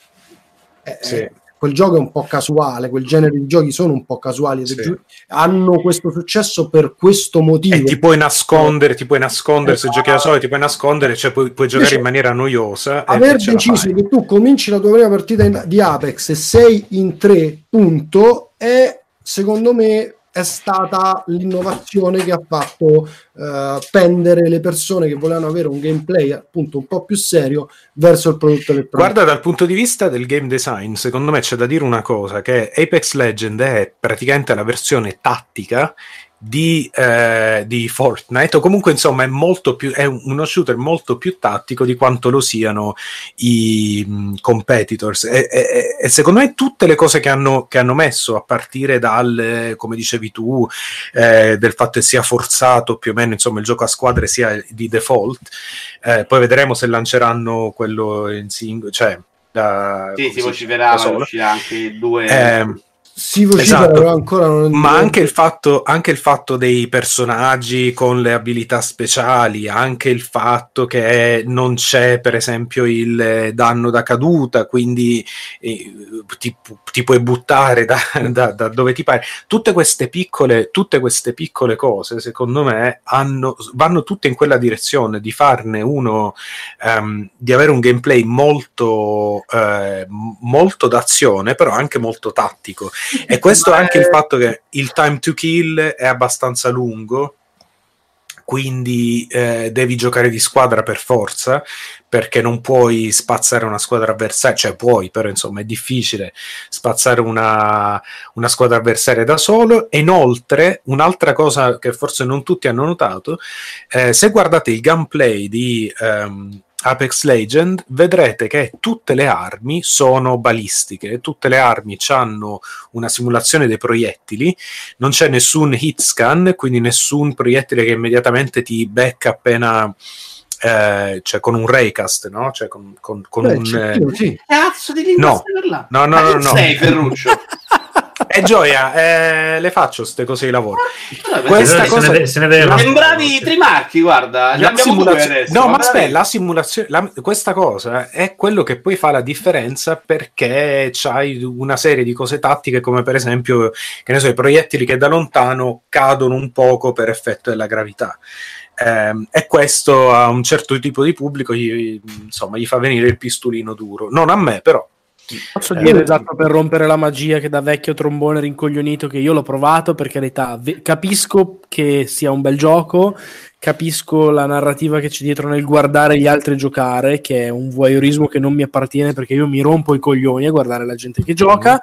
eh, Sì. Quel gioco è un po' casuale quel genere di giochi sono un po' casuali Sì. giu- hanno questo successo per questo motivo E ti puoi nascondere, ti puoi nascondere, se Esatto. giochi da solo ti puoi nascondere, cioè puoi, puoi giocare in maniera noiosa. aver deciso che tu cominci la tua prima partita in- di Apex e sei in tre punto è secondo me è stata l'innovazione che ha fatto eh, pendere le persone che volevano avere un gameplay appunto un po' più serio verso il prodotto elettronico. Guarda, dal punto di vista del game design, secondo me c'è da dire una cosa, che Apex Legend è praticamente la versione tattica di, eh, di Fortnite, o comunque insomma è, molto più, è un- uno shooter molto più tattico di quanto lo siano i mh, competitors. E, e- e secondo me tutte le cose che hanno, che hanno messo, a partire dal, come dicevi tu, eh, del fatto che sia forzato più o meno, insomma il gioco a squadre sia di default, eh, poi vedremo se lanceranno quello in singolo, cioè da, Sì, si vociferava, uscirà anche due Eh, si vocifera Esatto. ancora non Ma anche il, fatto, anche il fatto dei personaggi con le abilità speciali, anche il fatto che non c'è, per esempio, il danno da caduta, quindi eh, ti, ti puoi buttare da, (laughs) da- da dove ti pare. Tutte queste piccole, tutte queste piccole cose, secondo me, hanno- vanno tutte in quella direzione di farne uno, ehm, di avere un gameplay molto, eh, molto d'azione, però anche molto tattico. E questo è anche il fatto che il time to kill è abbastanza lungo, quindi eh, devi giocare di squadra per forza, perché non puoi spazzare una squadra avversaria, cioè puoi, però insomma è difficile spazzare una, una squadra avversaria da solo. E inoltre, un'altra cosa che forse non tutti hanno notato, eh, se guardate il gameplay di ehm, Apex Legend, vedrete che tutte le armi sono balistiche, tutte le armi hanno una simulazione dei proiettili, non c'è nessun hit scan, quindi nessun proiettile che immediatamente ti becca appena... eh, cioè con un raycast, no? Cioè con, con- con Beh, un... eh. Cazzo di lingua No. No, no, no, no. sei (laughs) Ferruccio? Eh, Gioia, eh, le faccio queste cose di lavoro. Vabbè, Questa se cosa... ne, se ne vede Sembravi Trimarchi, guarda, La simulazio- adesso. no, ma aspetta, la simulazione, la- questa cosa è quello che poi fa la differenza perché c'hai una serie di cose tattiche, come per esempio, che ne so, i proiettili che da lontano cadono un poco per effetto della gravità. Ehm, e questo a un certo tipo di pubblico gli, insomma, gli fa venire il pistolino duro. Non a me, però. Posso Eh, dire esatto per rompere la magia che da vecchio trombone rincoglionito che io l'ho provato per carità ve- capisco che sia un bel gioco capisco la narrativa che c'è dietro nel guardare gli altri giocare che è un voyeurismo che non mi appartiene perché io mi rompo i coglioni a guardare la gente che gioca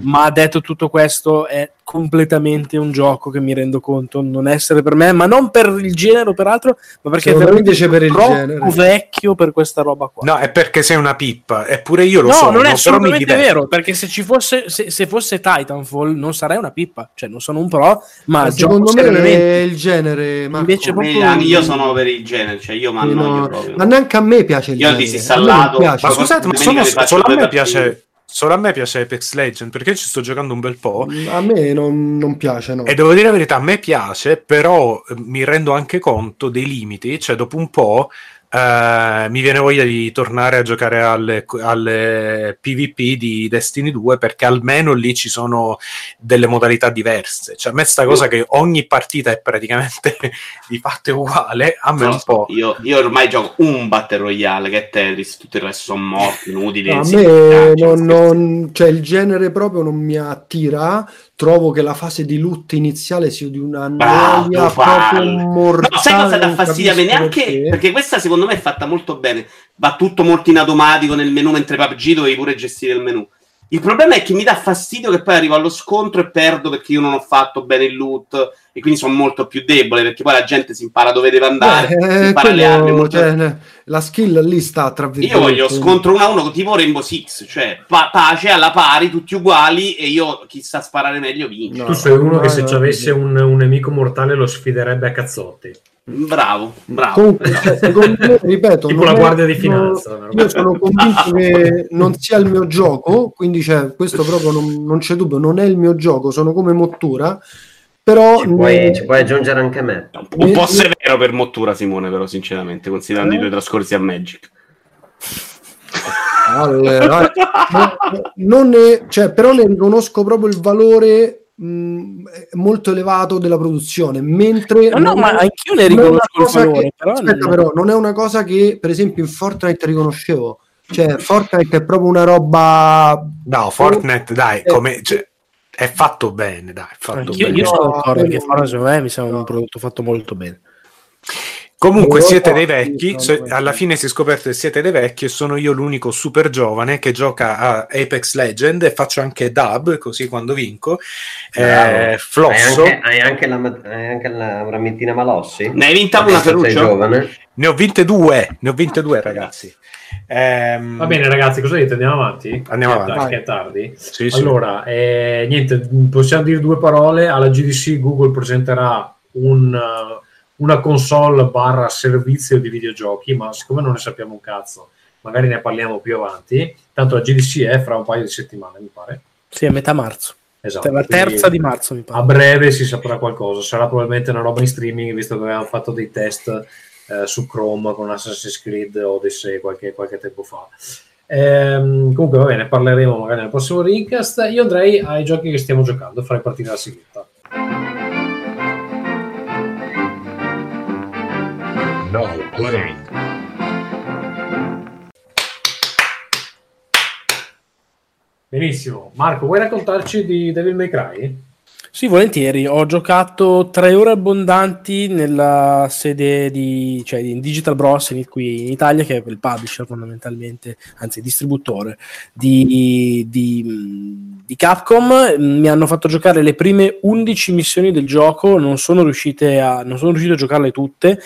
ma detto tutto questo è completamente un gioco che mi rendo conto non essere per me ma non per il genere o per altro ma perché me veramente invece per il genere. vecchio per questa roba qua No, è perché sei una pippa, eppure io lo no, so. non è però mi assolutamente vero, perché se ci fosse, se, se fosse Titanfall non sarei una pippa, cioè non sono un pro, ma Ma gioco secondo me serenamente. è il genere, Marco. Invece proprio- Eh, io sono per il genere, cioè io annoio no, proprio. Ma neanche a me piace il Io genere. di me non Sallato. Ma scusate, ma sono- solo a me piace. Solo a me piace Apex Legend perché ci sto giocando un bel po'. A me non, non piace, no. E devo dire la verità, a me piace, però eh, mi rendo anche conto dei limiti, cioè dopo un po' eh, mi viene voglia di tornare a giocare alle, alle PvP di Destiny 2 perché almeno lì ci sono delle modalità diverse. Cioè a me sta cosa che ogni partita è praticamente (laughs) di fatto uguale, a me No, un po'... Io, io ormai gioco un Battle Royale che è Tetris, tutto il resto sono morti, inutili. No, a me non, non- cioè il genere proprio non mi attira. Trovo che la fase di loot iniziale sia di una noia proprio mortale. No, sai cosa dà fastidio a me? Neanche perché. perché questa secondo me è fatta molto bene. Va tutto molto in automatico nel menu, mentre PUBG dovevi pure gestire il menu. Il problema è che mi dà fastidio che poi arrivo allo scontro e perdo perché io non ho fatto bene il loot e quindi sono molto più debole perché poi la gente si impara dove deve andare, si Eh, impara le armi. quello, molto- cioè, la skill lì sta tra Io virgolette. voglio scontro uno a uno tipo Rainbow Six, cioè pa- pace alla pari, tutti uguali e io chi sa sparare meglio vince. Tu sei uno no, che se no, ci avesse un, un nemico mortale lo sfiderebbe a cazzotti. Bravo, bravo. Comunque, cioè, secondo me, (laughs) ripeto, Tipo la è- guardia di no, finanza. io sono convinto che non sia il mio gioco, quindi cioè, questo proprio non, non c'è dubbio, non è il mio gioco, sono come Mottura, però Ci puoi, ne- ci puoi aggiungere anche me. Un po' severo per Mottura Simone, però, sinceramente, considerando Eh? i due trascorsi a Magic. (laughs) Allora, ne- cioè, però ne riconosco proprio il valore mh, molto elevato della produzione, mentre No, no, non ma anch'io ne riconosco il valore, che- però aspetta, non- però, non è una cosa che per esempio in Fortnite riconoscevo. Cioè, Fortnite è proprio una roba. No, Fortnite, dai, Eh, come, cioè, è fatto bene, dai, è fatto Anch'io, bene. io sono No, d'accordo che Forza secondo me mi sembra un prodotto fatto molto bene. Comunque siete dei vecchi, no. alla fine si è scoperto che siete dei vecchi e sono io l'unico super giovane che gioca a Apex Legend e faccio anche dub, così quando vinco. Eh, flosso, Hai anche, hai anche la, hai anche la ramettina Malossi? Ne hai vinta una, Ferruccio? ne ho vinte due, ne ho vinte due ragazzi. Ehm, Va bene, ragazzi, cosa dite? Andiamo avanti? Andiamo avanti. Che è tardi. Sì, sì. Allora, eh, niente, possiamo dire due parole. Alla GDC Google presenterà un, uh, una console barra servizio di videogiochi, ma siccome non ne sappiamo un cazzo, magari ne parliamo più avanti. Tanto la GDC è fra un paio di settimane, mi pare. Sì, a metà marzo. Esatto, la terza di marzo mi pare. A breve si saprà qualcosa, sarà probabilmente una roba in streaming, visto che avevamo fatto dei test eh, su Chrome con Assassin's Creed Odyssey qualche, qualche tempo fa. Ehm, comunque va bene, parleremo magari nel prossimo Rincast. Io andrei ai giochi che stiamo giocando, farei partire la sigletta. Now playing. Benissimo. Marco, vuoi raccontarci di Devil May Cry? Sì, volentieri. Ho giocato tre ore abbondanti nella sede di, cioè, di Digital Bros in- qui in Italia, che è il publisher fondamentalmente, anzi il distributore di, di- di Capcom. Mi hanno fatto giocare le prime 11 missioni del gioco, non sono, a, non sono riuscito a giocarle tutte.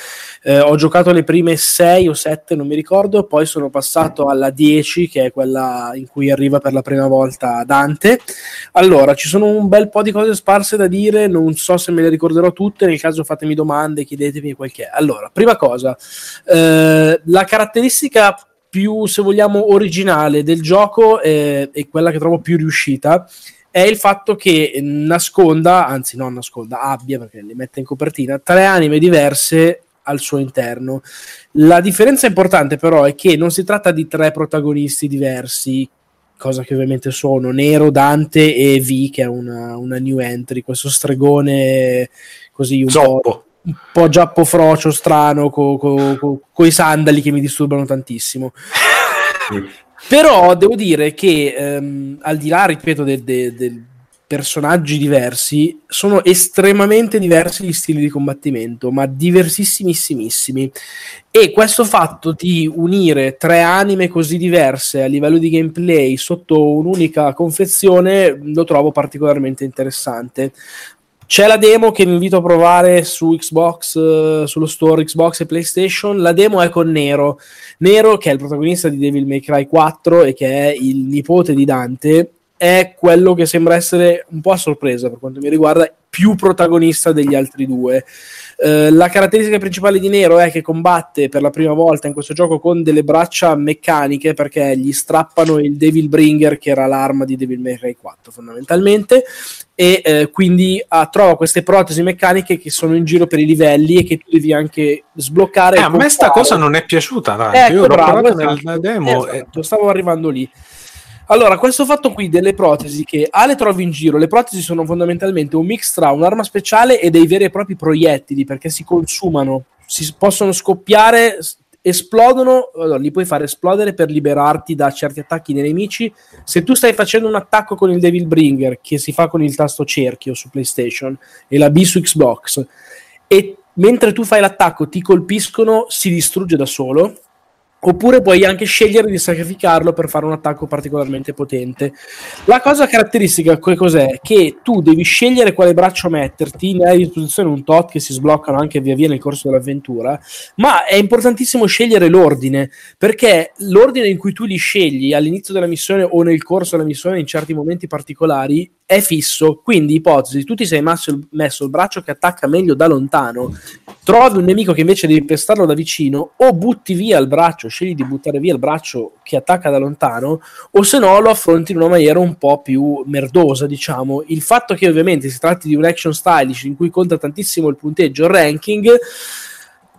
Eh, ho giocato le prime 6 o 7, non mi ricordo, poi sono passato alla 10, che è quella in cui arriva per la prima volta Dante. Allora, ci sono un bel po' di cose sparse da dire, non so se me le ricorderò tutte, nel caso fatemi domande, chiedetemi qualche. Allora, prima cosa, eh, la caratteristica più, se vogliamo, originale del gioco eh, e quella che trovo più riuscita è il fatto che nasconda, anzi non nasconda, abbia, perché le mette in copertina, tre anime diverse al suo interno. La differenza importante però è che non si tratta di tre protagonisti diversi, cosa che ovviamente sono Nero, Dante e V, che è una, una new entry, questo stregone così un po', un po' giappo frocio, strano, con i sandali che mi disturbano tantissimo. (laughs) Però devo dire che ehm, al di là, ripeto, del, del- del personaggi diversi, sono estremamente diversi gli stili di combattimento, ma diversissimissimissimi. E questo fatto di unire tre anime così diverse a livello di gameplay sotto un'unica confezione lo trovo particolarmente interessante. C'è la demo che vi invito a provare su Xbox, eh, sullo store Xbox e PlayStation. La demo è con Nero. Nero, che è il protagonista di Devil May Cry 4 e che è il nipote di Dante, è quello che sembra essere un po' a sorpresa per quanto mi riguarda, più protagonista degli altri due. Eh, la caratteristica principale di Nero è che combatte per la prima volta in questo gioco con delle braccia meccaniche perché gli strappano il Devil Bringer, che era l'arma di Devil May Cry 4 fondamentalmente, e eh, quindi ah, trova queste protesi meccaniche che sono in giro per i livelli e che tu devi anche sbloccare. Eh, e a me sta cosa non è piaciuta tanto. Ecco, Io l'ho bravo, esatto. demo. e- Esatto, stavo arrivando lì. Allora, questo fatto qui delle protesi che A le trovi in giro, le protesi sono fondamentalmente un mix tra un'arma speciale e dei veri e propri proiettili perché si consumano, si possono scoppiare, esplodono, allora, li puoi fare esplodere per liberarti da certi attacchi dei nemici. Se tu stai facendo un attacco con il Devil Bringer, che si fa con il tasto cerchio su PlayStation e la B su Xbox, e mentre tu fai l'attacco ti colpiscono, si distrugge da solo. Oppure puoi anche scegliere di sacrificarlo per fare un attacco particolarmente potente. La cosa caratteristica che cos'è? Che tu devi scegliere quale braccio metterti, ne hai a disposizione un tot che si sbloccano anche via via nel corso dell'avventura, ma è importantissimo scegliere l'ordine, perché l'ordine in cui tu li scegli all'inizio della missione o nel corso della missione in certi momenti particolari è fisso. Quindi, ipotesi, tu ti sei messo, messo il braccio che attacca meglio da lontano, trovi un nemico che invece devi pestarlo da vicino, o butti via il braccio, scegli di buttare via il braccio che attacca da lontano, o se no lo affronti in una maniera un po' più merdosa, diciamo. Il fatto che ovviamente si tratti di un action stylish in cui conta tantissimo il punteggio, il ranking,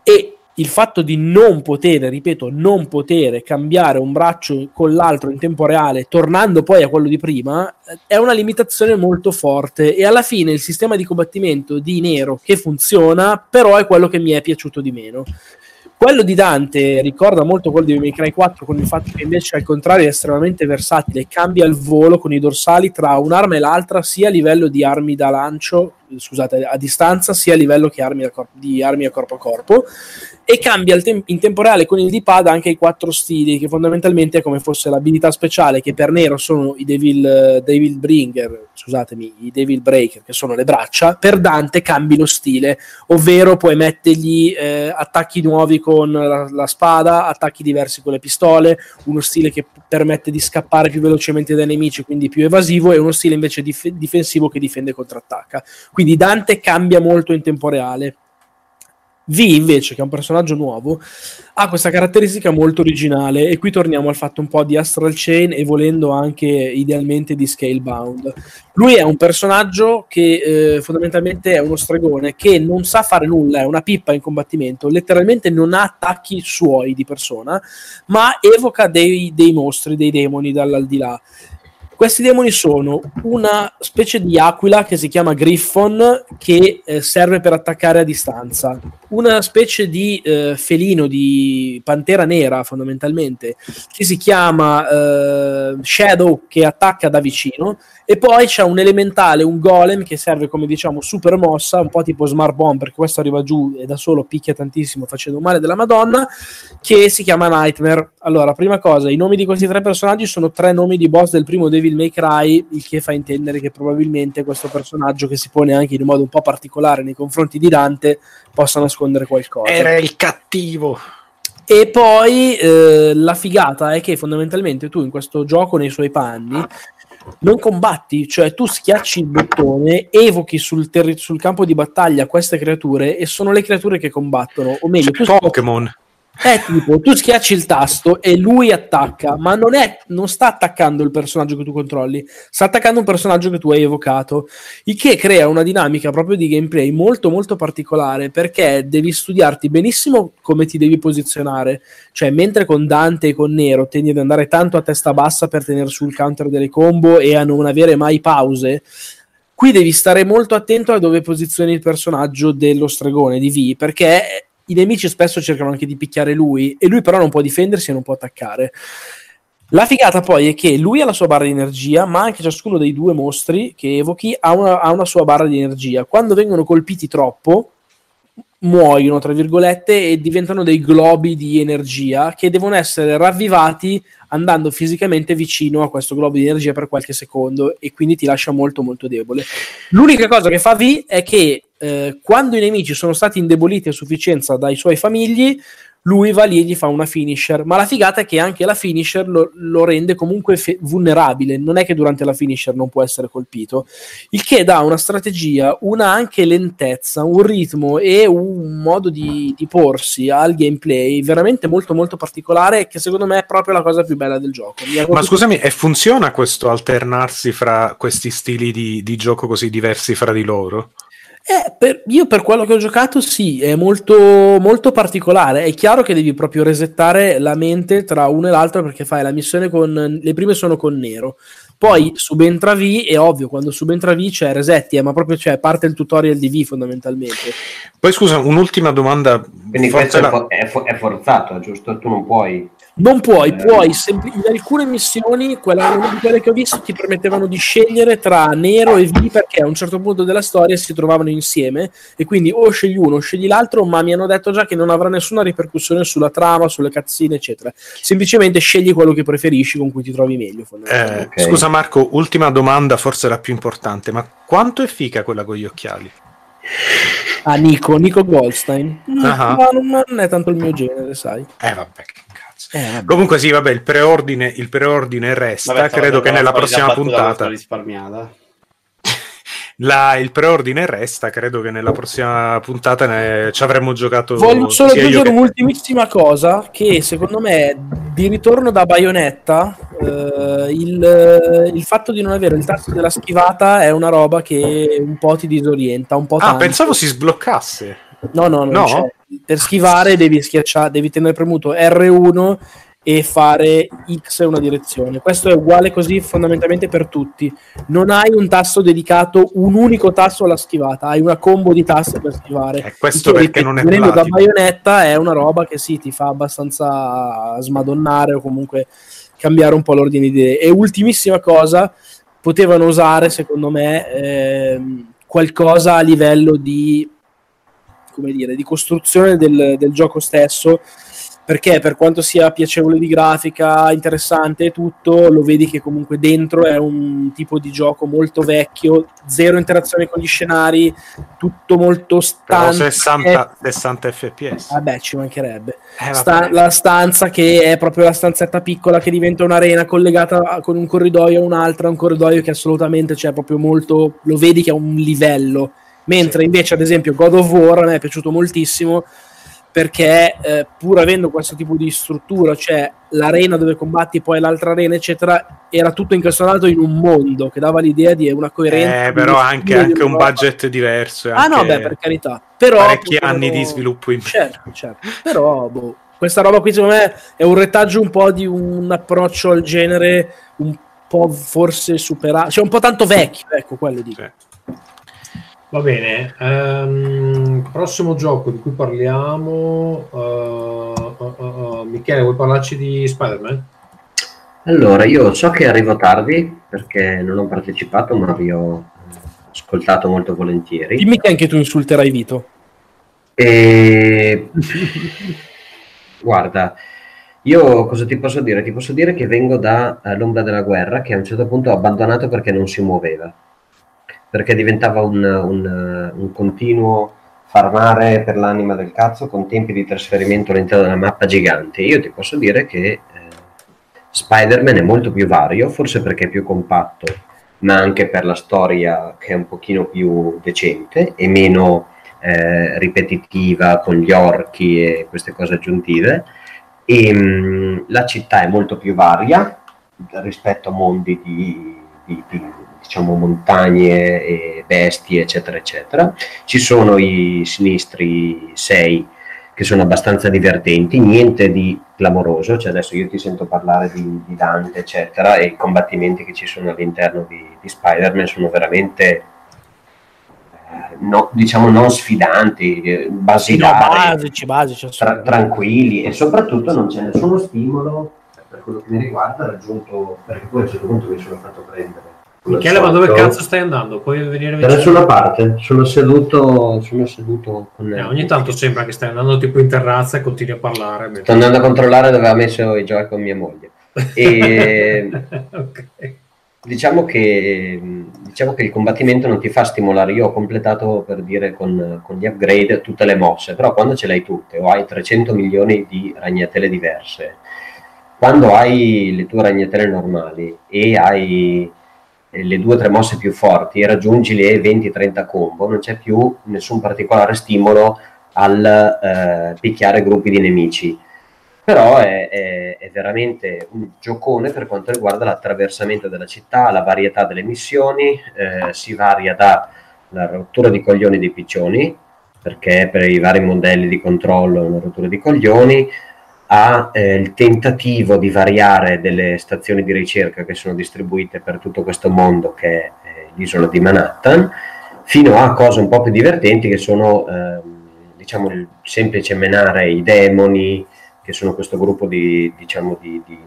e il fatto di non poter, ripeto, non poter cambiare un braccio con l'altro in tempo reale, tornando poi a quello di prima, è una limitazione molto forte. E alla fine il sistema di combattimento di Nero che funziona, però è quello che mi è piaciuto di meno. Quello di Dante ricorda molto quello di May Cry 4 con il fatto che invece al contrario è estremamente versatile, cambia il volo con i dorsali tra un'arma e l'altra sia a livello di armi da lancio, scusate, a distanza, sia a livello che armi a cor- di armi a corpo a corpo e cambia tem- in tempo reale con il D-pad anche i quattro stili che fondamentalmente è come fosse l'abilità speciale che per Nero sono i Devil, Devil Bringer scusatemi, i Devil Breaker che sono le braccia per Dante cambi lo stile ovvero puoi mettergli eh, attacchi nuovi con la, la spada attacchi diversi con le pistole uno stile che permette di scappare più velocemente dai nemici quindi più evasivo e uno stile invece dif- difensivo che difende e contrattacca quindi Dante cambia molto in tempo reale V invece, che è un personaggio nuovo, ha questa caratteristica molto originale e qui torniamo al fatto un po' di Astral Chain e volendo anche idealmente di Scalebound. Lui è un personaggio che eh, fondamentalmente è uno stregone che non sa fare nulla, è una pippa in combattimento, letteralmente non ha attacchi suoi di persona, ma evoca dei, dei mostri, dei demoni dall'aldilà. Questi demoni sono una specie di aquila che si chiama Griffon che eh, serve per attaccare a distanza, una specie di eh, felino di pantera nera fondamentalmente che si chiama eh, Shadow che attacca da vicino e poi c'è un elementale, un golem che serve come diciamo super mossa, un po' tipo Smart Bomb perché questo arriva giù e da solo picchia tantissimo facendo male della Madonna, che si chiama Nightmare. Allora, prima cosa, i nomi di questi tre personaggi sono tre nomi di boss del primo Devil May Cry, il che fa intendere che probabilmente questo personaggio che si pone anche in un modo un po' particolare nei confronti di Dante possa nascondere qualcosa. Era il cattivo. E poi eh, la figata è che fondamentalmente tu in questo gioco, nei suoi panni, non combatti, cioè tu schiacci il bottone, evochi sul, terri- sul campo di battaglia queste creature e sono le creature che combattono, o meglio, tu Pokémon. È tipo, tu schiacci il tasto e lui attacca, ma non, è, non sta attaccando il personaggio che tu controlli, sta attaccando un personaggio che tu hai evocato, il che crea una dinamica proprio di gameplay molto molto particolare perché devi studiarti benissimo come ti devi posizionare, cioè mentre con Dante e con Nero tendi ad andare tanto a testa bassa per tenere sul counter delle combo e a non avere mai pause, qui devi stare molto attento a dove posizioni il personaggio dello stregone di V perché i nemici spesso cercano anche di picchiare lui e lui però non può difendersi e non può attaccare. La figata poi è che lui ha la sua barra di energia, ma anche ciascuno dei due mostri che evochi ha una, ha una sua barra di energia. Quando vengono colpiti troppo, muoiono, tra virgolette, e diventano dei globi di energia che devono essere ravvivati andando fisicamente vicino a questo globo di energia per qualche secondo e quindi ti lascia molto molto debole. L'unica cosa che fa V è che eh, quando i nemici sono stati indeboliti a sufficienza dai suoi famigli, lui va lì e gli fa una finisher. Ma la figata è che anche la finisher lo, lo rende comunque fe- vulnerabile. Non è che durante la finisher non può essere colpito. Il che dà una strategia, una anche lentezza, un ritmo e un modo di, di porsi al gameplay veramente molto molto particolare. Che secondo me è proprio la cosa più bella del gioco. Ma scusami, e funziona questo alternarsi fra questi stili di, di gioco così diversi fra di loro? Eh, per- io per quello che ho giocato sì, è molto, molto particolare. È chiaro che devi proprio resettare la mente tra uno e l'altro perché fai la missione con... Le prime sono con Nero, poi subentra V e ovvio, quando subentra V c'è resetti, eh, ma proprio cioè, parte il tutorial di V fondamentalmente. Poi scusa, un'ultima domanda. Quindi questo è, la- fo- è fo- è forzato, giusto? Tu non puoi. Non puoi, Eh. puoi, sempli- in alcune missioni, quella, una di quelle che ho visto, ti permettevano di scegliere tra Nero e V perché a un certo punto della storia si trovavano insieme e quindi o scegli uno o scegli l'altro, ma mi hanno detto già che non avrà nessuna ripercussione sulla trama, sulle cazzine, eccetera. Semplicemente scegli quello che preferisci, con cui ti trovi meglio. Eh, fondamentalmente. Scusa Marco, ultima domanda, forse la più importante, ma quanto è figa quella con gli occhiali? Ah, Nico, Nico Goldstein. Ah. Ma non, è tanto il mio genere, sai. Eh vabbè. Eh. Comunque sì, vabbè, il preordine, il preordine resta, Vabbè, credo che nella prossima puntata... risparmiata. (laughs) La- il preordine resta, credo che nella prossima puntata ne- ci avremmo giocato Voglio solo aggiungere che- un'ultimissima cosa che secondo me di ritorno da Bayonetta eh, il, il fatto di non avere il tasto della schivata è una roba che un po' ti disorienta, un po' Ah, tanto. pensavo si sbloccasse. No, no, non No? Per schivare devi schiacciare, devi tenere premuto R1 e fare X una direzione. Questo è uguale così fondamentalmente per tutti. Non hai un tasto dedicato, un unico tasto alla schivata, hai una combo di tasti per schivare. Eh, questo che, perché non è venendo da. Bayonetta è una roba che sì, ti fa abbastanza smadonnare o comunque cambiare un po' l'ordine di idee. E ultimissima cosa, potevano usare secondo me ehm, qualcosa a livello di come dire, di costruzione del, del gioco stesso perché per quanto sia piacevole di grafica, interessante e tutto, lo vedi che comunque dentro è un tipo di gioco molto vecchio, zero interazione con gli scenari, tutto molto stanco. 60, 60 fps. Vabbè, ci mancherebbe. Eh. Sta- la stanza che è proprio la stanzetta piccola che diventa un'arena collegata a- con un corridoio a un'altra, un corridoio che assolutamente c'è proprio molto, lo vedi che ha un livello Mentre invece, ad esempio, God of War a me è piaciuto moltissimo perché eh, pur avendo questo tipo di struttura, cioè l'arena dove combatti poi l'altra arena, eccetera, era tutto incastonato in un mondo che dava l'idea di una coerenza. Eh, però anche, anche un budget diverso. Ah no, beh, per carità. Però parecchi potevano- anni di sviluppo in Certo, certo. Però boh, questa roba qui secondo me è un retaggio un po' di un approccio al genere un po' forse superato, cioè un po' tanto vecchio, ecco, quello dico. Va bene, ehm, prossimo gioco di cui parliamo. eh, eh, eh, Michele, vuoi parlarci di Spider-Man? Allora, io so che arrivo tardi perché non ho partecipato, ma vi ho ascoltato molto volentieri. Dimmi che anche tu insulterai Vito. E... (laughs) Guarda, io cosa ti posso dire? Ti posso dire che vengo da eh, l'ombra della guerra che a un certo punto ho abbandonato perché non si muoveva, perché diventava un, un, un continuo farmare per l'anima del cazzo con tempi di trasferimento all'interno della mappa gigante. Io ti posso dire che eh, Spider-Man è molto più vario, forse perché è più compatto, ma anche per la storia che è un pochino più decente e meno eh, ripetitiva con gli orchi e queste cose aggiuntive. E, mh, la città è molto più varia rispetto a mondi di, di- di, diciamo montagne e bestie, eccetera, eccetera. Ci sono i sinistri 6 che sono abbastanza divertenti, niente di clamoroso, cioè adesso io ti sento parlare di, di Dante, eccetera, e i combattimenti che ci sono all'interno di, di Spider-Man sono veramente, eh, no- diciamo, non sfidanti, eh, Sì, no, basilari, basici, tra- tranquilli e soprattutto non c'è nessuno stimolo per quello che mi riguarda raggiunto, perché poi a un certo punto mi sono fatto prendere. Michele, ma dove cazzo stai andando? Puoi venire Da vicino? nessuna parte, sono seduto, sono seduto con... Eh, ogni tanto sembra che stai andando tipo in terrazza e continui a parlare. mentre- Sto andando a controllare dove ha messo i giochi con mia moglie. (laughs) E Ok. diciamo, che, diciamo che il combattimento non ti fa stimolare. Io ho completato per dire con, con gli upgrade tutte le mosse, però quando ce le hai tutte o hai 300 milioni di ragnatele diverse, quando hai le tue ragnatele normali e hai le due o tre mosse più forti raggiungi le 20-30 combo, non c'è più nessun particolare stimolo al eh, picchiare gruppi di nemici. Però è, è- è veramente un giocone per quanto riguarda l'attraversamento della città, la varietà delle missioni, eh, si varia dalla rottura di coglioni dei piccioni, perché per i vari modelli di controllo è una rottura di coglioni, a eh, tentativo di variare delle stazioni di ricerca che sono distribuite per tutto questo mondo che è eh, l'isola di Manhattan, fino a cose un po' più divertenti che sono ehm, diciamo il semplice menare i demoni, che sono questo gruppo di, diciamo, di, di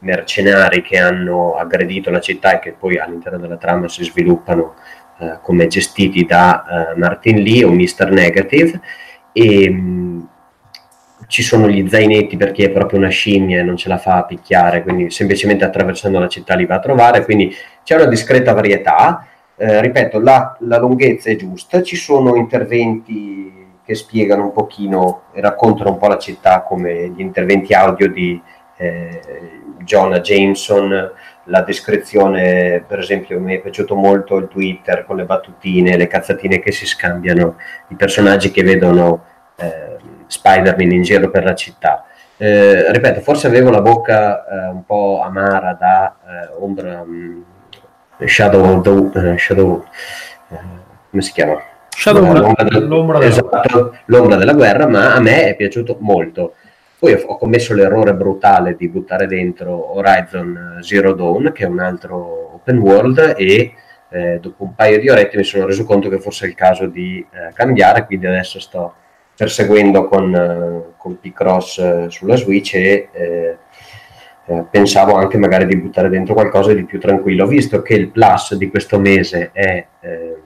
mercenari che hanno aggredito la città e che poi all'interno della trama si sviluppano eh, come gestiti da eh, Martin Lee o Mr. Negative e mh, ci sono gli zainetti per chi è proprio una scimmia e non ce la fa a picchiare, quindi semplicemente attraversando la città li va a trovare, quindi c'è una discreta varietà. Eh, ripeto, la, la lunghezza è giusta, ci sono interventi che spiegano un pochino e raccontano un po' la città come gli interventi audio di eh, Jonah Jameson, la descrizione, per esempio, mi è piaciuto molto il Twitter con le battutine, le cazzatine che si scambiano, i personaggi che vedono eh, Spider-Man in giro per la città. Eh, ripeto, forse avevo la bocca eh, un po' amara da eh, ombra, mh, Shadow, the- eh, Shadow eh, come si chiama? Shadow Eh, Ombra- del- l'ombra della esatto, l'ombra della guerra, ma a me è piaciuto molto. Poi ho ho commesso l'errore brutale di buttare dentro Horizon Zero Dawn, che è un altro open world, e eh, dopo un paio di orette mi sono reso conto che forse è il caso di eh, cambiare, quindi adesso sto perseguendo con, eh, con P-Cross eh, sulla Switch e eh, eh, pensavo anche magari di buttare dentro qualcosa di più tranquillo, visto che il plus di questo mese è eh,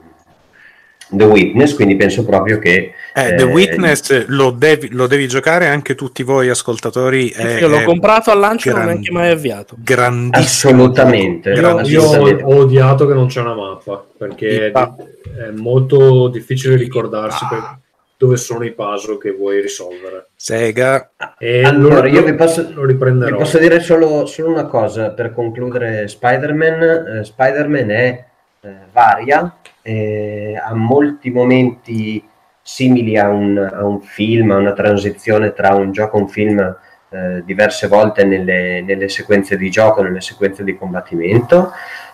The Witness, quindi penso proprio che... Eh, The eh, Witness lo devi, lo devi giocare anche tutti voi ascoltatori. è- Io l'ho è comprato al lancio e non gran- neanche mai avviato. grandissimo. Assolutamente. Io, Grandissimo. io ho, assolutamente. ho odiato che non c'è una mappa perché è, è molto difficile ricordarsi per- dove sono i puzzle che vuoi risolvere. Sega. E Allora, lo, io vi posso, lo riprenderò. vi posso dire solo, solo una cosa per concludere Spider-Man. Eh, Spider-Man è eh, varia, eh, ha molti momenti simili a un, a un film, a una transizione tra un gioco e un film eh, diverse volte nelle, nelle, sequenze di gioco, nelle sequenze di combattimento.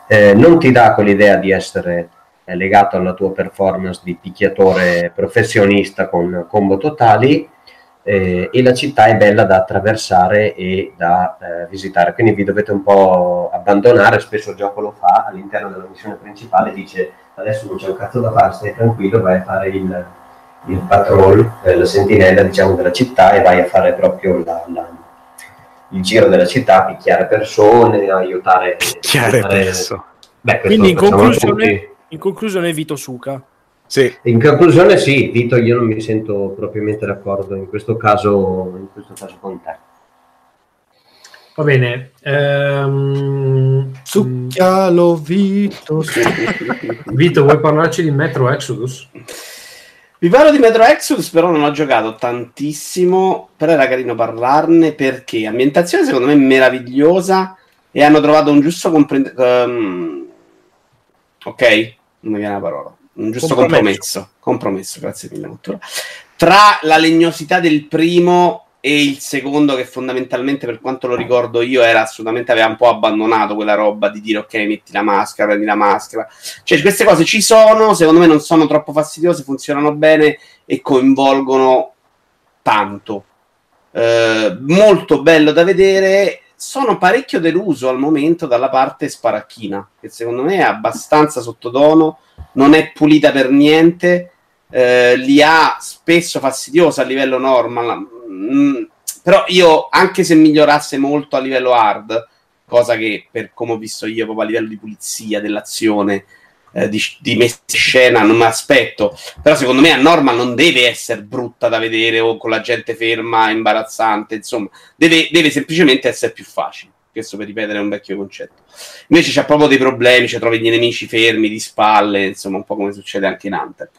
Eh, non ti dà quell'idea di essere eh, legato alla tua performance di picchiatore professionista con combo totali eh, e la città è bella da attraversare e da eh, visitare. Quindi vi dovete un po' abbandonare, spesso il gioco lo fa all'interno della missione principale, dice adesso non c'è un cazzo da fare, stai tranquillo, vai a fare il il patrol, eh, la sentinella diciamo, della città e vai a fare proprio la, la, il giro della città, picchiare persone, aiutare... Picchiare aiutare... persone. Beh, Quindi in conclusione, in conclusione Vito Suca. Sì. In conclusione sì, Vito, io non mi sento propriamente d'accordo in questo caso, in questo caso con te. Va bene. Ehm... Succhialo Vito. (laughs) Vito, vuoi parlarci di Metro Exodus? Vi parlo di Metro Exodus, però non ho giocato tantissimo, però era carino parlarne perché ambientazione secondo me meravigliosa e hanno trovato un giusto comprendere... Um... ok, non mi viene la parola. Un giusto compromesso. Compromesso, grazie mille. Cultura. Tra la legnosità del primo e il secondo che fondamentalmente per quanto lo ricordo io era assolutamente aveva un po' abbandonato quella roba di dire ok metti la maschera prendi la maschera cioè queste cose ci sono secondo me non sono troppo fastidiose funzionano bene e coinvolgono tanto eh, molto bello da vedere sono parecchio deluso al momento dalla parte sparacchina che secondo me è abbastanza sottotono non è pulita per niente eh, li ha spesso fastidiosa a livello normal Mm, però io, anche se migliorasse molto a livello hard, cosa che per come ho visto io, proprio a livello di pulizia dell'azione, eh, di, di messa in scena, non mi aspetto. Però secondo me a norma non deve essere brutta da vedere o con la gente ferma, imbarazzante, insomma, deve, deve semplicemente essere più facile. Questo per ripetere è un vecchio concetto. Invece c'è proprio dei problemi, cioè trovi gli nemici fermi di spalle, insomma, un po' come succede anche in Hunter.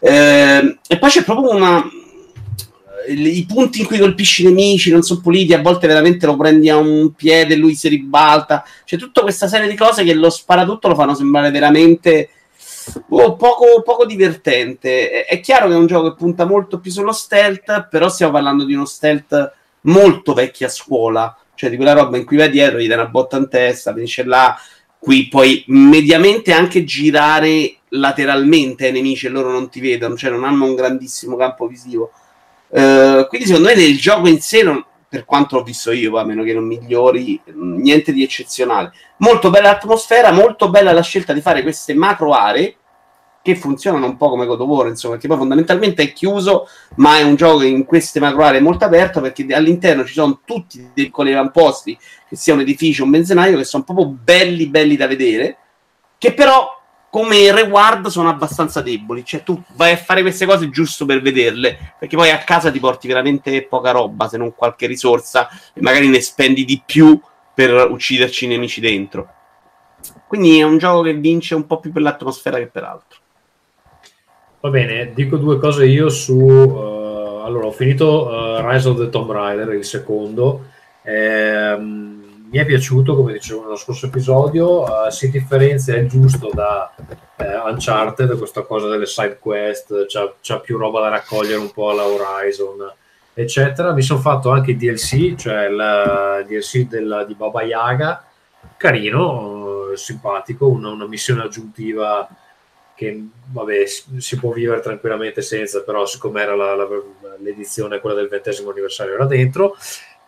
Eh, e poi c'è proprio una, i punti in cui colpisci i nemici non sono puliti, a volte veramente lo prendi a un piede e lui si ribalta. C'è tutta questa serie di cose che lo sparatutto lo fanno sembrare veramente oh, poco, poco, divertente. È, è, chiaro che è un gioco che punta molto più sullo stealth, però stiamo parlando di uno stealth molto vecchia scuola, cioè di quella roba in cui vai dietro, gli dai una botta in testa, finisce là. Qui puoi mediamente anche girare lateralmente ai nemici e loro non ti vedono, cioè non hanno un grandissimo campo visivo Uh, quindi secondo me nel gioco in sé, non, per quanto l'ho visto io, a meno che non migliori, niente di eccezionale. Molto bella l'atmosfera, molto bella la scelta di fare queste macro aree che funzionano un po' come God of War, insomma, perché poi fondamentalmente è chiuso, ma è un gioco in queste macro aree molto aperto perché all'interno ci sono tutti dei piccoli avamposti, che sia un edificio, un benzinaio, che sono proprio belli belli da vedere, che però come reward sono abbastanza deboli. Cioè, tu vai a fare queste cose giusto per vederle, perché poi a casa ti porti veramente poca roba, se non qualche risorsa, e magari ne spendi di più per ucciderci i nemici dentro. Quindi è un gioco che vince un po' più per l'atmosfera che per altro. Va bene, dico due cose io su... Uh, allora, ho finito uh, Rise of the Tomb Raider, il secondo. Ehm mi è piaciuto, come dicevo nello scorso episodio, uh, si differenzia il giusto da uh, Uncharted, questa cosa delle side quest, c'ha, c'ha, più roba da raccogliere un po' alla Horizon, eccetera. Mi sono fatto anche il DLC, cioè il DLC del, di Baba Yaga, carino, simpatico, una, una, missione aggiuntiva che vabbè, si può vivere tranquillamente senza, però siccome era la, la, l'edizione, quella del ventesimo anniversario, era dentro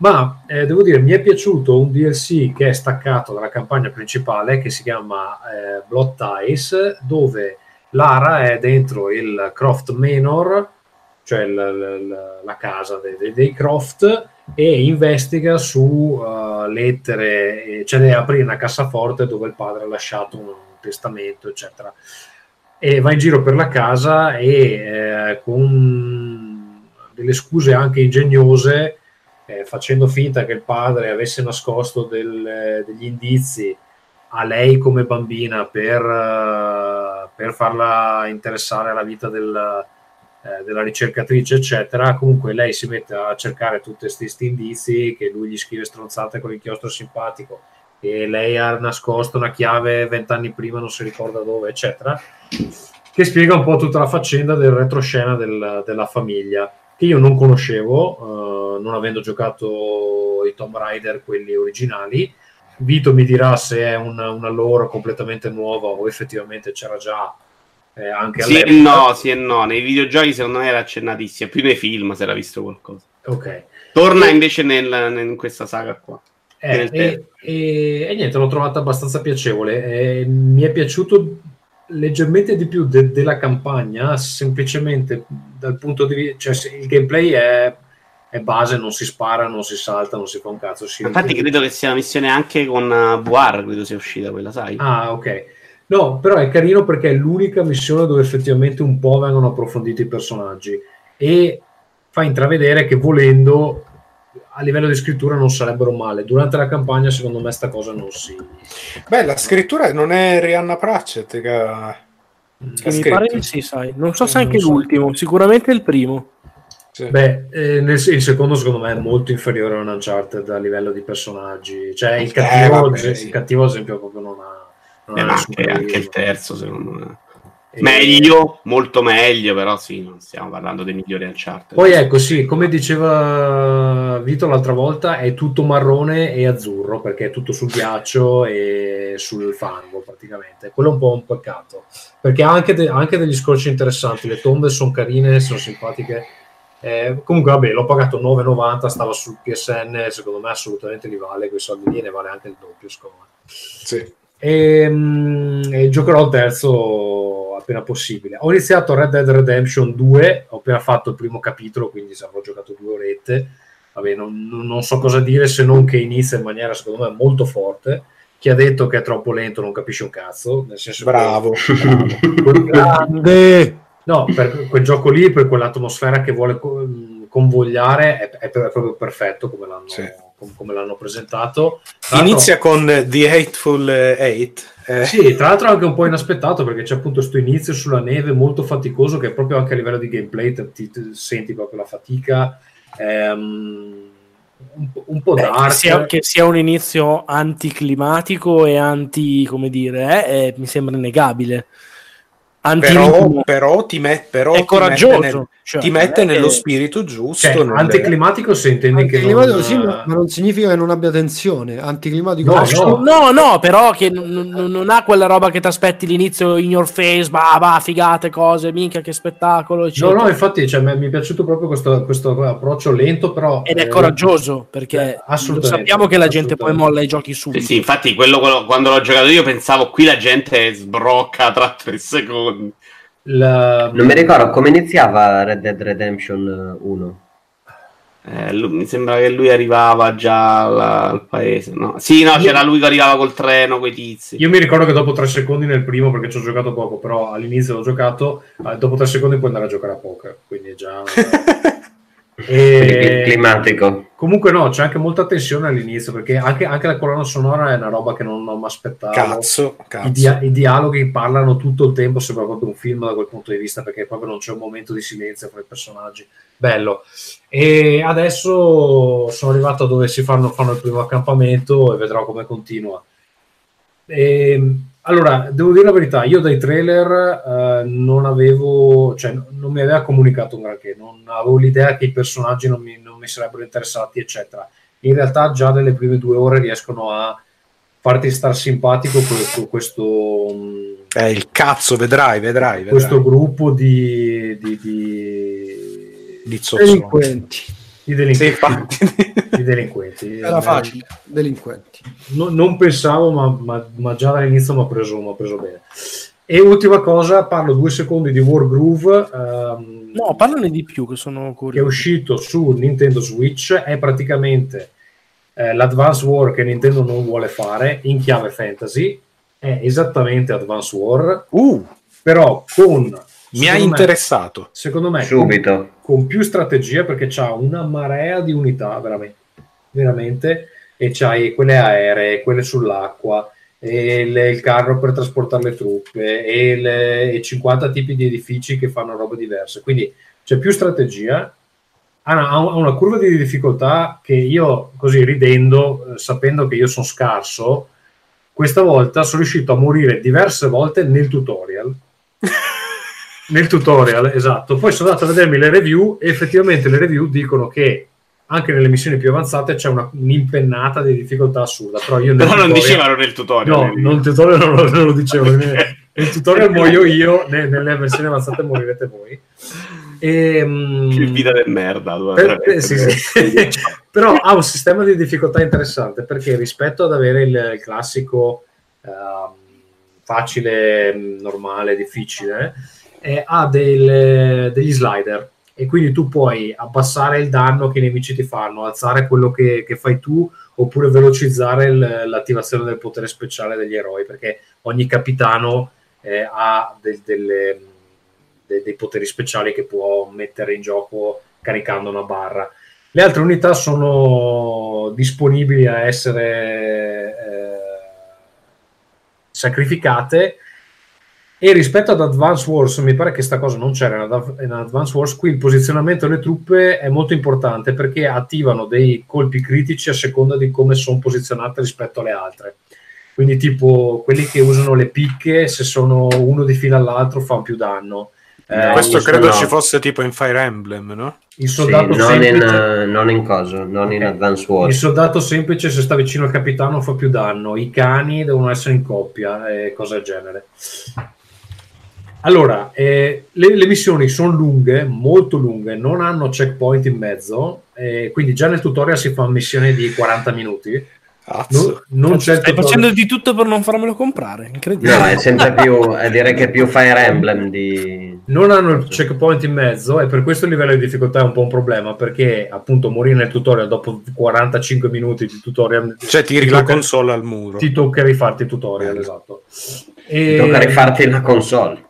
ma eh, devo dire mi è piaciuto un DLC che è staccato dalla campagna principale che si chiama eh, Blood Ties dove Lara è dentro il Croft Manor cioè l- l- la casa dei, dei, dei, Croft e investiga su uh, lettere cioè deve aprire una cassaforte dove il padre ha lasciato un, testamento eccetera. E va in giro per la casa e eh, con delle scuse anche ingegnose eh, facendo finta che il padre avesse nascosto del, degli indizi a lei come bambina per, uh, per farla interessare alla vita del, eh, della ricercatrice, eccetera. Comunque lei si mette a cercare tutti questi indizi che lui gli scrive stronzate con l'inchiostro simpatico e lei ha nascosto una chiave vent'anni prima, non si ricorda dove, eccetera, che spiega un po' tutta la faccenda del retroscena del- della famiglia, che io non conoscevo, eh, non avendo giocato i Tomb Raider, quelli originali. Vito mi dirà se è una, una lore completamente nuova o effettivamente c'era già eh, anche Sì e all'epoca. no, sì e no. Nei videogiochi secondo me era accennatissima. Più nei film si era visto qualcosa. Ok. Torna invece nel, in questa saga qua. Eh, e, e- e niente, l'ho trovata abbastanza piacevole. Eh, mi è piaciuto leggermente di più de- della campagna, semplicemente dal punto di vista, cioè il gameplay è, è base, non si spara, non si salta, non si fa un cazzo. Infatti credo che sia una missione anche con uh, VR, credo sia uscita quella, sai? Ah, ok. No, però è carino perché è l'unica missione dove effettivamente un po' vengono approfonditi i personaggi e fa intravedere che volendo a livello di scrittura non sarebbero male. Durante la campagna, secondo me, sta cosa non si. Beh, la scrittura non è Rihanna Pratchett che ha, che Mi pare di sì, sai. Non so se Non anche so. l'ultimo, sicuramente il primo. Beh, eh, nel- il secondo secondo me è molto inferiore a un Uncharted a livello di personaggi. Cioè, il cattivo, Eh, vabbè, il sì. cattivo ad esempio, proprio non ha. Non Eh, ha anche, anche il terzo, secondo me. Meglio, molto meglio, però sì, non stiamo parlando dei migliori Uncharted. Poi ecco, sì, come diceva Vito l'altra volta, è tutto marrone e azzurro perché è tutto sul ghiaccio e sul fango praticamente. Quello è un po' un peccato perché ha anche, de- anche degli scorci interessanti. Le tombe sono carine, sono simpatiche. Eh, comunque, vabbè, l'ho pagato 9,90, stava sul PSN. Secondo me, assolutamente li vale. Quei soldi lì ne vale anche il doppio. Secondo me. Sì. E, mm, e giocherò il terzo appena possibile. Ho iniziato Red Dead Redemption 2, ho appena fatto il primo capitolo, quindi avrò giocato due orette. Vabbè, non, non- so cosa dire se non che inizia in maniera secondo me molto forte. Chi ha detto che è troppo lento non capisce un cazzo. Nel senso che- Bravo. (laughs) Grande! No, per quel gioco lì, per quell'atmosfera che vuole co- convogliare, è, è proprio perfetto come l'hanno, com- come l'hanno presentato. Inizia con The Hateful Eight. Eh, Sì, tra l'altro anche un po' inaspettato perché c'è appunto questo inizio sulla neve molto faticoso che proprio anche a livello di gameplay ti, ti- ti senti proprio la fatica. ehm, un, po'- un po' Beh, dark. che, sia, che sia un inizio anticlimatico e anti, come dire, eh, eh, mi sembra innegabile. Però, però ti, met- però È ti coraggioso, mette, nel- cioè, ti mette è nello che- spirito giusto. Cioè, nel- anticlimatico se intendi che Anticlimatico non, sì, ma ma non significa che non abbia tensione. Anticlimatico No, no. No, no, però che n- n- non ha quella roba che ti aspetti l'inizio in your face, bah, bah, figate, cose, minchia, che spettacolo. No, eccetera. no, infatti cioè, mi è piaciuto proprio questo, questo approccio lento, però... Ed è eh, coraggioso perché assolutamente, sappiamo che la gente poi molla i giochi subito. Sì, sì, infatti quello, quello- quando l'ho giocato io pensavo qui la gente sbrocca tra tre secondi. La- Non mi ricordo come iniziava Red Dead Redemption 1. Eh, lui- mi sembra che lui arrivava già al, al paese. No? Sì, no, c'era lui che arrivava col treno, quei tizi. Io mi ricordo che dopo tre secondi nel primo, perché ci ho giocato poco, però all'inizio l'ho giocato, eh, dopo tre secondi puoi andare a giocare a poker, quindi è già... (laughs) (laughs) E... climatico. Comunque no, c'è anche molta tensione all'inizio, perché anche, anche la colonna sonora è una roba che non, non mi aspettavo. Cazzo, cazzo. I, dia- i dialoghi parlano tutto il tempo, sembra proprio un film da quel punto di vista, perché proprio non c'è un momento di silenzio fra i personaggi. Bello. E adesso sono arrivato dove si fanno, fanno il primo accampamento e vedrò come continua. E, allora, devo dire la verità, io dai trailer eh, non avevo, cioè non mi aveva comunicato un granché, non avevo l'idea che i personaggi non mi, non mi sarebbero interessati, eccetera. In realtà già nelle prime due ore riescono a farti star simpatico questo, questo, mh, Eh, il cazzo, vedrai, vedrai. vedrai. questo gruppo di, di, di, Di. Delinquenti. Di delinquenti. Sì, (laughs) di delinquenti. Era facile. Delinquenti. no- non pensavo, ma, ma- ma già dall'inizio mi ha preso, preso bene. E ultima cosa, parlo due secondi di Wargroove. ehm, No, parlane di più che sono che è curioso. uscito su Nintendo Switch è praticamente eh, l'Advance War che Nintendo non vuole fare in chiave fantasy è esattamente Advance War Uh, però con mi ha me- interessato. secondo me con, Subito. con più strategia perché c'ha una marea di unità veramente, veramente e c'hai quelle aeree, quelle sull'acqua e il, il carro per trasportare le truppe e, le- e 50 tipi di edifici che fanno robe diverse quindi c'è più strategia ha una, ha una curva di difficoltà che io, così ridendo, eh, sapendo che io sono scarso, questa volta sono riuscito a morire diverse volte nel tutorial. (laughs) nel tutorial, esatto. Poi sono andato a vedermi le review e effettivamente le review dicono che anche nelle missioni più avanzate c'è una, un'impennata di difficoltà assurda. Però, io nel Però non dicevano nel tutorial. No, il tutorial non lo, non lo dicevo. (laughs) nel, nel tutorial muoio io, ne- nelle versioni avanzate morirete voi. E, mm, Che vita del merda. per- eh, sì, sì. (laughs) Però ha un sistema di difficoltà interessante perché rispetto ad avere il, il classico ehm, facile, mh, normale, difficile, eh, ha del- degli slider e quindi tu puoi abbassare il danno che i nemici ti fanno, alzare quello che, che fai tu oppure velocizzare il- l'attivazione del potere speciale degli eroi perché ogni capitano eh, ha del- delle, de- dei poteri speciali che può mettere in gioco caricando una barra. Le altre unità sono disponibili a essere eh, sacrificate e rispetto ad Advance Wars mi pare che sta cosa non c'era in Ad- in Advance Wars qui il posizionamento delle truppe è molto importante perché attivano dei colpi critici a seconda di come sono posizionate rispetto alle altre quindi tipo quelli che usano le picche se sono uno di fila all'altro fanno più danno Eh, Questo il credo soldato- ci fosse tipo in Fire Emblem, no? il Sì, soldato non, in, semplice eh, non in coso, non in Ok. Advance il Wars. soldato semplice se sta vicino al capitano fa più danno i cani devono essere in coppia e cose del genere allora eh, le, le missioni sono lunghe molto lunghe non hanno checkpoint in mezzo eh, quindi già nel tutorial si fa una missione di 40 minuti No- non c'è Stai tutorial- facendo di tutto per non farmelo comprare. Incredibile. No, è sempre più, eh, direi che è più Fire Emblem di... non hanno il checkpoint in mezzo e per questo il livello di difficoltà è un po' un problema perché appunto morire nel tutorial dopo 45 minuti di tutorial Cioè tiri ti la console al muro. ti tocca rifarti il tutorial esatto e... Tocca rifarti la console.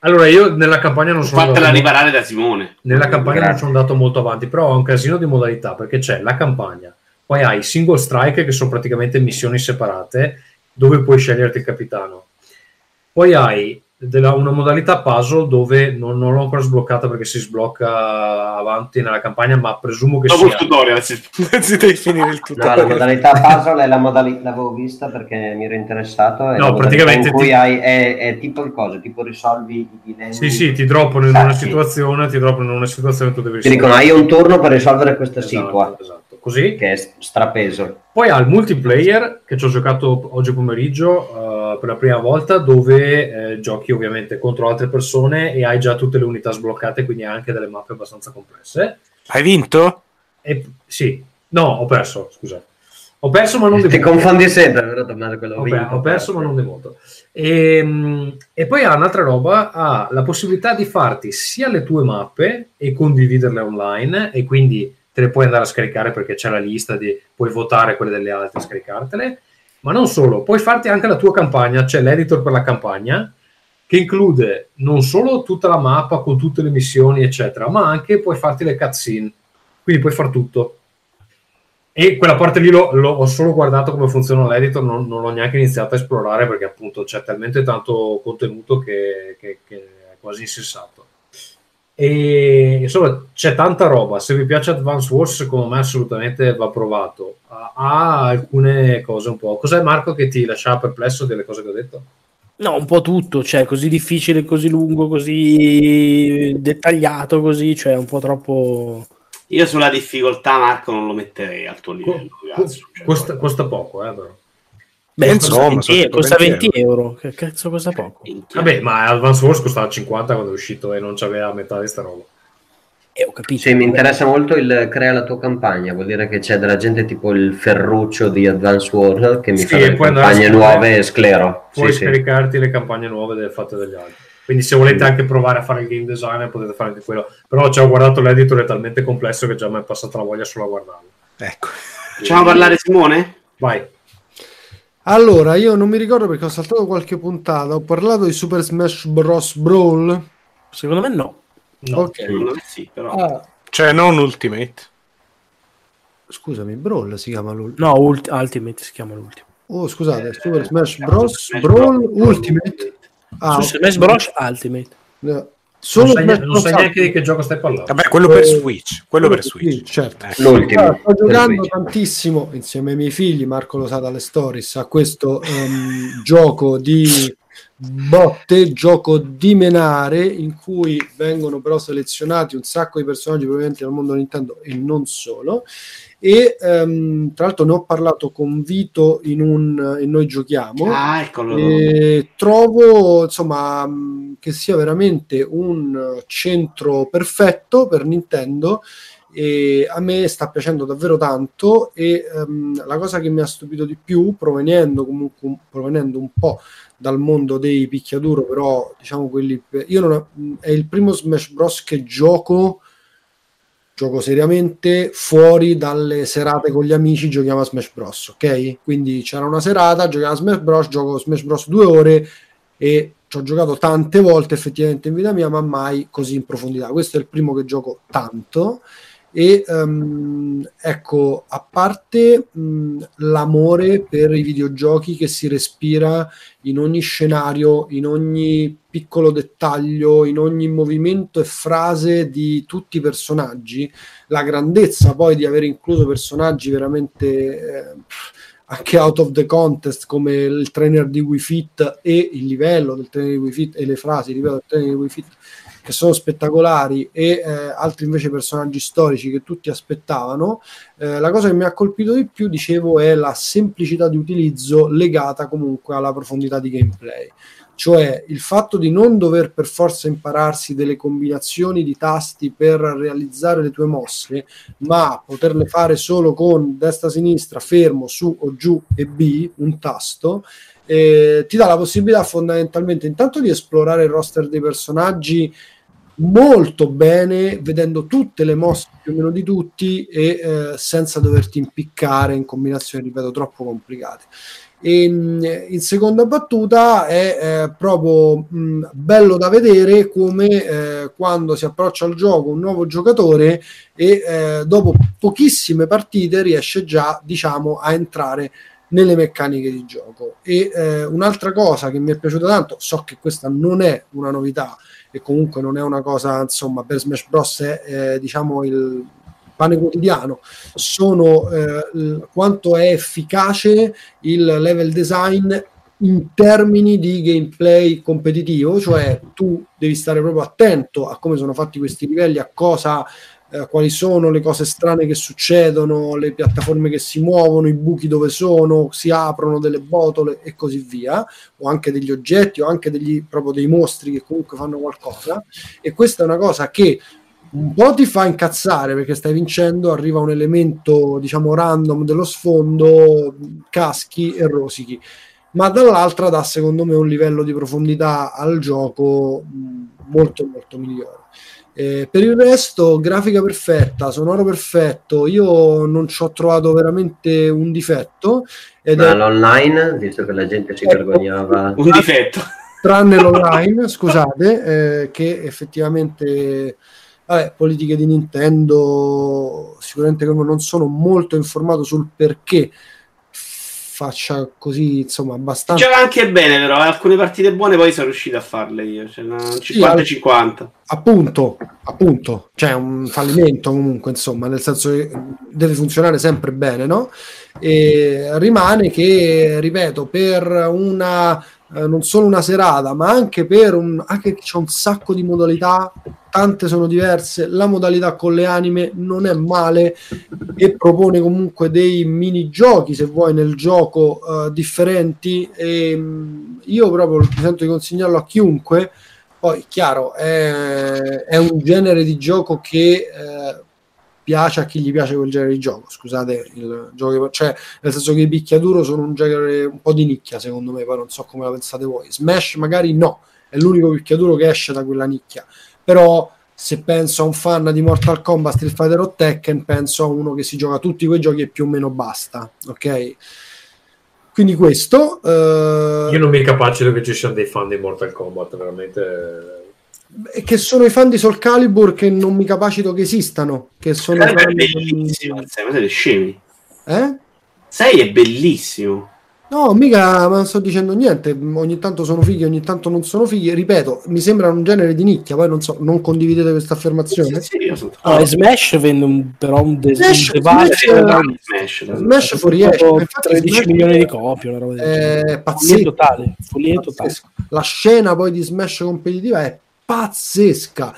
Allora io nella campagna non sono Fatela andato, riparare da Simone. nella campagna non Grazie. sono andato molto avanti però ho un casino di modalità perché c'è la campagna poi hai i single strike che sono praticamente missioni separate dove puoi sceglierti il capitano poi hai della- una modalità puzzle dove non, non l'ho ancora sbloccata perché si sblocca avanti nella campagna ma presumo che Dopo il sia tutorial. si- (laughs) Mezzi devi finire il No, la tutorial. modalità puzzle è la modalità, l'avevo vista perché mi ero interessato. È No, praticamente in cui ti- hai, è, è tipo il coso, tipo risolvi i dilemmi. sì sì ti droppano in Ah, una sì. situazione ti droppano in una situazione tu devi Ti dicono hai un turno per risolvere questa Esatto, situa, esatto. Così che è strapeso. Poi ha il multiplayer che ci ho giocato oggi pomeriggio eh, per la prima volta dove eh, giochi ovviamente contro altre persone e hai già tutte le unità sbloccate, quindi anche delle mappe abbastanza complesse. Hai vinto? E, sì, no, ho perso, scusa. Ho perso ma non di Ti molto. confondi sempre, dovrò tornare quello Ho, vinto, ho perso ma non di molto. E, mm, e poi ha un'altra roba, ha la possibilità di farti sia le tue mappe e condividerle online e quindi te le puoi andare a scaricare perché c'è la lista di puoi votare quelle delle altre scaricartele, ma non solo, puoi farti anche la tua campagna, c'è l'editor per la campagna che include non solo tutta la mappa con tutte le missioni eccetera, ma anche puoi farti le cutscene, quindi puoi far tutto. E quella parte lì l'ho, l'ho- ho solo guardato come funziona l'editor, non, non l'ho neanche iniziato a esplorare perché appunto c'è talmente tanto contenuto che, che- che è quasi insensato. E insomma c'è tanta roba. Se vi piace Advance Wars, secondo me assolutamente va provato. Ha, alcune cose un po'. Cos'è Marco che ti lasciava perplesso delle cose che ho detto? No, un po' tutto, cioè così difficile, così lungo, così dettagliato, così, cioè un po' troppo... Io sulla difficoltà, Marco, non lo metterei al tuo livello. Co- cazzo, cioè, costa, costa poco, eh, però. Beh, Eh, costa, insomma, 20, sono tipo costa 20 20 euro. Che cazzo costa poco? Vabbè, ma Advance Wars costava 50 quando è uscito e non c'aveva metà di sta roba. Eh, ho capito. Sì, mi interessa molto il crea la tua campagna, vuol dire che c'è della gente tipo il Ferruccio di Advance Wars che mi Sì, fa e a campagne nuove e sclero. Puoi Sì, sì. scaricarti le campagne nuove delle fatte dagli altri. Quindi se volete anche provare a fare il game designer potete fare anche quello. Però ci ho guardato l'editor è talmente complesso che già mi è passata la voglia solo a guardarlo. Ecco. Facciamo parlare Simone? Vai. Allora, io non mi ricordo perché ho saltato qualche puntata. Ho parlato di Super Smash Bros. Brawl. Secondo me no. No. Ok. Secondo me sì, però. Ah, Cioè non Ultimate. scusami, Brawl si chiama l'ultimo. No, Ult- Ultimate si chiama l'ultimo. Oh, scusate, Super Eh, Smash Super Bros. Smash Brawl Bros. Ultimate. Ah, Su ok. Smash Bros. Ultimate. No. Solo non sai, non sai neanche di che gioco stai parlando. Vabbè, quello per Eh, Switch. Quello per Switch. certo. Ecco. L'ultimo. Allora, sto giocando Switch. tantissimo insieme ai miei figli, Marco lo sa dalle stories, a questo ehm, gioco di botte, gioco di menare, in cui vengono però selezionati un sacco di personaggi provenienti dal mondo Nintendo e non solo. E ehm, tra l'altro ne ho parlato con Vito in un e noi giochiamo. Ah, eccolo. E trovo insomma che sia veramente un centro perfetto per Nintendo e a me sta piacendo davvero tanto e ehm, la cosa che mi ha stupito di più provenendo comunque un- provenendo un po' dal mondo dei picchiaduro però diciamo quelli io non ho- è il primo Smash Bros. che gioco gioco seriamente fuori dalle serate con gli amici giochiamo a Smash Bros. ok? Quindi c'era una serata giochiamo a Smash Bros. gioco Smash Bros. due ore e ci ho giocato tante volte effettivamente in vita mia ma mai così in profondità. Questo è il primo che gioco tanto e ehm, ecco a parte mh, l'amore per i videogiochi che si respira in ogni scenario, in ogni piccolo dettaglio, in ogni movimento e frase di tutti i personaggi, la grandezza poi di aver incluso personaggi veramente eh, anche out of the contest come il trainer di Wii Fit e il livello del trainer di Wii Fit e le frasi, ripeto, del trainer di Wii Fit che sono spettacolari e eh, altri invece personaggi storici che tutti aspettavano. Eh, la cosa che mi ha colpito di più, dicevo, è la semplicità di utilizzo legata comunque alla profondità di gameplay. Cioè il fatto di non dover per forza impararsi delle combinazioni di tasti per realizzare le tue mosse, ma poterle fare solo con destra-sinistra, fermo, su o giù e B, un tasto, eh, ti dà la possibilità fondamentalmente intanto di esplorare il roster dei personaggi molto bene, vedendo tutte le mosse più o meno di tutti e eh, senza doverti impiccare in combinazioni, ripeto, troppo complicate. E, in seconda battuta è eh, proprio mh, bello da vedere come eh, quando si approccia al gioco un nuovo giocatore e eh, dopo pochissime partite riesce già diciamo a entrare nelle meccaniche di gioco e eh, un'altra cosa che mi è piaciuta tanto so che questa non è una novità e comunque non è una cosa insomma per Smash Bros. è diciamo il pane quotidiano. Sono eh, l- quanto è efficace il level design in termini di gameplay competitivo cioè tu devi stare proprio attento a come sono fatti questi livelli a cosa eh, quali sono le cose strane che succedono, le piattaforme che si muovono, i buchi dove sono, si aprono delle botole e così via, o anche degli oggetti o anche degli, proprio dei mostri che comunque fanno qualcosa. E questa è una cosa che un po' ti fa incazzare perché stai vincendo, arriva un elemento diciamo random dello sfondo, caschi e rosichi. Ma dall'altra dà secondo me un livello di profondità al gioco mh, molto molto migliore. Eh, per il resto, grafica perfetta, sonoro perfetto. Io non ci ho trovato veramente un difetto. Ed Ma è l'online, visto che la gente si Ecco. vergognava, Un difetto. tranne l'online, scusate, eh, che effettivamente, vabbè, politiche di Nintendo, sicuramente come non sono molto informato sul perché faccia così, insomma, abbastanza... Gioca anche bene, però. eh, Alcune partite buone poi sono riuscito a farle io. Cioè, una 50-50. appunto, appunto, c'è un fallimento comunque, insomma, nel senso che deve funzionare sempre bene, no? E rimane che, ripeto, per una eh, non solo una serata, ma anche per un anche che c'è un sacco di modalità, tante sono diverse, la modalità con le anime non è male e propone comunque dei minigiochi, se vuoi, nel gioco eh, differenti. E mh, io proprio mi sento di consigliarlo a chiunque. Poi, chiaro, è, è un genere di gioco che eh, piace a chi gli piace quel genere di gioco. Scusate, il gioco, cioè, nel senso che i picchiaduro sono un genere un po' di nicchia, secondo me. Poi non so come la pensate voi. Smash, magari no, è l'unico picchiaduro che esce da quella nicchia. Però, se penso a un fan di Mortal Kombat, Street Fighter o Tekken, penso a uno che si gioca tutti quei giochi e più o meno basta. Ok? Quindi questo. eh, Io non mi capacito che ci siano dei fan di Mortal Kombat, veramente. Che sono i fan di Soul Calibur che non mi capacito che esistano. Che sono Calibur è fan- bellissimo. Sai, ma siete scemi. Eh? 6 è bellissimo. No, mica ma non sto dicendo niente. Ogni tanto sono fighi, ogni tanto non sono fighi. Ripeto, mi sembra un genere di nicchia. Poi non so, non condividete questa affermazione? No, e Smash vende un, però un, de- Smash- un device Smash- Smash, Smash fuoriesce. tipo Infatti 13 Smash milioni di copie, una roba del genere. È Follia pazzesco. totale, follia totale. Pazzesco. La scena poi di Smash competitiva è pazzesca.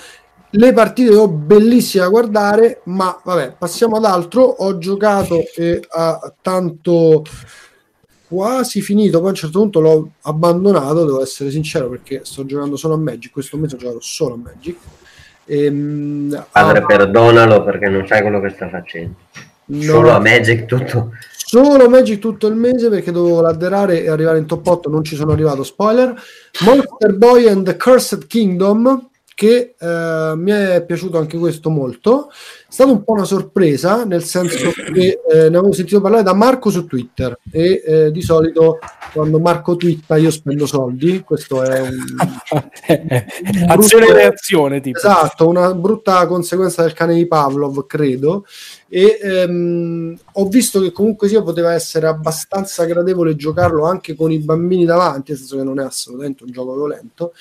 Le partite sono bellissime da guardare, ma vabbè, passiamo ad altro. Ho giocato e ha tanto quasi finito, poi a un certo punto l'ho abbandonato, devo essere sincero, perché sto giocando solo a Magic. Questo mese ho giocato solo a Magic. Ehm, Padre, ah, perdonalo perché non sai quello che sta facendo. non Solo a Magic tutto. Solo Magic tutto il mese perché dovevo ladderare e arrivare in top 8, non ci sono arrivato, spoiler. Monster Boy and the Cursed Kingdom, che eh, mi è piaciuto anche questo molto. È stata un po' una sorpresa, nel senso (coughs) che eh, ne avevo sentito parlare da Marco su Twitter e eh, di solito quando Marco twitta io spendo soldi, questo è un... (laughs) Azione e reazione, tipo. Esatto, una brutta conseguenza del cane di Pavlov, credo. E ehm, ho visto che comunque sia poteva essere abbastanza gradevole giocarlo anche con i bambini davanti, nel senso che non è assolutamente un gioco violento.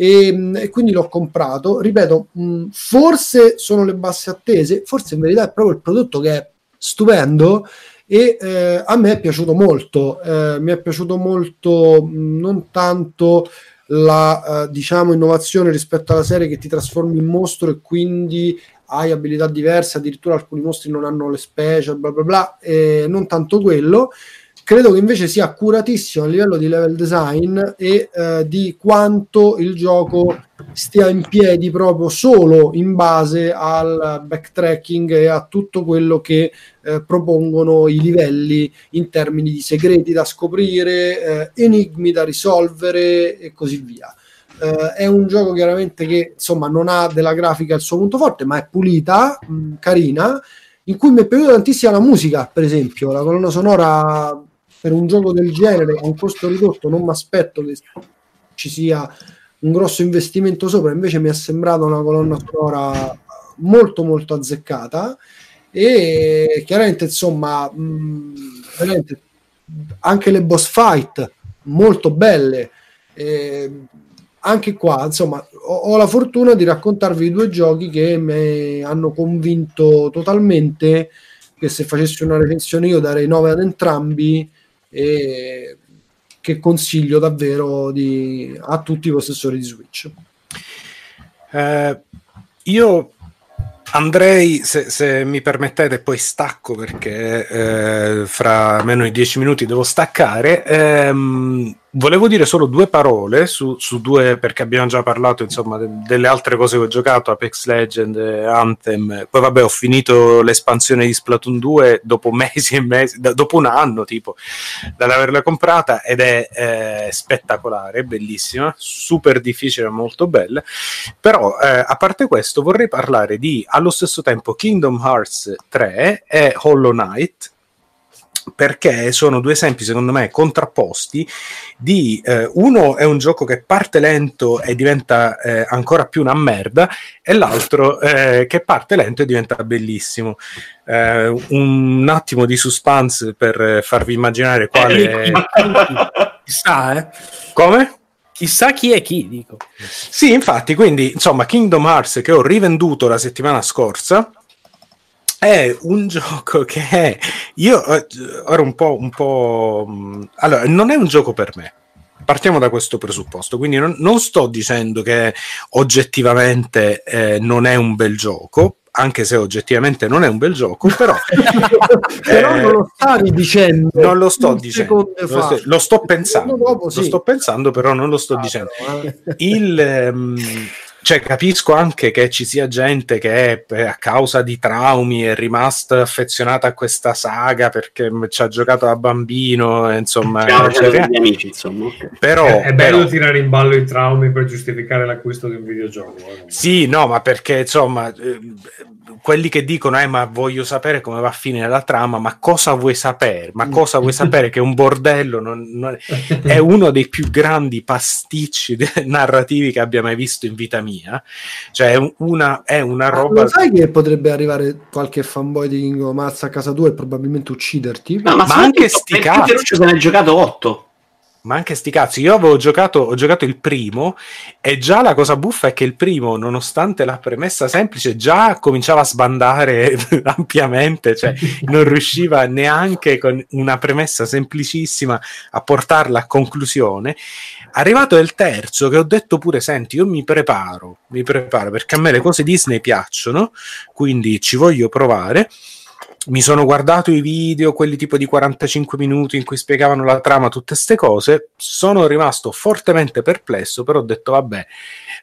E, e quindi l'ho comprato. Ripeto, mh, forse sono le basse attese, forse in verità è proprio il prodotto che è stupendo e eh, a me è piaciuto molto. Eh, mi è piaciuto molto mh, non tanto la eh, diciamo innovazione rispetto alla serie che ti trasformi in mostro e quindi hai abilità diverse, addirittura alcuni mostri non hanno le special, bla bla bla, non tanto quello. Credo che invece sia accuratissimo a livello di level design e eh, di quanto il gioco stia in piedi proprio solo in base al backtracking e a tutto quello che eh, propongono i livelli in termini di segreti da scoprire, eh, enigmi da risolvere e così via. Eh, è un gioco chiaramente che insomma non ha della grafica il suo punto forte, ma è pulita, mh, carina, in cui mi è piaciuta tantissimo la musica, per esempio, la colonna sonora per un gioco del genere a un costo ridotto non mi aspetto che ci sia un grosso investimento sopra, invece mi è sembrata una colonna sonora molto molto azzeccata e chiaramente insomma mh, veramente anche le boss fight molto belle. Eh, anche qua insomma ho, ho, la fortuna di raccontarvi due giochi che mi hanno convinto totalmente che se facessi una recensione io darei 9 ad entrambi e che consiglio davvero di, a tutti i possessori di Switch. Eh, io andrei, se, se, mi permettete, poi stacco perché eh, fra meno di dieci minuti devo staccare. Ehm, volevo dire solo due parole su, su, due, perché abbiamo già parlato insomma de, delle altre cose che ho giocato, Apex Legend, Anthem. Poi vabbè, ho finito l'espansione di Splatoon 2 dopo (laughs) mesi e mesi, da, dopo un anno tipo dall'averla comprata ed è eh, spettacolare, bellissima, super difficile, molto bella. Però eh, a parte questo vorrei parlare di allo stesso tempo Kingdom Hearts 3 e Hollow Knight perché sono due esempi secondo me contrapposti di eh, uno è un gioco che parte lento e diventa eh, ancora più una merda e l'altro eh, che parte lento e diventa bellissimo. Eh, un attimo di suspense per farvi immaginare quale (laughs) chissà eh. Come? chissà chi è chi dico. Sì infatti quindi insomma Kingdom Hearts che ho rivenduto la settimana scorsa è un (laughs) gioco che è io ora un po', un po' allora non è un gioco per me partiamo da questo presupposto quindi non, non sto dicendo che oggettivamente eh, non è un bel gioco anche se oggettivamente non è un bel gioco, però, (laughs) però eh, non lo stavi dicendo. Non lo sto dicendo, lo sto, lo sto, pensando, dopo, sì. lo sto pensando, però non lo sto ah, dicendo. Però, eh. Il, um, cioè, capisco anche che ci sia gente che è, a causa di traumi è rimasta affezionata a questa saga perché ci ha giocato da bambino, insomma, cioè, gli amici, insomma. Però, è, è bello però... tirare in ballo i traumi per giustificare l'acquisto di un videogioco. Eh. Sì, no, ma perché insomma, eh, quelli che dicono, eh, ma voglio sapere come va a finire la trama, ma cosa vuoi sapere? Ma cosa vuoi sapere? che un bordello non, non... è (laughs) uno dei più grandi pasticci (laughs) narrativi che abbia mai visto in vita mia mia. Cioè, è una, è una Ma roba. Lo sai che potrebbe arrivare qualche fanboy di Kingdom Hearts a casa tua e probabilmente ucciderti? No, ma, Ma anche sti perché cazzi. Ferruccio se ne è giocato 8. Ma anche sti cazzi, io avevo giocato, ho giocato il primo e già la cosa buffa è che il primo, nonostante la premessa semplice, già cominciava a sbandare (laughs) ampiamente, cioè non riusciva neanche con una premessa semplicissima a portarla a conclusione. Arrivato il terzo, che ho detto pure, senti, io mi preparo, mi preparo perché a me le cose Disney piacciono, quindi ci voglio provare mi sono guardato i video, quelli tipo di 45 minuti in cui spiegavano la trama, tutte queste cose, sono rimasto fortemente perplesso, però ho detto vabbè,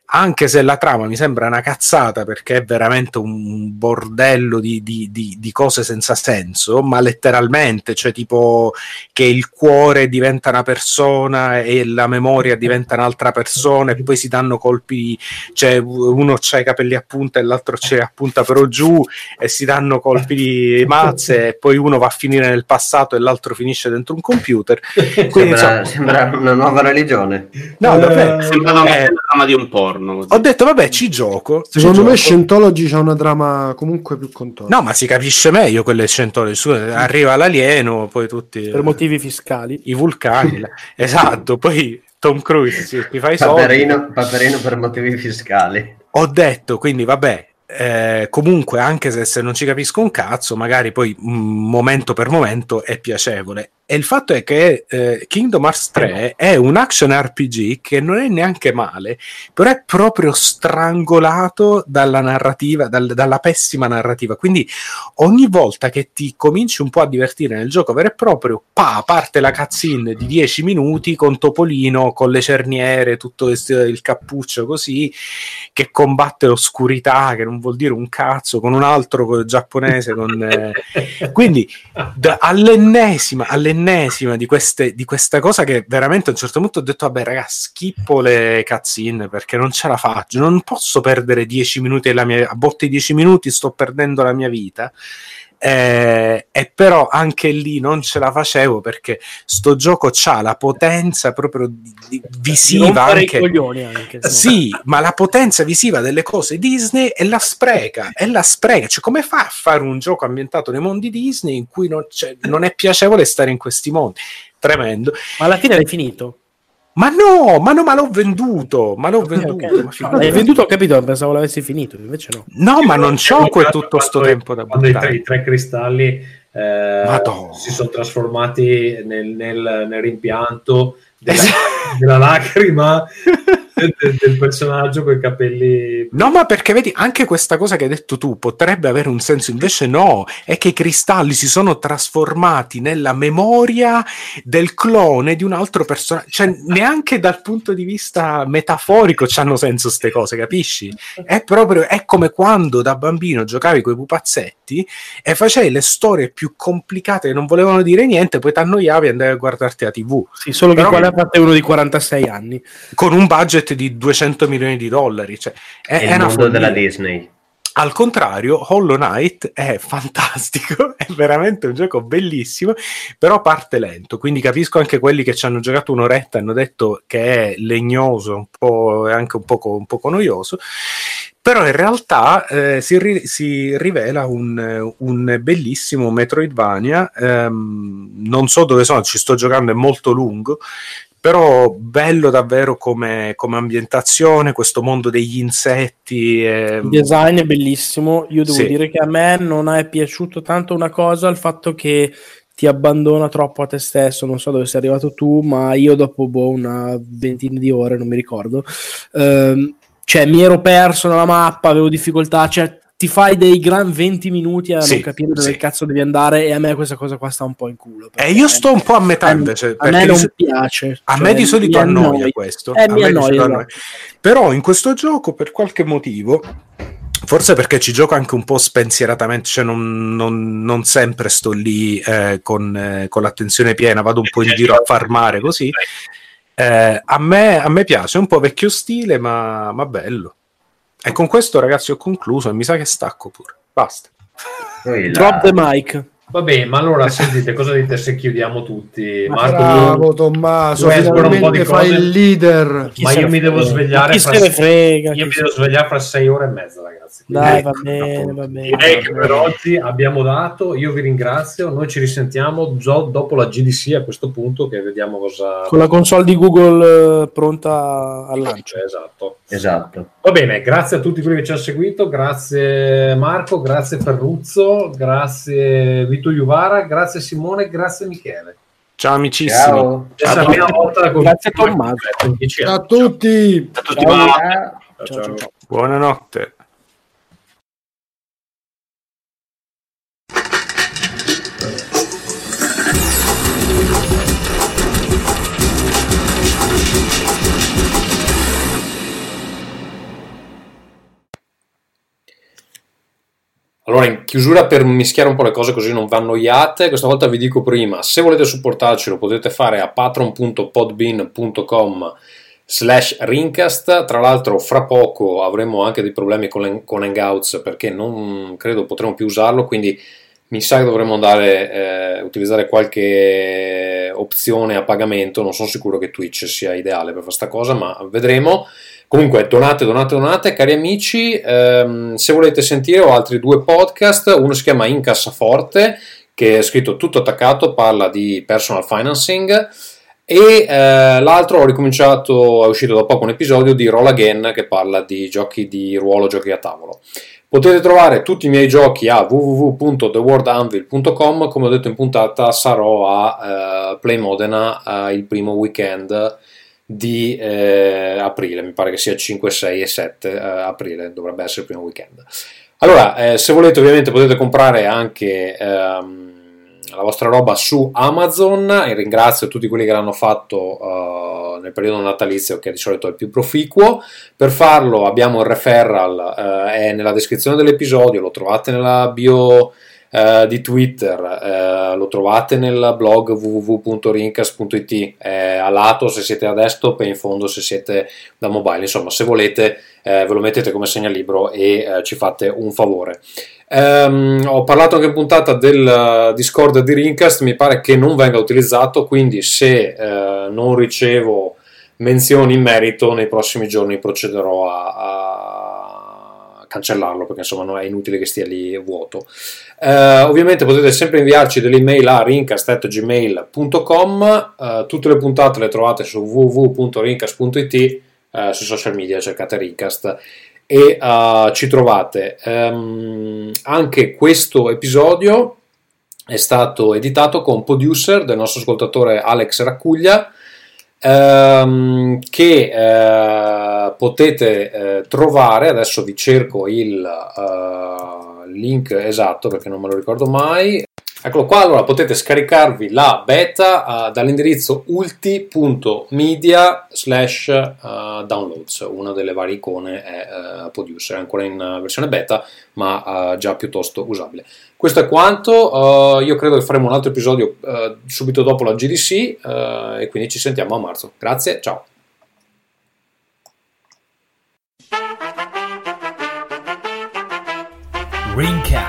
anche se la trama mi sembra una cazzata perché è veramente un bordello di, di- di- di cose senza senso, ma letteralmente, cioè tipo che il cuore diventa una persona e la memoria diventa un'altra persona e poi si danno colpi, cioè uno c'ha i capelli a punta e l'altro c'è a punta però giù e si danno colpi di mazze e poi uno va a finire nel passato e l'altro finisce dentro un computer. (laughs) Quindi, Sembra, insomma, sembra una nuova religione. no, davvero. Sembra una Eh, trama di un porno. così. ho detto, vabbè, ci gioco. ci Secondo me gioco. Scientology c'ha una trama comunque più contorta. No, ma si capisce meglio quelle. Su, arriva l'alieno, poi tutti Per motivi fiscali. i vulcani. esatto, poi Tom Cruise ti fai i soldi. Paperino, paperino per motivi fiscali. Ho detto, quindi vabbè, eh, comunque anche se, se non ci capisco un cazzo, magari poi mm, momento per momento è piacevole. E il fatto è che eh, Kingdom Hearts 3 è un action RPG che non è neanche male, però è proprio strangolato dalla narrativa, dal- dalla pessima narrativa. Quindi ogni volta che ti cominci un po' a divertire nel gioco vero e proprio, pa, parte la cutscene di 10 minuti con Topolino, con le cerniere, tutto il, cappuccio così, che combatte l'oscurità, che non vuol dire un cazzo, con un altro giapponese. Con, eh, (laughs) Quindi da- all'ennesima, all'ennesima di, queste, di questa cosa che veramente a un certo punto ho detto, vabbè raga, schippo le cutscene perché non ce la faccio, non posso perdere 10 minuti della mia a botte 10 minuti sto perdendo la mia vita. Eh, e però anche lì non ce la facevo perché sto gioco ha la potenza proprio di- di- Di visiva anche anche. sì, ma la potenza visiva delle cose Disney e la spreca, e la spreca. Cioè, come fa a fare un gioco ambientato nei mondi Disney in cui non, cioè, non è piacevole stare in questi mondi? Tremendo. Ma alla fine l'hai finito. Ma no, ma no, ma l'ho venduto, ma l'ho venduto. ok. ma No, l'hai venduto, ho capito, pensavo l'avessi finito, invece no. No, ma non c'ho quel tutto sto tempo da quando i tre, buttare. i tre cristalli eh, si sono trasformati nel, nel- nel rimpianto della, (laughs) della lacrima del, del- personaggio con i capelli No, ma perché vedi, anche questa cosa che hai detto tu potrebbe avere un senso, invece no, è che i cristalli si sono trasformati nella memoria del clone di un altro personaggio, cioè neanche dal punto di vista metaforico hanno senso queste cose, capisci? È proprio, è come quando da bambino giocavi con i pupazzetti e facevi le storie più complicate che non volevano dire niente, poi ti annoiavi e andavi a guardarti la tv. Sì, solo che Però- qua ne ha fatte uno di 46 anni. Con un budget di 200 milioni di dollari, cioè, è, È, è il una mondo follia. della Disney. Al contrario, Hollow Knight è fantastico, (laughs) è veramente un gioco bellissimo, però parte lento, quindi capisco anche quelli che ci hanno giocato un'oretta e hanno detto che è legnoso un po', e anche un poco, un poco noioso, però in realtà eh, si, ri- si rivela un, un bellissimo Metroidvania, ehm, non so dove sono, ci sto giocando, è molto lungo, però bello davvero come, come ambientazione, questo mondo degli insetti. ehm, Il design è bellissimo. Io devo Sì. dire che a me non è piaciuto tanto una cosa, il fatto che ti abbandona troppo a te stesso. Non so dove sei arrivato tu, ma io dopo boh, una ventina di ore, non mi ricordo, ehm, cioè mi ero perso nella mappa, avevo difficoltà, cioè ti fai dei gran 20 minuti a Sì, non capire dove sì. cazzo devi andare e a me questa cosa qua sta un po' in culo. E perché io sto un po' a metà invece. a me perché non piace. A cioè, me di solito annoia, annoia. questo. Eh, A me annoia, annoia. Però in questo gioco, per qualche motivo, forse perché ci gioco anche un po' spensieratamente, cioè non, non- non sempre sto lì eh, con, eh, con l'attenzione piena, vado un po' in giro a farmare così. Eh, a, me, a me piace, è un po' vecchio stile, ma, ma bello. E con questo, ragazzi, ho concluso e mi sa che stacco pure. Basta. Drop the mic. Va bene, ma allora sentite, cosa dite se chiudiamo tutti? Ma bravo Tommaso, escono un po' di finalmente fai cose. il leader. Ma io mi devo svegliare Chi fra se ne frega, Io chi mi devo svegliare fra sei ore e mezza, ragazzi. Dai, Quindi, va bene, va bene. Direi che per oggi abbiamo dato, io vi ringrazio, noi ci risentiamo già dopo la GDC a questo punto che vediamo cosa... Con la console di Google eh, pronta al lancio. Esatto. Esatto. Va bene, grazie a tutti quelli che ci hanno seguito, grazie Marco, grazie Ferruzzo, grazie Vito Iuvara, grazie Simone, grazie Michele. Ciao amicissimi. Ciao. Volta con Grazie a Tommaso. Ciao a tutti. A tutti. Ciao, Ciao, ciao, ciao. Buonanotte. Allora, in chiusura per mischiare un po' le cose così non vi annoiate, questa volta vi dico prima, se volete supportarci lo potete fare a patron.podbean.com slash rincast, tra l'altro fra poco avremo anche dei problemi con, con Hangouts perché non credo potremo più usarlo, quindi mi sa che dovremmo andare eh, utilizzare qualche opzione a pagamento, non sono sicuro che Twitch sia ideale per questa cosa, ma vedremo. Comunque, donate, donate, donate, cari amici. ehm, se volete sentire, ho altri due podcast. Uno si chiama In Cassaforte, che è scritto tutto attaccato, parla di personal financing. E eh, l'altro ho ricominciato, è uscito da poco un episodio di Roll Again che parla di giochi di ruolo, giochi a tavolo. Potete trovare tutti i miei giochi a www.theworldanvil.com. Come ho detto in puntata, sarò a eh, Play Modena eh, il primo weekend di eh, aprile, mi pare che sia 5, 6 e 7 eh, aprile, dovrebbe essere il primo weekend. Allora, eh, se volete ovviamente potete comprare anche ehm, la vostra roba su Amazon e ringrazio tutti quelli che l'hanno fatto eh, nel periodo natalizio che di solito è il più proficuo. Per farlo abbiamo il referral, eh, è nella descrizione dell'episodio, lo trovate nella bio eh, di Twitter, eh, lo trovate nel blog www.rincas.it, è a lato se siete a desktop e in fondo se siete da mobile, insomma se volete eh, ve lo mettete come segnalibro e eh, ci fate un favore. Ehm, ho parlato anche in puntata del eh, Discord di Rincast, mi pare che non venga utilizzato, quindi se eh, non ricevo menzioni in merito nei prossimi giorni procederò a, a cancellarlo perché insomma è inutile che stia lì vuoto. Eh, ovviamente potete sempre inviarci delle email a rincast.gmail.com eh, tutte le puntate le trovate su www.rincast.it eh, sui social media cercate Rincast. E eh, ci trovate. Ehm, anche questo episodio è stato editato con producer del nostro ascoltatore Alex Raccuglia ehm, che eh, potete eh, trovare adesso vi cerco il eh, link esatto perché non me lo ricordo mai Eccolo qua, allora potete scaricarvi la beta eh, dall'indirizzo ulti.media slash eh, downloads, una delle varie icone è eh, Producer, è ancora in versione beta ma eh, già piuttosto usabile. Questo è quanto, io credo che faremo un altro episodio subito dopo la GDC e quindi ci sentiamo a marzo. Grazie, ciao! Ringcast.